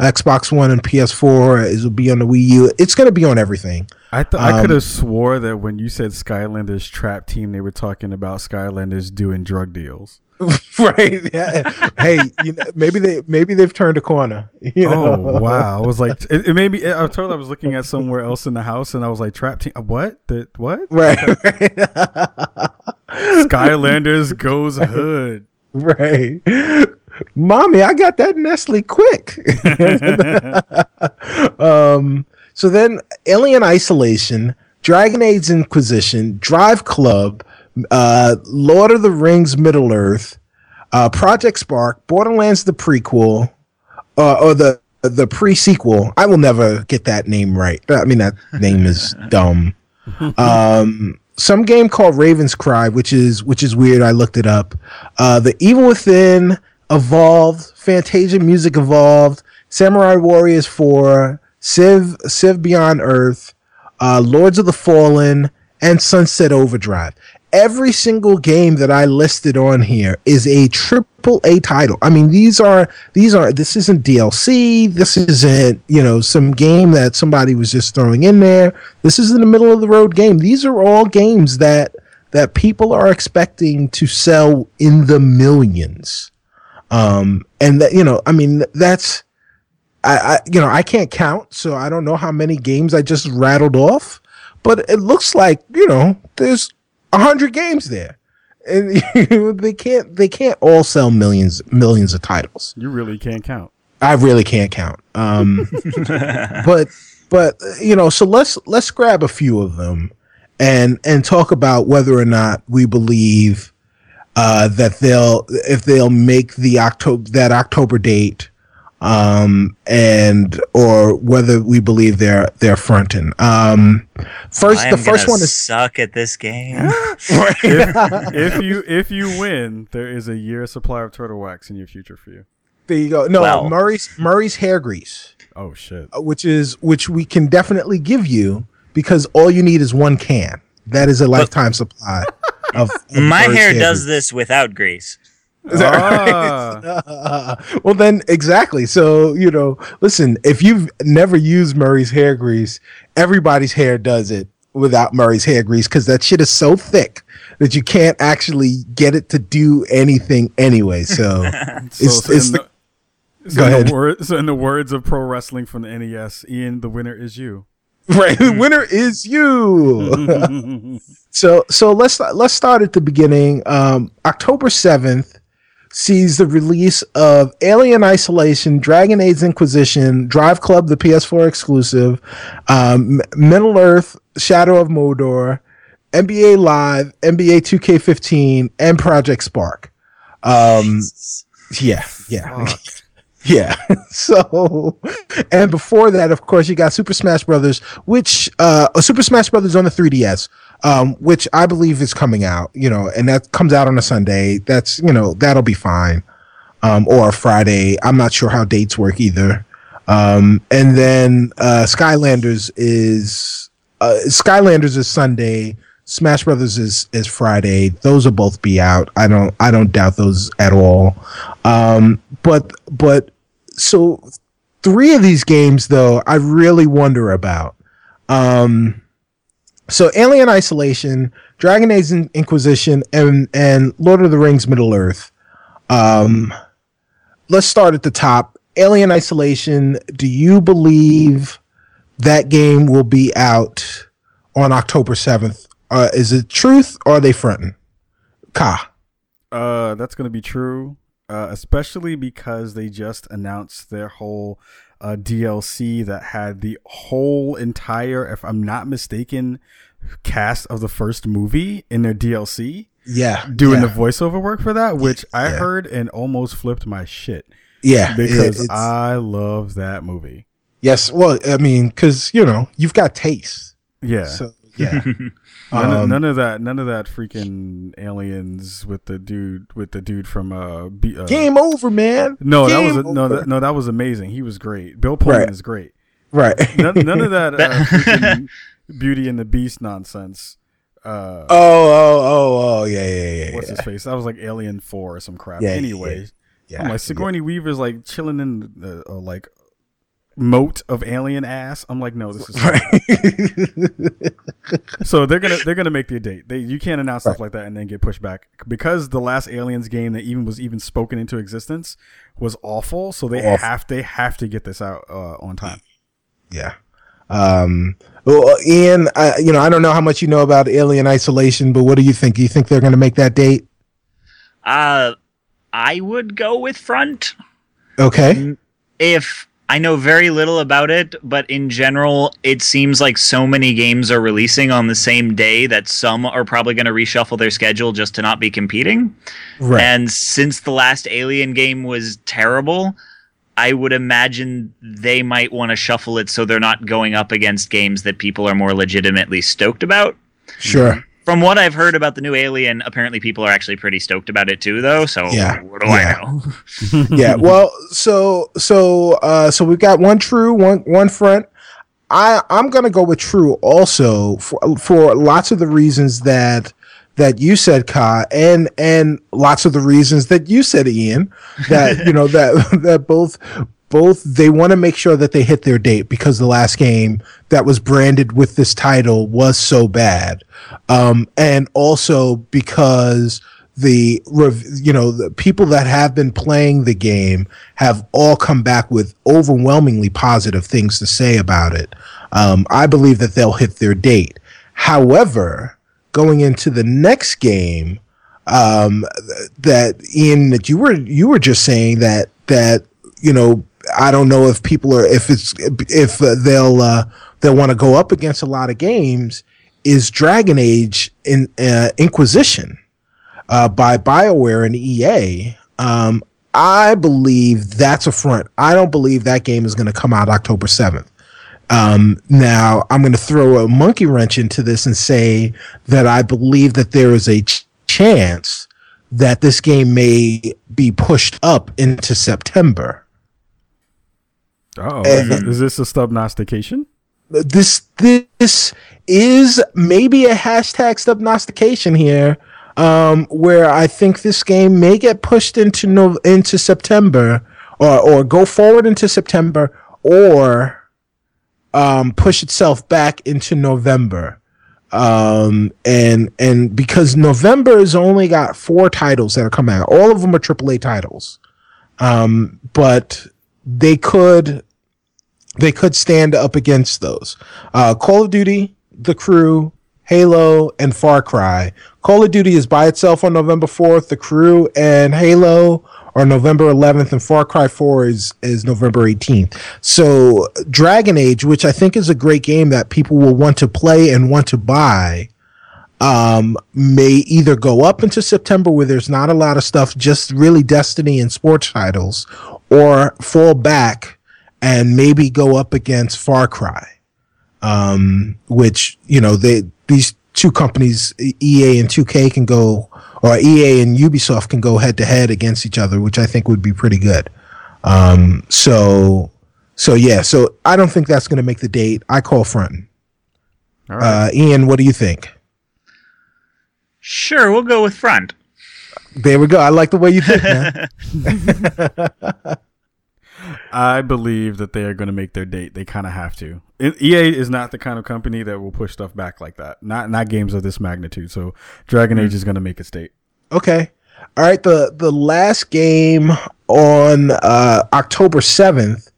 Speaker 2: Xbox One and PS4 is will be on the Wii U. It's going to be on everything.
Speaker 1: I th- I
Speaker 2: Um,
Speaker 1: could have swore that when you said Skylanders trap team, they were talking about Skylanders doing drug deals.
Speaker 2: right? Yeah. hey, you know, maybe they maybe they've turned a corner. You know?
Speaker 1: Oh wow! I was like, it, it made me. I told I was looking at somewhere else in the house, and I was like, trap team. What? The what?
Speaker 2: right, Right.
Speaker 1: Skylanders goes hood.
Speaker 2: right. Mommy, I got that Nestle Quik. um, so then Alien Isolation, Dragon Age Inquisition, Drive Club, uh, Lord of the Rings Middle Earth, uh, Project Spark, Borderlands the prequel, uh, or the the pre-sequel. I will never get that name right. I mean that name is dumb. Um, some game called Raven's Cry, which is which is weird. I looked it up. Uh, the Evil Within evolved. Fantasia Music evolved. Samurai Warriors Four, Civ Civ Beyond Earth, uh, Lords of the Fallen, and Sunset Overdrive. Every single game that I listed on here is a triple A title. I mean, these are these are this isn't DLC. This isn't you know some game that somebody was just throwing in there. This is in the middle of the road game. These are all games that that people are expecting to sell in the millions. Um, and that you know, I mean, that's I, I you know I can't count, so I don't know how many games I just rattled off, but it looks like you know there's hundred games there, and they can't they can't all sell millions millions of titles.
Speaker 1: You really can't count.
Speaker 2: I really can't count. Um, but but you know, so let's let's grab a few of them and and talk about whether or not we believe uh, that they'll if they'll make the October that October date um and or whether we believe they're they're fronting um first the first
Speaker 3: gonna
Speaker 2: one is
Speaker 3: suck at this game.
Speaker 1: if you if you win, there is a year supply of turtle wax in your future for you.
Speaker 2: there you go no
Speaker 3: Well-
Speaker 2: murray's murray's hair grease
Speaker 1: Oh shit!
Speaker 2: uh, which is which we can definitely give you because all you need is one can. That is a lifetime supply of, of
Speaker 3: My
Speaker 2: Murray's
Speaker 3: hair
Speaker 2: hair
Speaker 3: does
Speaker 2: grease.
Speaker 3: this without grease.
Speaker 1: Ah,
Speaker 2: well, then exactly. So you know, listen. If you've never used Murray's hair grease, everybody's hair does it without Murray's hair grease because that shit is so thick that you can't actually get it to do anything anyway. So it's,
Speaker 1: so
Speaker 2: it's
Speaker 1: in
Speaker 2: the,
Speaker 1: the, so
Speaker 2: Go
Speaker 1: in
Speaker 2: ahead.
Speaker 1: wor- so in the words of pro wrestling from the NES, Ian, the winner is you.
Speaker 2: right. The winner is you. so so let's let's start at the beginning. Um, October seventh, sees the release of Alien Isolation, Dragon Age Inquisition, Drive Club, the PS4 exclusive, um, Middle Earth, Shadow of Mordor, NBA Live, NBA 2K15, and Project Spark. Um, yeah, yeah. Yeah. so, and before that, of course, you got Super Smash Brothers, which, uh, Super Smash Brothers on the 3DS, um, which I believe is coming out, you know, and that comes out on a Sunday. That's, you know, that'll be fine. Um, or a Friday. I'm not sure how dates work either. Um, and then, uh, Skylanders is, uh, Skylanders is Sunday. Smash Brothers is is Friday. Those will both be out. I don't I don't doubt those at all. Um, but but so three of these games though I really wonder about. Um, so Alien Isolation, Dragon Age Inquisition, and and Lord of the Rings Middle Earth. Um, let's start at the top. Alien Isolation. Do you believe that game will be out on October seventh? Uh, is it truth or are they fronting? Ka.
Speaker 1: Uh, that's gonna be true. Uh, especially because they just announced their whole uh, DLC that had the whole entire, if I'm not mistaken, cast of the first movie in their DLC.
Speaker 2: Yeah,
Speaker 1: doing
Speaker 2: yeah.
Speaker 1: the voiceover work for that, which I
Speaker 2: Yeah.
Speaker 1: heard and almost flipped my shit
Speaker 2: Yeah,
Speaker 1: because
Speaker 2: it-
Speaker 1: I love that movie.
Speaker 2: yes. Well, I mean, because you know you've got taste.
Speaker 1: Yeah,
Speaker 2: So yeah,
Speaker 1: none, of,
Speaker 2: um,
Speaker 1: none of that, none of that freaking aliens with the dude with the dude from uh, B, uh
Speaker 2: game over, man.
Speaker 1: No, that was a, no, that, no, that was amazing. He was great. Bill Pullman
Speaker 2: Right.
Speaker 1: is great.
Speaker 2: right.
Speaker 1: None, none of that uh, Beauty and the Beast nonsense. Uh,
Speaker 2: oh, oh, oh, oh, yeah, yeah, yeah.
Speaker 1: what's
Speaker 2: yeah.
Speaker 1: his face? That was like Alien Four or some crap.
Speaker 2: Yeah, yeah,
Speaker 1: anyway,
Speaker 2: yeah,
Speaker 1: I'm like Sigourney Weaver's like chilling in the uh, like moat of alien ass. I'm like, no, this is right. so they're gonna they're gonna make the date. They you can't announce stuff like that and then get pushed back because the last Aliens game that even was even spoken into existence was awful. So they
Speaker 2: Awful.
Speaker 1: have they have to get this out uh, on time.
Speaker 2: Yeah. Um, well, Ian, I, you know, I don't know how much you know about Alien Isolation, but what do you think? Do you think they're going to make that date?
Speaker 3: Uh, I would go with front.
Speaker 2: Okay.
Speaker 3: if I know very little about it, but in general, it seems like so many games are releasing on the same day that some are probably going to reshuffle their schedule just to not be competing.
Speaker 2: Right.
Speaker 3: And since the last Alien game was terrible, I would imagine they might want to shuffle it so they're not going up against games that people are more legitimately stoked about.
Speaker 2: sure.
Speaker 3: From what I've heard about the new Alien, apparently people are actually pretty stoked about it too, though. So
Speaker 2: Yeah,
Speaker 3: what do
Speaker 2: yeah.
Speaker 3: I know?
Speaker 2: yeah. Well, so so uh so we've got one true, one one front. I I'm gonna go with true also for for lots of the reasons that that you said, Ka, and and lots of the reasons that you said, Ian. That you know that that both both they want to make sure that they hit their date because the last game that was branded with this title was so bad, um, and also because the you know the people that have been playing the game have all come back with overwhelmingly positive things to say about it. Um, I believe that they'll hit their date. However, going into the next game, um, that Ian, that you were you were just saying that that you know I don't know if people are if it's if uh, they'll uh, they'll want to go up against a lot of games is Dragon Age in uh, Inquisition uh, by BioWare and EA. Um, I believe that's a front. I don't believe that game is going to come out October 7th. Um, now, I'm going to throw a monkey wrench into this and say that I believe that there is a ch- chance that this game may be pushed up into September.
Speaker 1: Oh, is this a stubnostication?
Speaker 2: this this is maybe a hashtag stubnostication here um where i think this game may get pushed into no into september or or go forward into september or um push itself back into november. Um and and because november has only got four titles that are coming out. All of them are aaa titles. Um but they could they could stand up against those. Uh, Call of Duty, The Crew, Halo, and Far Cry. Call of Duty is by itself on November 4th. The Crew and Halo are November 11th, and Far Cry 4 is, is November 18th. So, Dragon Age, which I think is a great game that people will want to play and want to buy, um, may either go up into September where there's not a lot of stuff, just really Destiny and sports titles, or fall back and maybe go up against Far Cry um, which you know they these two companies, EA and 2K, can go, or EA and Ubisoft can go head to head against each other, which I think would be pretty good. Um, so, so yeah, so I don't think that's going to make the date. I call fronting.
Speaker 1: All right.
Speaker 2: Uh, Ian, what do you think?
Speaker 3: Sure, we'll go with front.
Speaker 2: There we go. I like the way you think, man.
Speaker 1: I believe that they are going to make their date. They kind of have to. EA is not the kind of company that will push stuff back like that. Not not games of this magnitude. So Dragon Age is going to make its date.
Speaker 2: Okay. All right. The the last game on uh, October seventh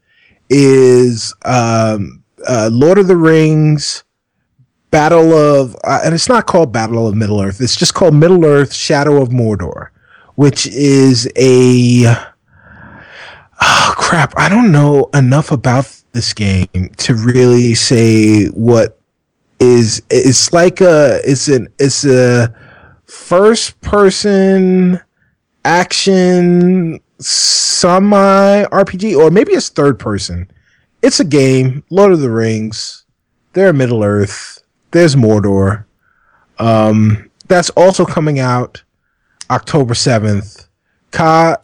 Speaker 2: is um, uh, Lord of the Rings Battle of, uh, and it's not called Battle of Middle Earth. It's just called Middle Earth Shadow of Mordor, which is a oh crap. I don't know enough about this game to really say what is. It's like a. It's an. It's a first person action semi RPG, or maybe it's third person. It's a game, Lord of the Rings. They're Middle Earth. There's Mordor. Um, that's also coming out October 7th. Ka,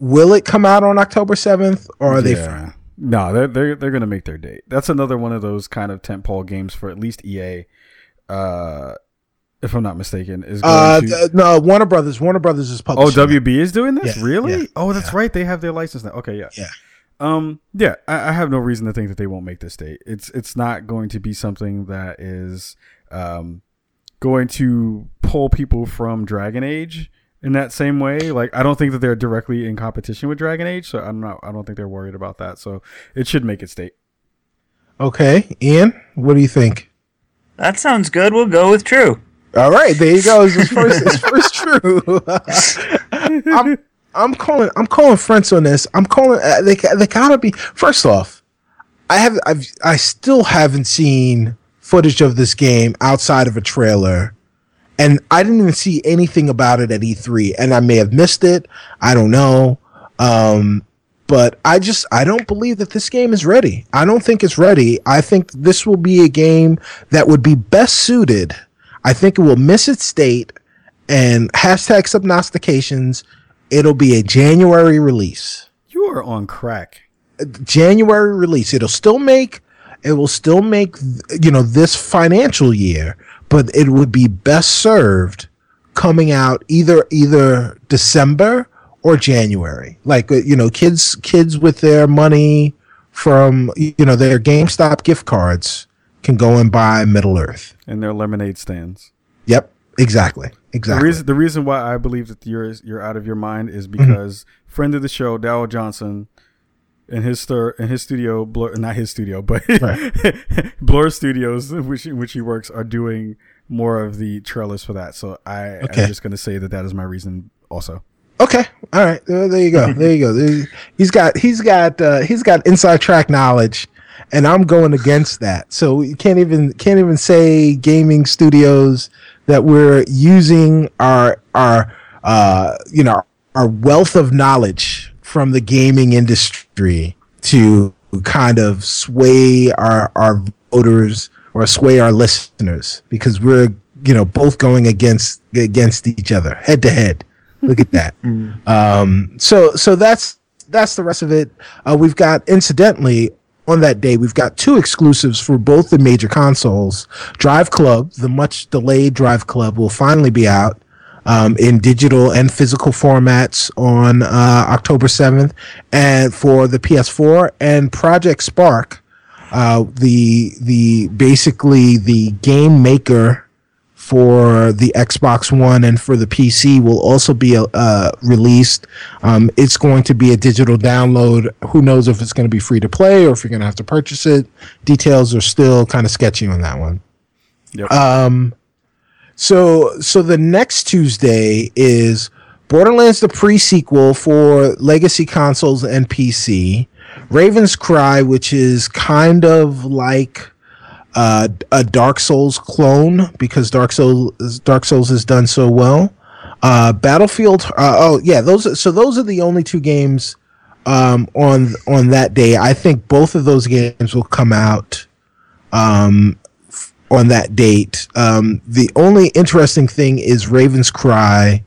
Speaker 2: will it come out on October 7th, or are they?
Speaker 1: Yeah. No, they're they're they're gonna make their date. That's another one of those kind of tentpole games for at least EA. Uh, if I'm not mistaken, is going
Speaker 2: Uh,
Speaker 1: to.
Speaker 2: th- no, Warner Brothers. Warner Brothers is
Speaker 1: oh,
Speaker 2: publishing. it.
Speaker 1: WB is doing this.
Speaker 2: Yeah,
Speaker 1: really?
Speaker 2: yeah,
Speaker 1: oh, that's
Speaker 2: yeah.
Speaker 1: right. They have their license now. Okay, yeah.
Speaker 2: Yeah.
Speaker 1: Um. Yeah. I, I have no reason to think that they won't make this date. It's it's not going to be something that is um going to pull people from Dragon Age in that same way. Like I don't think that they're directly in competition with Dragon Age, so I'm not. I don't think they're worried about that. So it should make its date.
Speaker 2: Okay, Ian, what do you think?
Speaker 3: That sounds good. We'll go with true.
Speaker 2: All right, there you go. It's his first, it's first true. I'm, I'm calling, I'm calling friends on this. I'm calling. Uh, they, they gotta be. First off, I have, I've, I still haven't seen footage of this game outside of a trailer, and I didn't even see anything about it at E3. And I may have missed it. I don't know. Um, but I just I don't believe that this game is ready. I don't think it's ready. I think this will be a game that would be best suited. I think it will miss its date and hashtag subnostications. It'll be a January release.
Speaker 1: You are on crack.
Speaker 2: January release. It'll still make it will still make you know this financial year, but it would be best served coming out either either December or January. Like uh, you know, kids kids with their money from you know their GameStop gift cards can go and buy Middle Earth.
Speaker 1: and their lemonade stands.
Speaker 2: Yep, exactly,
Speaker 1: The
Speaker 2: exactly.
Speaker 1: reason the reason why I believe that you're you're out of your mind is
Speaker 2: Mm-hmm.
Speaker 1: because friend of the show, Dow Johnson, in his stir in his studio, Blur, not his studio, but Blur Studios, which in which he works, are doing more of the trailers for that. So I
Speaker 2: Okay.
Speaker 1: am just gonna say that that is my reason also.
Speaker 2: Okay, all right. Uh, there you go. There you go. He's got he's got uh, he's got inside track knowledge, and I'm going against that. So you can't even can't even say gaming studios that we're using our our uh, you know our wealth of knowledge from the gaming industry to kind of sway our our voters or sway our listeners because we're you know both going against against each other head to head. Look at that. Um, so so that's that's the rest of it. Uh, we've got incidentally on that day we've got two exclusives for both the major consoles. Drive Club, the much delayed Drive Club, will finally be out um, in digital and physical formats on uh, October seventh, and for the PS4 and Project Spark, uh, the the basically the game maker for the Xbox One and for the PC will also be uh, released. Um, it's going to be a digital download. Who knows if it's going to be free to play or if you're going to have to purchase it? Details are still kind of sketchy on that one.
Speaker 1: Yep.
Speaker 2: Um, So so the next Tuesday is Borderlands the pre-sequel for legacy consoles and PC. Raven's Cry, which is kind of like uh, a Dark Souls clone because Dark Souls Dark Souls has done so well. Uh, Battlefield. Uh, oh yeah, those. So those are the only two games um, on on that day. I think both of those games will come out um, f- on that date. Um, the only interesting thing is Raven's Cry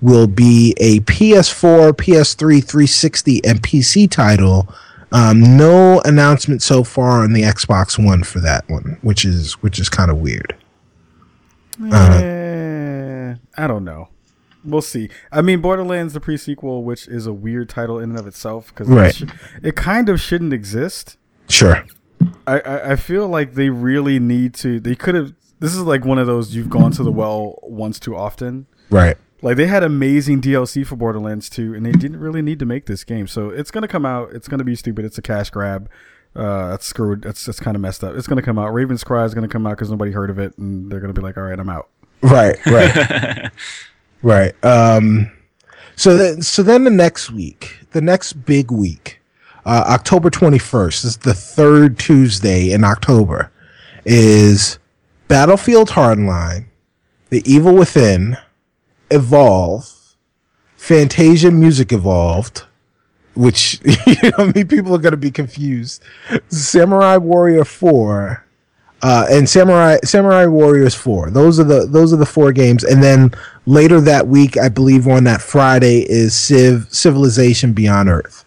Speaker 2: will be a PS4, PS3, 360, and PC title. Um, no announcement so far on the Xbox One for that one, which is which is kind of weird.
Speaker 1: Eh, I don't know. We'll see. I mean, Borderlands the pre-sequel, which is a weird title in and of itself, because
Speaker 2: Right.
Speaker 1: it, sh- it kind of shouldn't exist.
Speaker 2: Sure.
Speaker 1: I, I, I feel like they really need to. They could have. This is like one of those you've gone to the well once too often.
Speaker 2: Right.
Speaker 1: Like they had amazing DLC for Borderlands 2, and they didn't really need to make this game. So it's gonna come out. It's gonna be stupid. It's a cash grab. Uh, that's screwed. That's that's kind of messed up. It's gonna come out. Raven's Cry is gonna come out because nobody heard of it, and they're gonna be like, "All right, I'm out."
Speaker 2: Right, right, right. Um, so then, so then the next week, the next big week, uh, October twenty first is the third Tuesday in October, is Battlefield Hardline, The Evil Within, Evolve, Fantasia Music Evolved, which you know, I mean, people are going to be confused. Samurai Warrior Four, uh, and Samurai Samurai Warriors Four. Those are the those are the four games, and then later that week, I believe on that Friday is Civ Civilization Beyond Earth.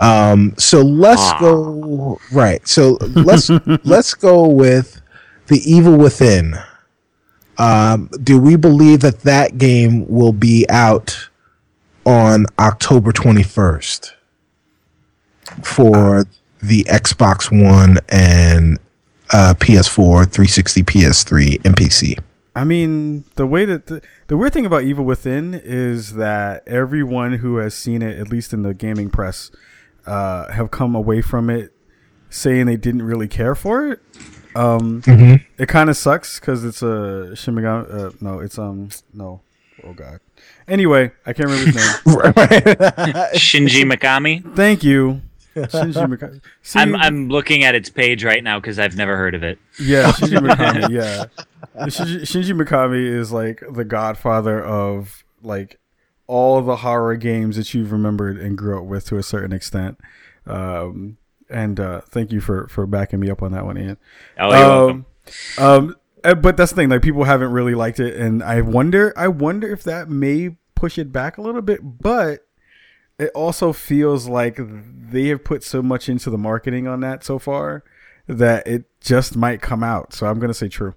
Speaker 2: Um, so let's go right. So let's let's go with the Evil Within. Um, do we believe that that game will be out on October twenty first for the Xbox One and uh, PS4, 360, PS3, and PC?
Speaker 1: I mean, the way that the, the weird thing about Evil Within is that everyone who has seen it, at least in the gaming press, uh, have come away from it saying they didn't really care for it. Um, It kind of sucks because it's a Shimigami. Uh, no, it's um no. Oh god. Anyway, I can't remember his name.
Speaker 3: Shinji Mikami.
Speaker 1: Thank you. Shinji Mikami. See,
Speaker 3: I'm I'm looking at its page right now because I've never heard of it.
Speaker 1: Yeah, Shinji Mikami. Yeah, Shinji, Shinji Mikami is like the godfather of like all the horror games that you've remembered and grew up with to a certain extent. Um, and uh, thank you for for backing me up on that one, Ian.
Speaker 3: Oh, you're welcome.
Speaker 1: Um, um, uh, but that's the thing. Like people haven't really liked it, and I wonder. I wonder if that may push it back a little bit. But it also feels like they have put so much into the marketing on that so far that it just might come out. So I'm gonna say true.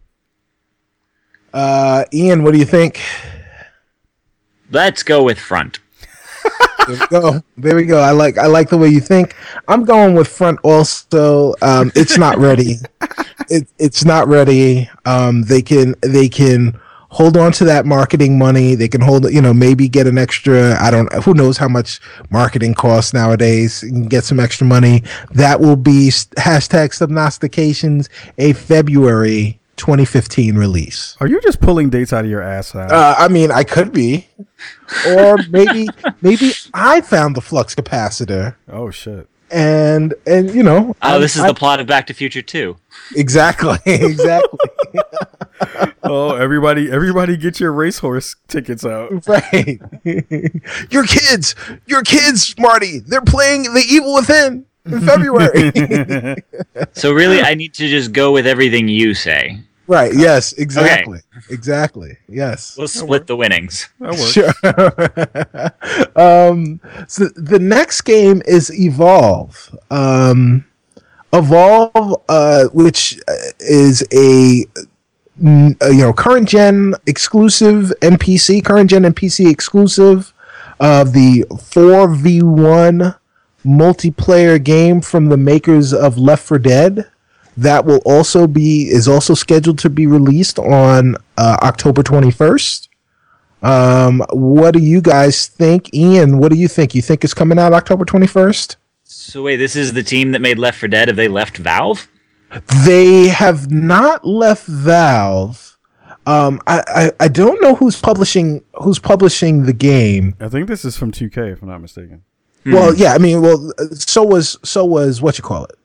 Speaker 2: Uh, Ian, what do you think?
Speaker 3: Let's go with front.
Speaker 2: There we go. There we go. I like I like the way you think. I'm going with front also. Um, it's not ready. it, it's not ready. Um, they can they can hold on to that marketing money. They can hold you know maybe get an extra. I don't who knows how much marketing costs nowadays. Can get some extra money. That will be hashtag subnostications a February 2015 release.
Speaker 1: Are you just pulling dates out of your ass? Now?
Speaker 2: Uh, I mean, I could be, or maybe maybe I found the flux capacitor,
Speaker 1: oh shit!
Speaker 2: and and you know,
Speaker 3: Oh,
Speaker 2: I'm-
Speaker 3: this is
Speaker 2: I'm-
Speaker 3: the plot of Back to Future 2.
Speaker 2: exactly exactly
Speaker 1: Oh, everybody, everybody, get your racehorse tickets out.
Speaker 2: right. your kids, your kids, Marty, they're playing the Evil Within in February.
Speaker 3: So really, I need to just go with everything you say.
Speaker 2: Right? Yes, exactly, exactly. Yes.
Speaker 3: We'll split the winnings.
Speaker 1: That works.
Speaker 2: Sure. um, so the next game is Evolve. Um, Evolve, uh, which uh, is a uh, you know current gen exclusive NPC, current gen NPC exclusive of the four v one multiplayer game from the makers of Left 4 Dead. That will also be is also scheduled to be released on uh, October twenty first. Um, what do you guys think, Ian? What do you think? You think it's coming out October twenty first?
Speaker 3: So wait, this is the team that made Left 4 Dead. Have they left Valve?
Speaker 2: They have not left Valve. Um, I, I I don't know who's publishing who's publishing the game.
Speaker 1: I think this is from 2K, if I'm not mistaken.
Speaker 2: Well, yeah, I mean, well, uh, so was so was what you call it.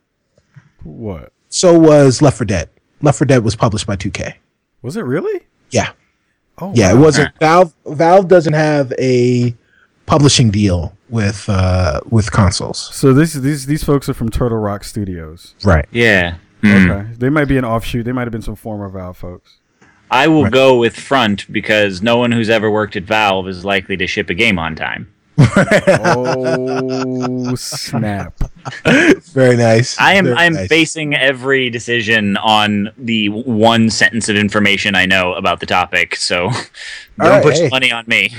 Speaker 1: What
Speaker 2: So was Left 4 Dead. Left 4 Dead was published by 2K.
Speaker 1: was it really?
Speaker 2: Yeah,
Speaker 1: Oh,
Speaker 2: yeah, it wasn't Valve. Valve doesn't have a publishing deal with uh with consoles.
Speaker 1: So this these these folks are from Turtle Rock Studios.
Speaker 2: Right.
Speaker 3: Yeah. Hmm.
Speaker 1: Okay, they might be an offshoot. They might have been some former Valve folks.
Speaker 3: I will go with Front because no one who's ever worked at Valve is likely to ship a game on time.
Speaker 1: Oh snap!
Speaker 2: Very nice.
Speaker 3: I am
Speaker 2: Very
Speaker 3: I'm
Speaker 2: nice.
Speaker 3: basing every decision on the one sentence of information I know about the topic. So don't
Speaker 2: right,
Speaker 3: put your
Speaker 2: hey.
Speaker 3: money on me.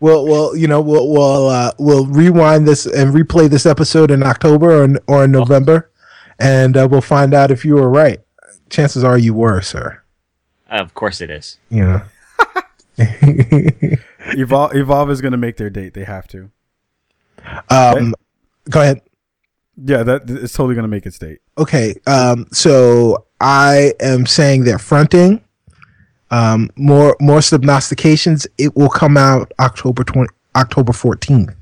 Speaker 2: Well, well, you know, we'll we'll uh, we'll rewind this and replay this episode in October or in, or in November, and uh, we'll find out if you were right. Chances are you were, sir.
Speaker 3: of course it is.
Speaker 2: Know.
Speaker 1: Evolve, Evolve is going to make their date. They have to.
Speaker 2: Um, go ahead.
Speaker 1: Yeah, that it's totally going to make its date.
Speaker 2: Okay. Um, so I am saying they're fronting. Um, more more subnostications. It will come out October twenty October fourteenth.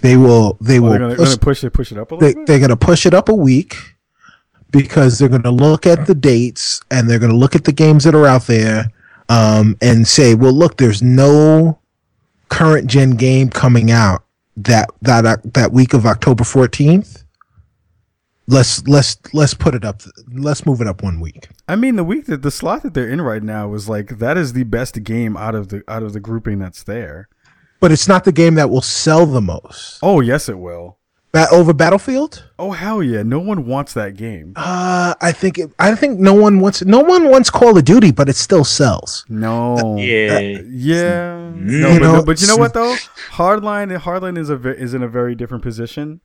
Speaker 2: They will they
Speaker 1: Oh,
Speaker 2: will
Speaker 1: they're going
Speaker 2: push,
Speaker 1: to push it push it up a
Speaker 2: they,
Speaker 1: little bit.
Speaker 2: they're going to push it up a week because they're going to look at the dates and they're going to look at the games that are out there um, and say, well, look, there's no current gen game coming out that that that week of October 14th. Let's let's let's put it up. Let's move it up one week.
Speaker 1: I mean, the week that the slot that they're in right now is like that is the best game out of the out of the grouping that's there.
Speaker 2: But it's not the game that will sell the most.
Speaker 1: Oh yes, it will.
Speaker 2: Ba- over Battlefield?
Speaker 1: Oh hell yeah! No one wants that game.
Speaker 2: Uh, I think it, I think no one wants no one wants Call of Duty, but it still sells.
Speaker 1: No.
Speaker 3: Uh, yeah.
Speaker 1: Uh, yeah. Mm-hmm. No,
Speaker 2: You
Speaker 1: but,
Speaker 2: know,
Speaker 1: no, but you know what though? Hardline Hardline is a is in a very different position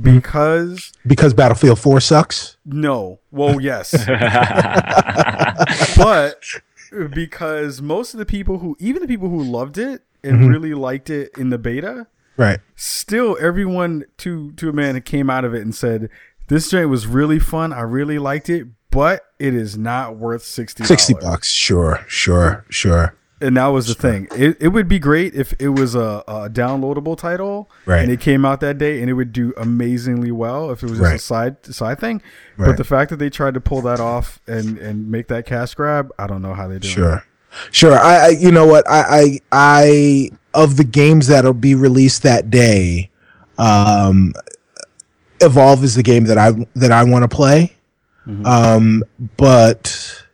Speaker 1: because
Speaker 2: because Battlefield 4 sucks.
Speaker 1: no. Well, yes. but because most of the people who even the people who loved it and mm-hmm. really liked it in the beta,
Speaker 2: Right.
Speaker 1: still everyone to to a man that came out of it and said this joint was really fun. I really liked it, but it is not worth 60
Speaker 2: 60 bucks. Sure, sure, sure.
Speaker 1: and that was the thing. It, it would be great if it was a, a downloadable title,
Speaker 2: Right.
Speaker 1: And it came out that day, and it would do amazingly well if it was just
Speaker 2: Right.
Speaker 1: a side side thing.
Speaker 2: Right.
Speaker 1: But the fact that they tried to pull that off and and make that cash grab, I don't know how they do. It.
Speaker 2: Sure. Sure. I, I you know what? I, I I of the games that'll be released that day, um Evolve is the game that I that I want to play. Um but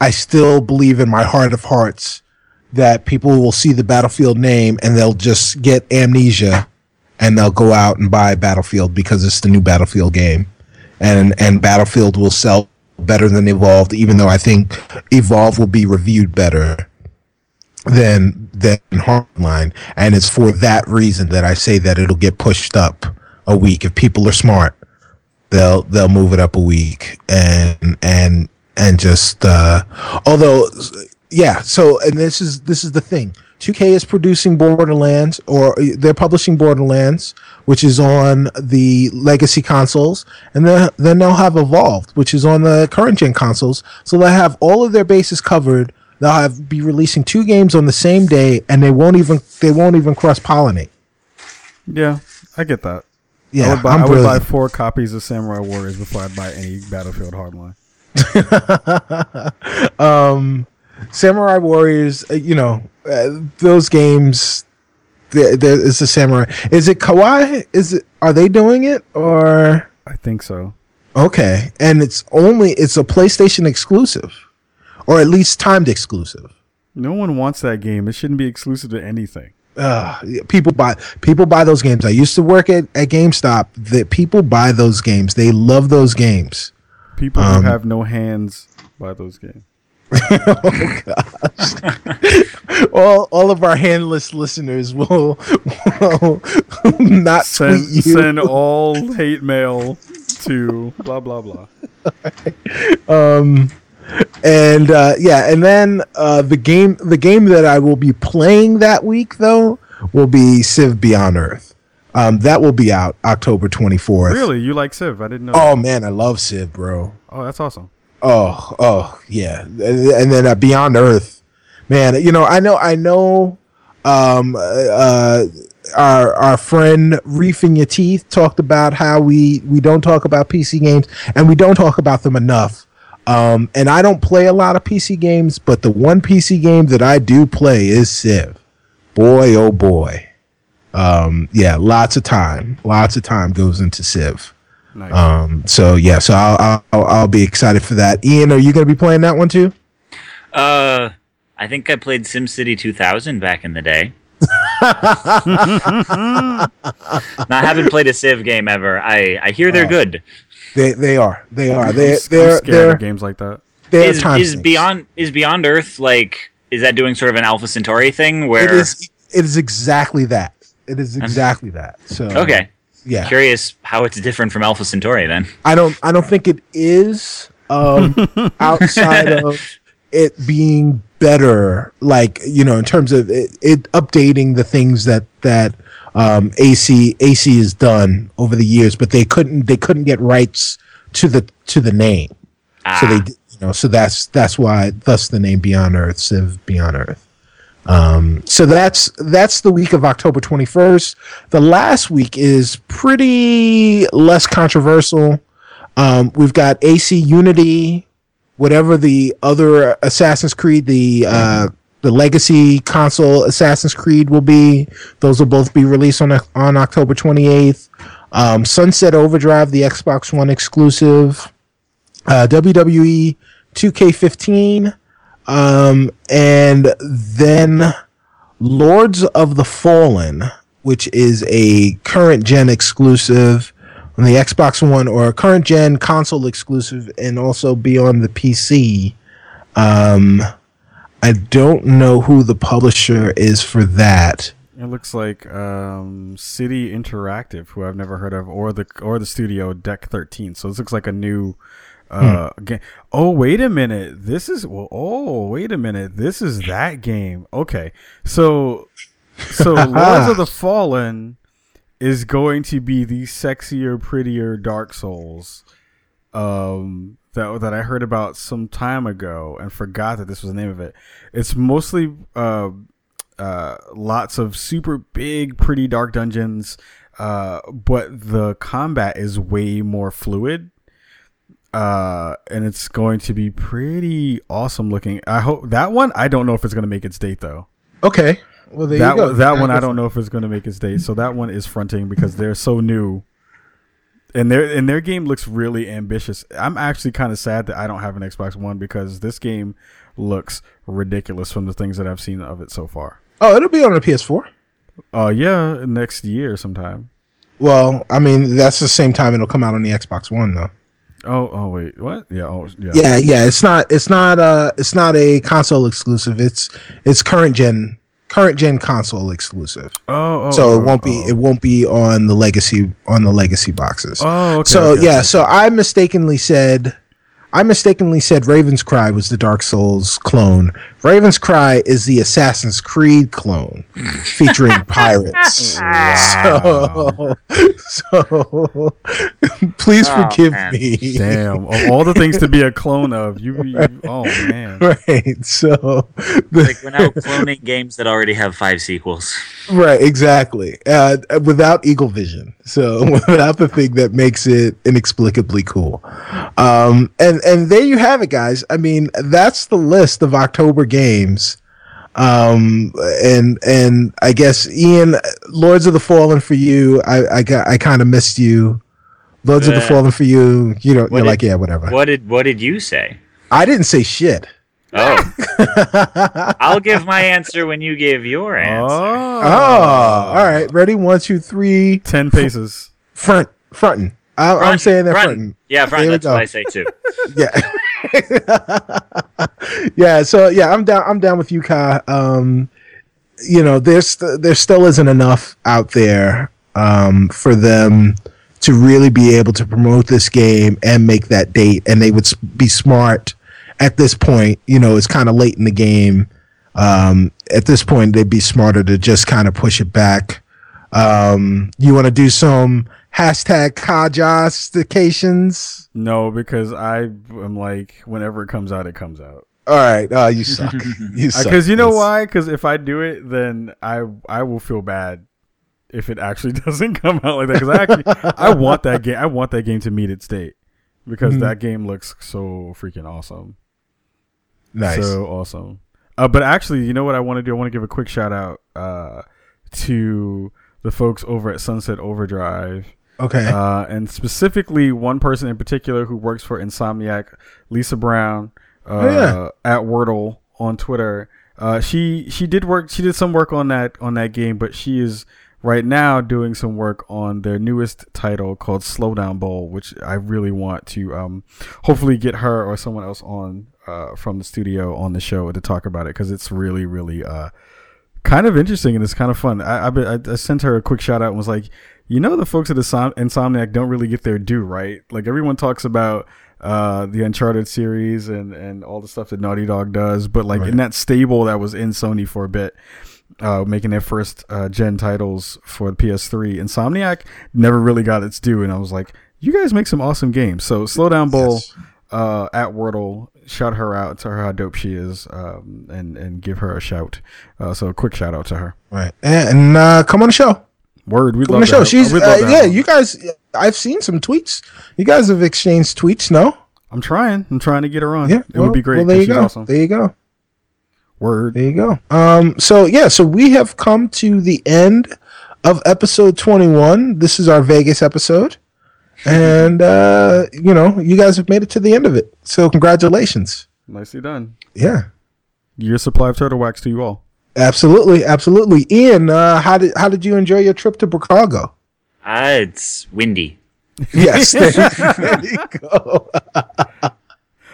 Speaker 2: I still believe in my heart of hearts that people will see the Battlefield name and they'll just get amnesia and they'll go out and buy Battlefield because it's the new Battlefield game. And and Battlefield will sell better than Evolved, even though I think Evolve will be reviewed better than than Hardline. And it's for that reason that I say that it'll get pushed up a week. If people are smart, they'll they'll move it up a week and and and just uh although yeah so and this is this is the thing 2k is producing borderlands or they're publishing borderlands which is on the legacy consoles and then then they'll have evolved which is on the current gen consoles so they'll have all of their bases covered they'll have be releasing two games on the same day and they won't even they won't even cross pollinate
Speaker 1: Yeah, I get that.
Speaker 2: yeah
Speaker 1: I would buy, I would buy four copies of Samurai Warriors before I'd buy any Battlefield Hardline.
Speaker 2: Samurai Warriors, uh, you know, uh, those games. There, there is a samurai. Is it Kawaii? Is it? Are they doing it or?
Speaker 1: I think so.
Speaker 2: Okay, and it's only it's a PlayStation exclusive, or at least timed exclusive.
Speaker 1: No one wants that game. It shouldn't be exclusive to anything.
Speaker 2: Uh, people buy people buy those games. I used to work at, at GameStop. That people buy those games. They love those games.
Speaker 1: People
Speaker 2: Um,
Speaker 1: who have no hands buy those games.
Speaker 2: All all of our handless listeners will, will not
Speaker 1: Send send all hate mail to blah blah blah.
Speaker 2: Um, and uh, yeah, and then uh, the game the game that I will be playing that week though will be Civ Beyond Earth. Um, that will be out October twenty fourth.
Speaker 1: Really, you like Civ? I didn't know.
Speaker 2: Oh man, I love Civ, bro.
Speaker 1: Oh, that's awesome.
Speaker 2: Oh, oh, yeah, and, then uh, Beyond Earth, man. You know, I know, I know. Um, uh, our our friend Reefing Your Teeth talked about how we we don't talk about PC games and we don't talk about them enough. Um, and I don't play a lot of PC games, but the one PC game that I do play is Civ. Boy, oh boy. Um, yeah, lots of time, lots of time goes into Civ.
Speaker 1: Nice.
Speaker 2: Um, so yeah, so I'll, I'll I'll be excited for that. Ian, are you going to be playing that one too?
Speaker 3: Uh, I think I played SimCity 2000 back in the day. no, I haven't played a Civ game ever. I, I hear they're
Speaker 2: Oh.
Speaker 3: good.
Speaker 2: They they are they are they they're
Speaker 1: scared
Speaker 2: they're
Speaker 1: of games like that.
Speaker 2: they're
Speaker 3: Is,
Speaker 2: time
Speaker 3: is beyond is Beyond Earth like is that doing sort of an Alpha Centauri thing where
Speaker 2: It is it is exactly that. It is exactly that. So
Speaker 3: okay?
Speaker 2: Yeah.
Speaker 3: Curious how it's different from Alpha Centauri then.
Speaker 2: I don't I don't think it is um outside of it being better like you know in terms of it, it updating the things that that um AC AC has done over the years but they couldn't they couldn't get rights to the to the name so
Speaker 3: Ah,
Speaker 2: they you know so that's that's why thus the name Beyond Earth Civ Beyond Earth um so that's that's the week of October 21st the last week is pretty less controversial. Um we've got AC Unity whatever the other Assassin's Creed the uh the legacy console Assassin's Creed will be. Those will both be released on on October 28th um Sunset Overdrive the Xbox One exclusive. Uh, WWE 2K15, um, and then Lords of the Fallen, which is a current gen exclusive on the Xbox One or a current gen console exclusive, and also be on the PC. Um, I don't know who the publisher is for that.
Speaker 1: It looks like um, City Interactive, who I've never heard of, or the or the studio Deck Thirteen. So this looks like a new uh, game. Oh wait a minute, this is well. Oh wait a minute, this is that game. Okay, so so Lords of the Fallen is going to be the sexier, prettier Dark Souls. Um, that that I heard about some time ago and forgot that this was the name of it. It's mostly uh uh, lots of super big, pretty dark dungeons, uh, but the combat is way more fluid. Uh, and it's going to be pretty awesome looking. I hope that one. I don't know if it's going to make its date though.
Speaker 2: Okay. Well, there
Speaker 1: that
Speaker 2: you go.
Speaker 1: one, that one, I don't know if it's going to make its date. So that one is fronting because they're so new, and their and their game looks really ambitious. I'm actually kind of sad that I don't have an Xbox One because this game looks ridiculous from the things that I've seen of it so far.
Speaker 2: Oh, it'll be on the PS4.
Speaker 1: Uh, yeah, next year sometime.
Speaker 2: Well, I mean, that's the same time it'll come out on the Xbox One, though.
Speaker 1: Oh, oh wait, what? Yeah, oh, yeah.
Speaker 2: Yeah, yeah. It's not. It's not. Uh, it's not a console exclusive. It's it's current gen current gen console exclusive.
Speaker 1: Oh, oh
Speaker 2: so
Speaker 1: oh,
Speaker 2: it won't be
Speaker 1: oh.
Speaker 2: it won't be on the legacy on the legacy boxes.
Speaker 1: Oh, okay.
Speaker 2: so
Speaker 1: okay,
Speaker 2: yeah,
Speaker 1: okay.
Speaker 2: so I mistakenly said I mistakenly said Raven's Cry was the Dark Souls clone. Raven's Cry is the Assassin's Creed clone featuring pirates. So, so please
Speaker 3: Oh,
Speaker 2: forgive
Speaker 3: man.
Speaker 2: me.
Speaker 1: Damn, of all the things to be a clone of, you. you oh man.
Speaker 2: Right. So the,
Speaker 3: Like we're now cloning games that already have five sequels.
Speaker 2: Right, exactly. Uh, without Eagle Vision, so without the thing that makes it inexplicably cool. Um, and and there you have it, guys. I mean, that's the list of October games. Um, and and I guess Ian, Lords of the Fallen for you. I I got I kind of missed you. Lords of the
Speaker 3: Uh,
Speaker 2: Fallen for you. You know, you're
Speaker 3: did-
Speaker 2: like, yeah, whatever.
Speaker 3: What did what did you say?
Speaker 2: I didn't say shit.
Speaker 3: Oh, I'll give my answer when you give your answer.
Speaker 1: Oh,
Speaker 2: Oh, all right. Ready? One, two, three.
Speaker 1: Ten paces.
Speaker 2: Front. Front, I'm
Speaker 3: Front,
Speaker 2: saying that
Speaker 3: front. Yeah, front.
Speaker 2: There
Speaker 3: That's what. I say too.
Speaker 2: yeah yeah so yeah i'm down i'm down with you kai um you know there's st- there still isn't enough out there um for them to really be able to promote this game and make that date and they would be smart at this point you know it's kind of late in the game um at this point they'd be smarter to just kind of push it back um you want to do some hashtag Kajastications?
Speaker 1: No, because I am like, whenever it comes out, it comes out.
Speaker 2: All right. Oh, you suck. You suck.
Speaker 1: Because you know why? Because if I do it, then I I will feel bad if it actually doesn't come out like that. Because I actually I want that game. I want that game to meet its date because
Speaker 2: Mm-hmm.
Speaker 1: that game looks so freaking awesome.
Speaker 2: Nice.
Speaker 1: So awesome. Uh, but actually, you know what I want to do? I want to give a quick shout out uh, to the folks over at Sunset Overdrive.
Speaker 2: Okay.
Speaker 1: Uh, and specifically one person in particular who works for Insomniac, Lisa Brown, uh,
Speaker 2: Oh, yeah.
Speaker 1: at wertle on Twitter. Uh, she she did work. She did some work on that on that game, but she is right now doing some work on their newest title called Slow Down, Bull, which I really want to um, hopefully get her or someone else on uh, from the studio on the show to talk about it because it's really really uh, kind of interesting and it's kind of fun. I, I, I I sent her a quick shout out and was like, you know, the folks at Insom- Insomniac don't really get their due, right? Like everyone talks about uh, the Uncharted series and and all the stuff that Naughty Dog does, but like in that stable that was in Sony for a bit. Uh, making their first uh, gen titles for the PS3, Insomniac never really got its due, and I was like, "You guys make some awesome games." So, Slow Down, Bull
Speaker 2: Yes.
Speaker 1: uh, at wertle, shout her out, tell her how dope she is, um, and and give her a shout. Uh, so a quick shout out to her.
Speaker 2: right. And uh, come on the show.
Speaker 1: Word, we'd love
Speaker 2: the
Speaker 1: to
Speaker 2: She's
Speaker 1: we'd
Speaker 2: uh,
Speaker 1: love to have
Speaker 2: yeah.
Speaker 1: her.
Speaker 2: You guys. I've seen some tweets. You guys have exchanged tweets. No.
Speaker 1: I'm trying. I'm trying to get her on.
Speaker 2: Yeah.
Speaker 1: it would be great.
Speaker 2: Well, there
Speaker 1: 'cause
Speaker 2: you go.
Speaker 1: awesome.
Speaker 2: There you go.
Speaker 1: Word.
Speaker 2: There you go. Um, so yeah, so we have come to the end of episode 21. This is our Vegas episode. And uh, you know, you guys have made it to the end of it. So congratulations.
Speaker 1: Nicely done.
Speaker 2: Yeah.
Speaker 1: Year supply of turtle wax to you all.
Speaker 2: Absolutely, absolutely. Ian, uh, how did how did you enjoy your trip to Chicago?
Speaker 3: Uh, it's windy.
Speaker 2: Yes, there, there you go.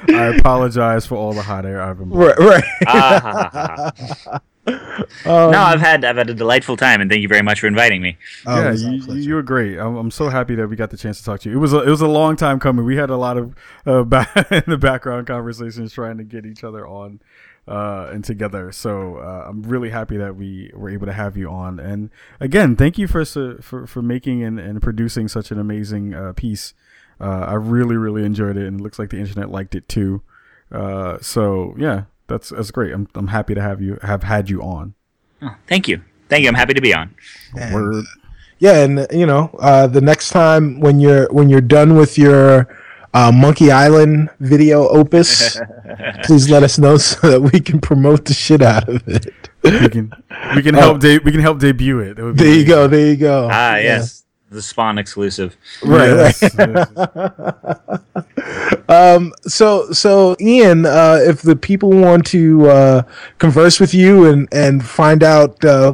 Speaker 1: I apologize for all the hot air I've been.
Speaker 2: Right, right.
Speaker 3: Ah, ha, ha, ha.
Speaker 2: Um,
Speaker 3: no, I've had I've had a delightful time, and thank you very much for inviting me.
Speaker 2: Oh,
Speaker 1: yeah,
Speaker 2: it was our
Speaker 1: you,
Speaker 2: pleasure.
Speaker 1: you were great. I'm, I'm so happy that we got the chance to talk to you. It was a, it was a long time coming. We had a lot of uh, back in the background conversations trying to get each other on uh, and together. So uh, I'm really happy that we were able to have you on. And again, thank you for for for making and, and producing such an amazing uh, piece. Uh, I really really enjoyed it, and it looks like the internet liked it too. Uh, so yeah, that's that's great. I'm I'm happy to have you have had you on.
Speaker 3: Thank you, thank you. I'm happy to be on.
Speaker 1: Word.
Speaker 2: Yeah, and uh, you know, uh, the next time when you're when you're done with your uh, Monkey Island video opus, please let us know so that we can promote the shit out of it.
Speaker 1: We can we can help de- we can help debut it. That would be
Speaker 2: There you
Speaker 1: amazing.
Speaker 2: go. There you go.
Speaker 3: Ah,
Speaker 2: Yeah.
Speaker 3: yes, the Spawn exclusive.
Speaker 2: Right. right.
Speaker 1: Yes, yes.
Speaker 2: So, so Ian, uh, if the people want to uh, converse with you and and find out, uh,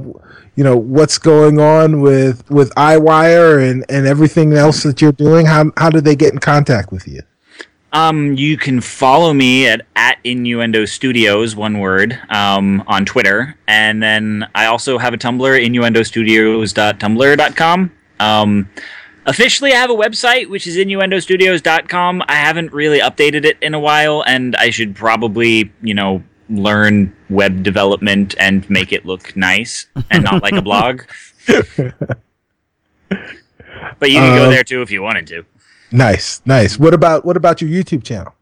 Speaker 2: you know, what's going on with with EyeWire and and everything else that you're doing, how how do they get in contact with you?
Speaker 3: Um, you can follow me at at Innuendo Studios, one word, um, on Twitter, and then I also have a Tumblr, innuendostudios.tumblr.com. Um, officially, I have a website which is innuendostudios.com. I haven't really updated it in a while, and I should probably, you know, learn web development and make it look nice and not like a blog. But you can go
Speaker 2: Uh,
Speaker 3: there too if you wanted to.
Speaker 2: Nice, nice. What about what about your YouTube channel?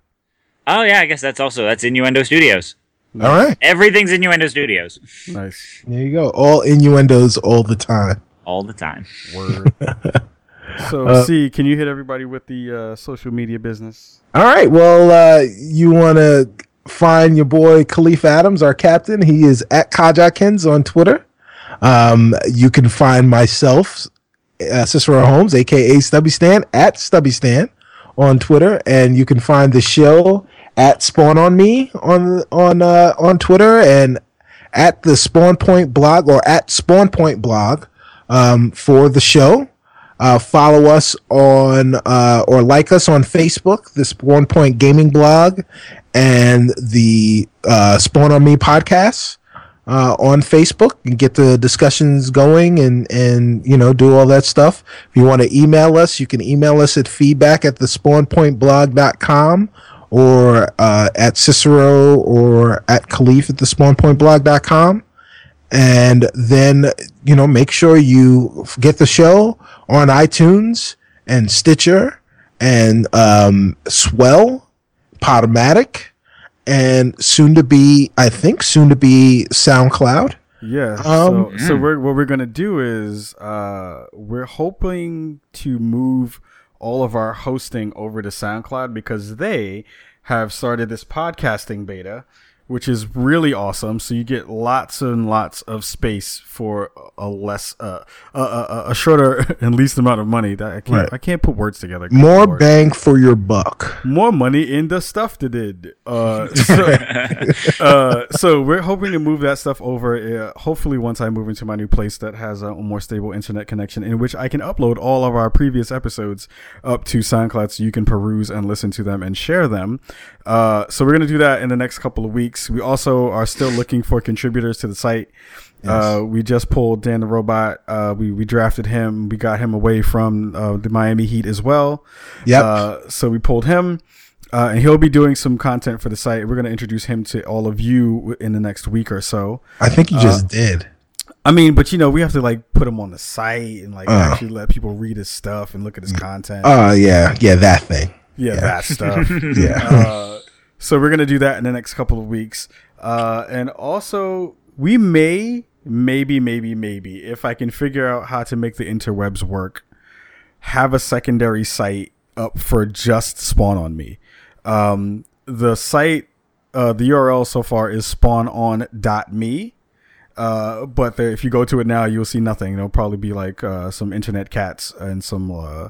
Speaker 3: Oh yeah, I guess that's also that's Innuendo Studios.
Speaker 2: All right,
Speaker 3: Everything's Innuendo Studios
Speaker 1: nice
Speaker 2: there you go. All innuendos all the time.
Speaker 3: all the time.
Speaker 1: word. So, see, can you hit everybody with the uh, social media business?
Speaker 2: All right. Well, uh, you want to find your boy Kahlief Adams, our captain. He is at Kajakins on Twitter. Um, you can find myself, uh, Cicero Holmes, aka Stubby Stan, at Stubby Stan on Twitter, and you can find the show at Spawn on Me on on uh, on Twitter and at the Spawn Point blog or at Spawn Point blog um, for the show. Uh, follow us on uh, or like us on Facebook, the Spawn Point Gaming blog, and the uh, Spawn on Me podcast uh, on Facebook and get the discussions going and and you know do all that stuff. If you want to email us, you can email us at feedback at the spawnpointblog.com or uh, at Cicero or at Kahlief at the spawnpointblog.com. And then you know, make sure you get the show on iTunes and Stitcher and um, Swell, Podomatic, and soon to be, I think, soon to be SoundCloud.
Speaker 1: Yeah.
Speaker 2: Um,
Speaker 1: so so we're, what we're gonna do is uh, we're hoping to move all of our hosting over to SoundCloud because they have started this podcasting beta, which is really awesome. So you get lots and lots of space for a less, uh, a, a, a shorter and least amount of money. That I can't,
Speaker 2: Right.
Speaker 1: I can't put words together.
Speaker 2: More
Speaker 1: Lord.
Speaker 2: bang for your buck.
Speaker 1: more money in the stuff that did. Uh, so, uh, so we're hoping to move that stuff over. Uh, hopefully, once I move into my new place that has a more stable internet connection, in which I can upload all of our previous episodes up to SoundCloud, so you can peruse and listen to them and share them. Uh, so we're gonna do that in the next couple of weeks. We also are still looking for contributors to the site. Uh, we just pulled Dan the Robot. Uh, we we drafted him. We got him away from uh, the Miami Heat as well.
Speaker 2: Yep.
Speaker 1: Uh, so we pulled him, uh, and he'll be doing some content for the site. We're going to introduce him to all of you in the next week or so.
Speaker 2: I think you just did.
Speaker 1: I mean, but you know, we have to like put him on the site and like
Speaker 2: Uh.
Speaker 1: actually let people read his stuff and look at his content.
Speaker 2: Oh yeah, yeah, that thing.
Speaker 1: yeah, that stuff.
Speaker 2: Yeah.
Speaker 1: So we're gonna do that in the next couple of weeks, uh, and also we may, maybe, maybe, maybe, if I can figure out how to make the interwebs work, have a secondary site up for just Spawn on Me. Um, the site, uh, the URL so far is spawnon.me. Uh, but the, if you go to it now, you'll see nothing. It'll probably be like uh, some internet cats and some uh,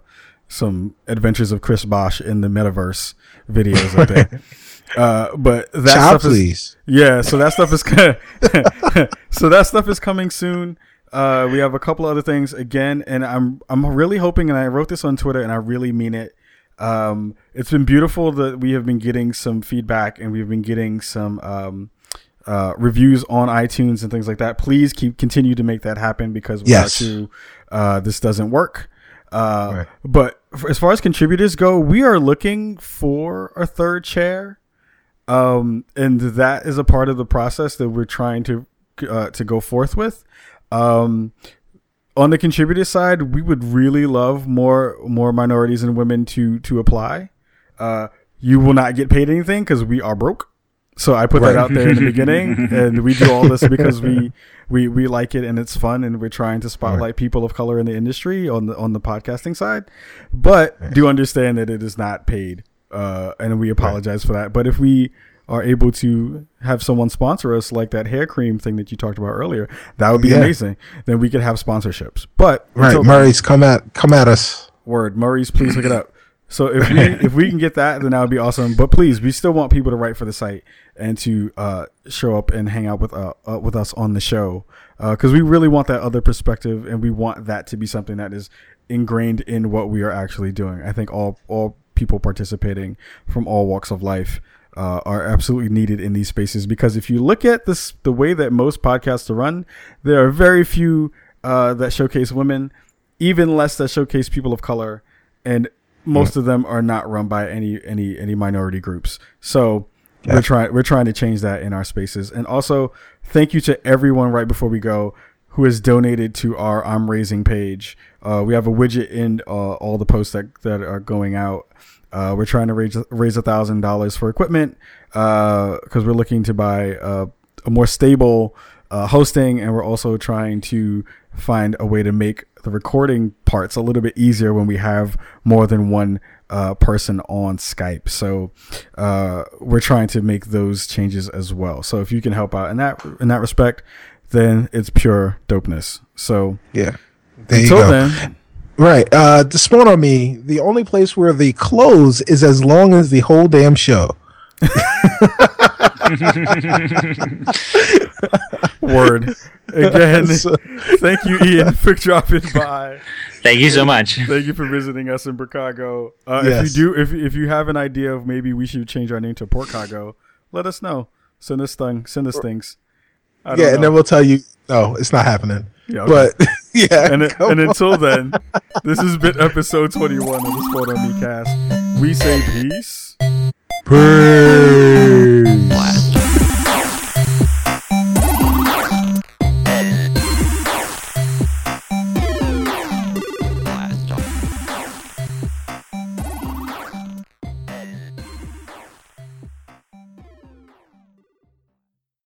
Speaker 1: some adventures of Chris Bosh in the metaverse videos up there. uh, but that
Speaker 2: Child
Speaker 1: stuff is,
Speaker 2: please.
Speaker 1: yeah, so that stuff is so that stuff is coming soon. Uh, we have a couple other things again, and I'm I'm really hoping, and I wrote this on Twitter, and I really mean it. Um, it's been beautiful that we have been getting some feedback, and we've been getting some um, uh, reviews on iTunes and things like that. Please keep continue to make that happen because without
Speaker 2: Yes.
Speaker 1: you, uh, this doesn't work. Uh,
Speaker 2: Right.
Speaker 1: But as far as contributors go, we are looking for a third chair um, and that is a part of the process that we're trying to uh, to go forth with. Um, on the contributor side, we would really love more more minorities and women to to apply. Uh, you will not get paid anything because we are broke. So I put that out there in the beginning, and we do all this because we, we we like it and it's fun, and we're trying to spotlight people of color in the industry on the on the podcasting side. But do understand that it is not paid, uh, and we apologize for that. But if we are able to have someone sponsor us, like that hair cream thing that you talked about earlier, that would be
Speaker 2: Yeah.
Speaker 1: amazing. Then we could have sponsorships. But
Speaker 2: Right,
Speaker 1: until-
Speaker 2: Murray's come at come at us.
Speaker 1: Word, Murray's, please hook it up. So if we if we can get that, then that would be awesome. But please, we still want people to write for the site and to uh, show up and hang out with uh, uh, with us on the show because we really want that other perspective, and we want that to be something that is ingrained in what we are actually doing. I think all all people participating from all walks of life uh, are absolutely needed in these spaces because if you look at this the way that most podcasts are run, there are very few uh, that showcase women, even less that showcase people of color, and most of them are not run by any any any minority groups. So we're trying we're trying to change that in our spaces. And also thank you to everyone right before we go who has donated to our I'm raising page. Uh, we have a widget in uh, all the posts that that are going out. Uh, we're trying to raise raise a thousand dollars for equipment because we're looking to buy uh, a more stable uh, hosting, and we're also trying to find a way to make the recording parts a little bit easier when we have more than one uh, person on Skype. So uh, we're trying to make those changes as well. So if you can help out in that in that respect, then it's pure dopeness. So
Speaker 2: Yeah. There you
Speaker 1: until
Speaker 2: go.
Speaker 1: then,
Speaker 2: Right. Uh to spawn on me, the only place where the close is as long as the whole damn show.
Speaker 1: word again.
Speaker 2: So-
Speaker 1: thank you, Ian, for dropping by.
Speaker 3: Thank you so much.
Speaker 1: Thank you for visiting us in Chicago. Uh,
Speaker 2: Yes.
Speaker 1: If you do, if if you have an idea of maybe we should change our name to Port Chicago, let us know. Send us thing. Send us things. I don't
Speaker 2: Yeah, and then we'll tell you no, it's not happening.
Speaker 1: Yeah, okay.
Speaker 2: But yeah.
Speaker 1: and, and until then, this has been episode 21 of the Sport on Me cast. We say peace.
Speaker 2: Peace.
Speaker 6: Blast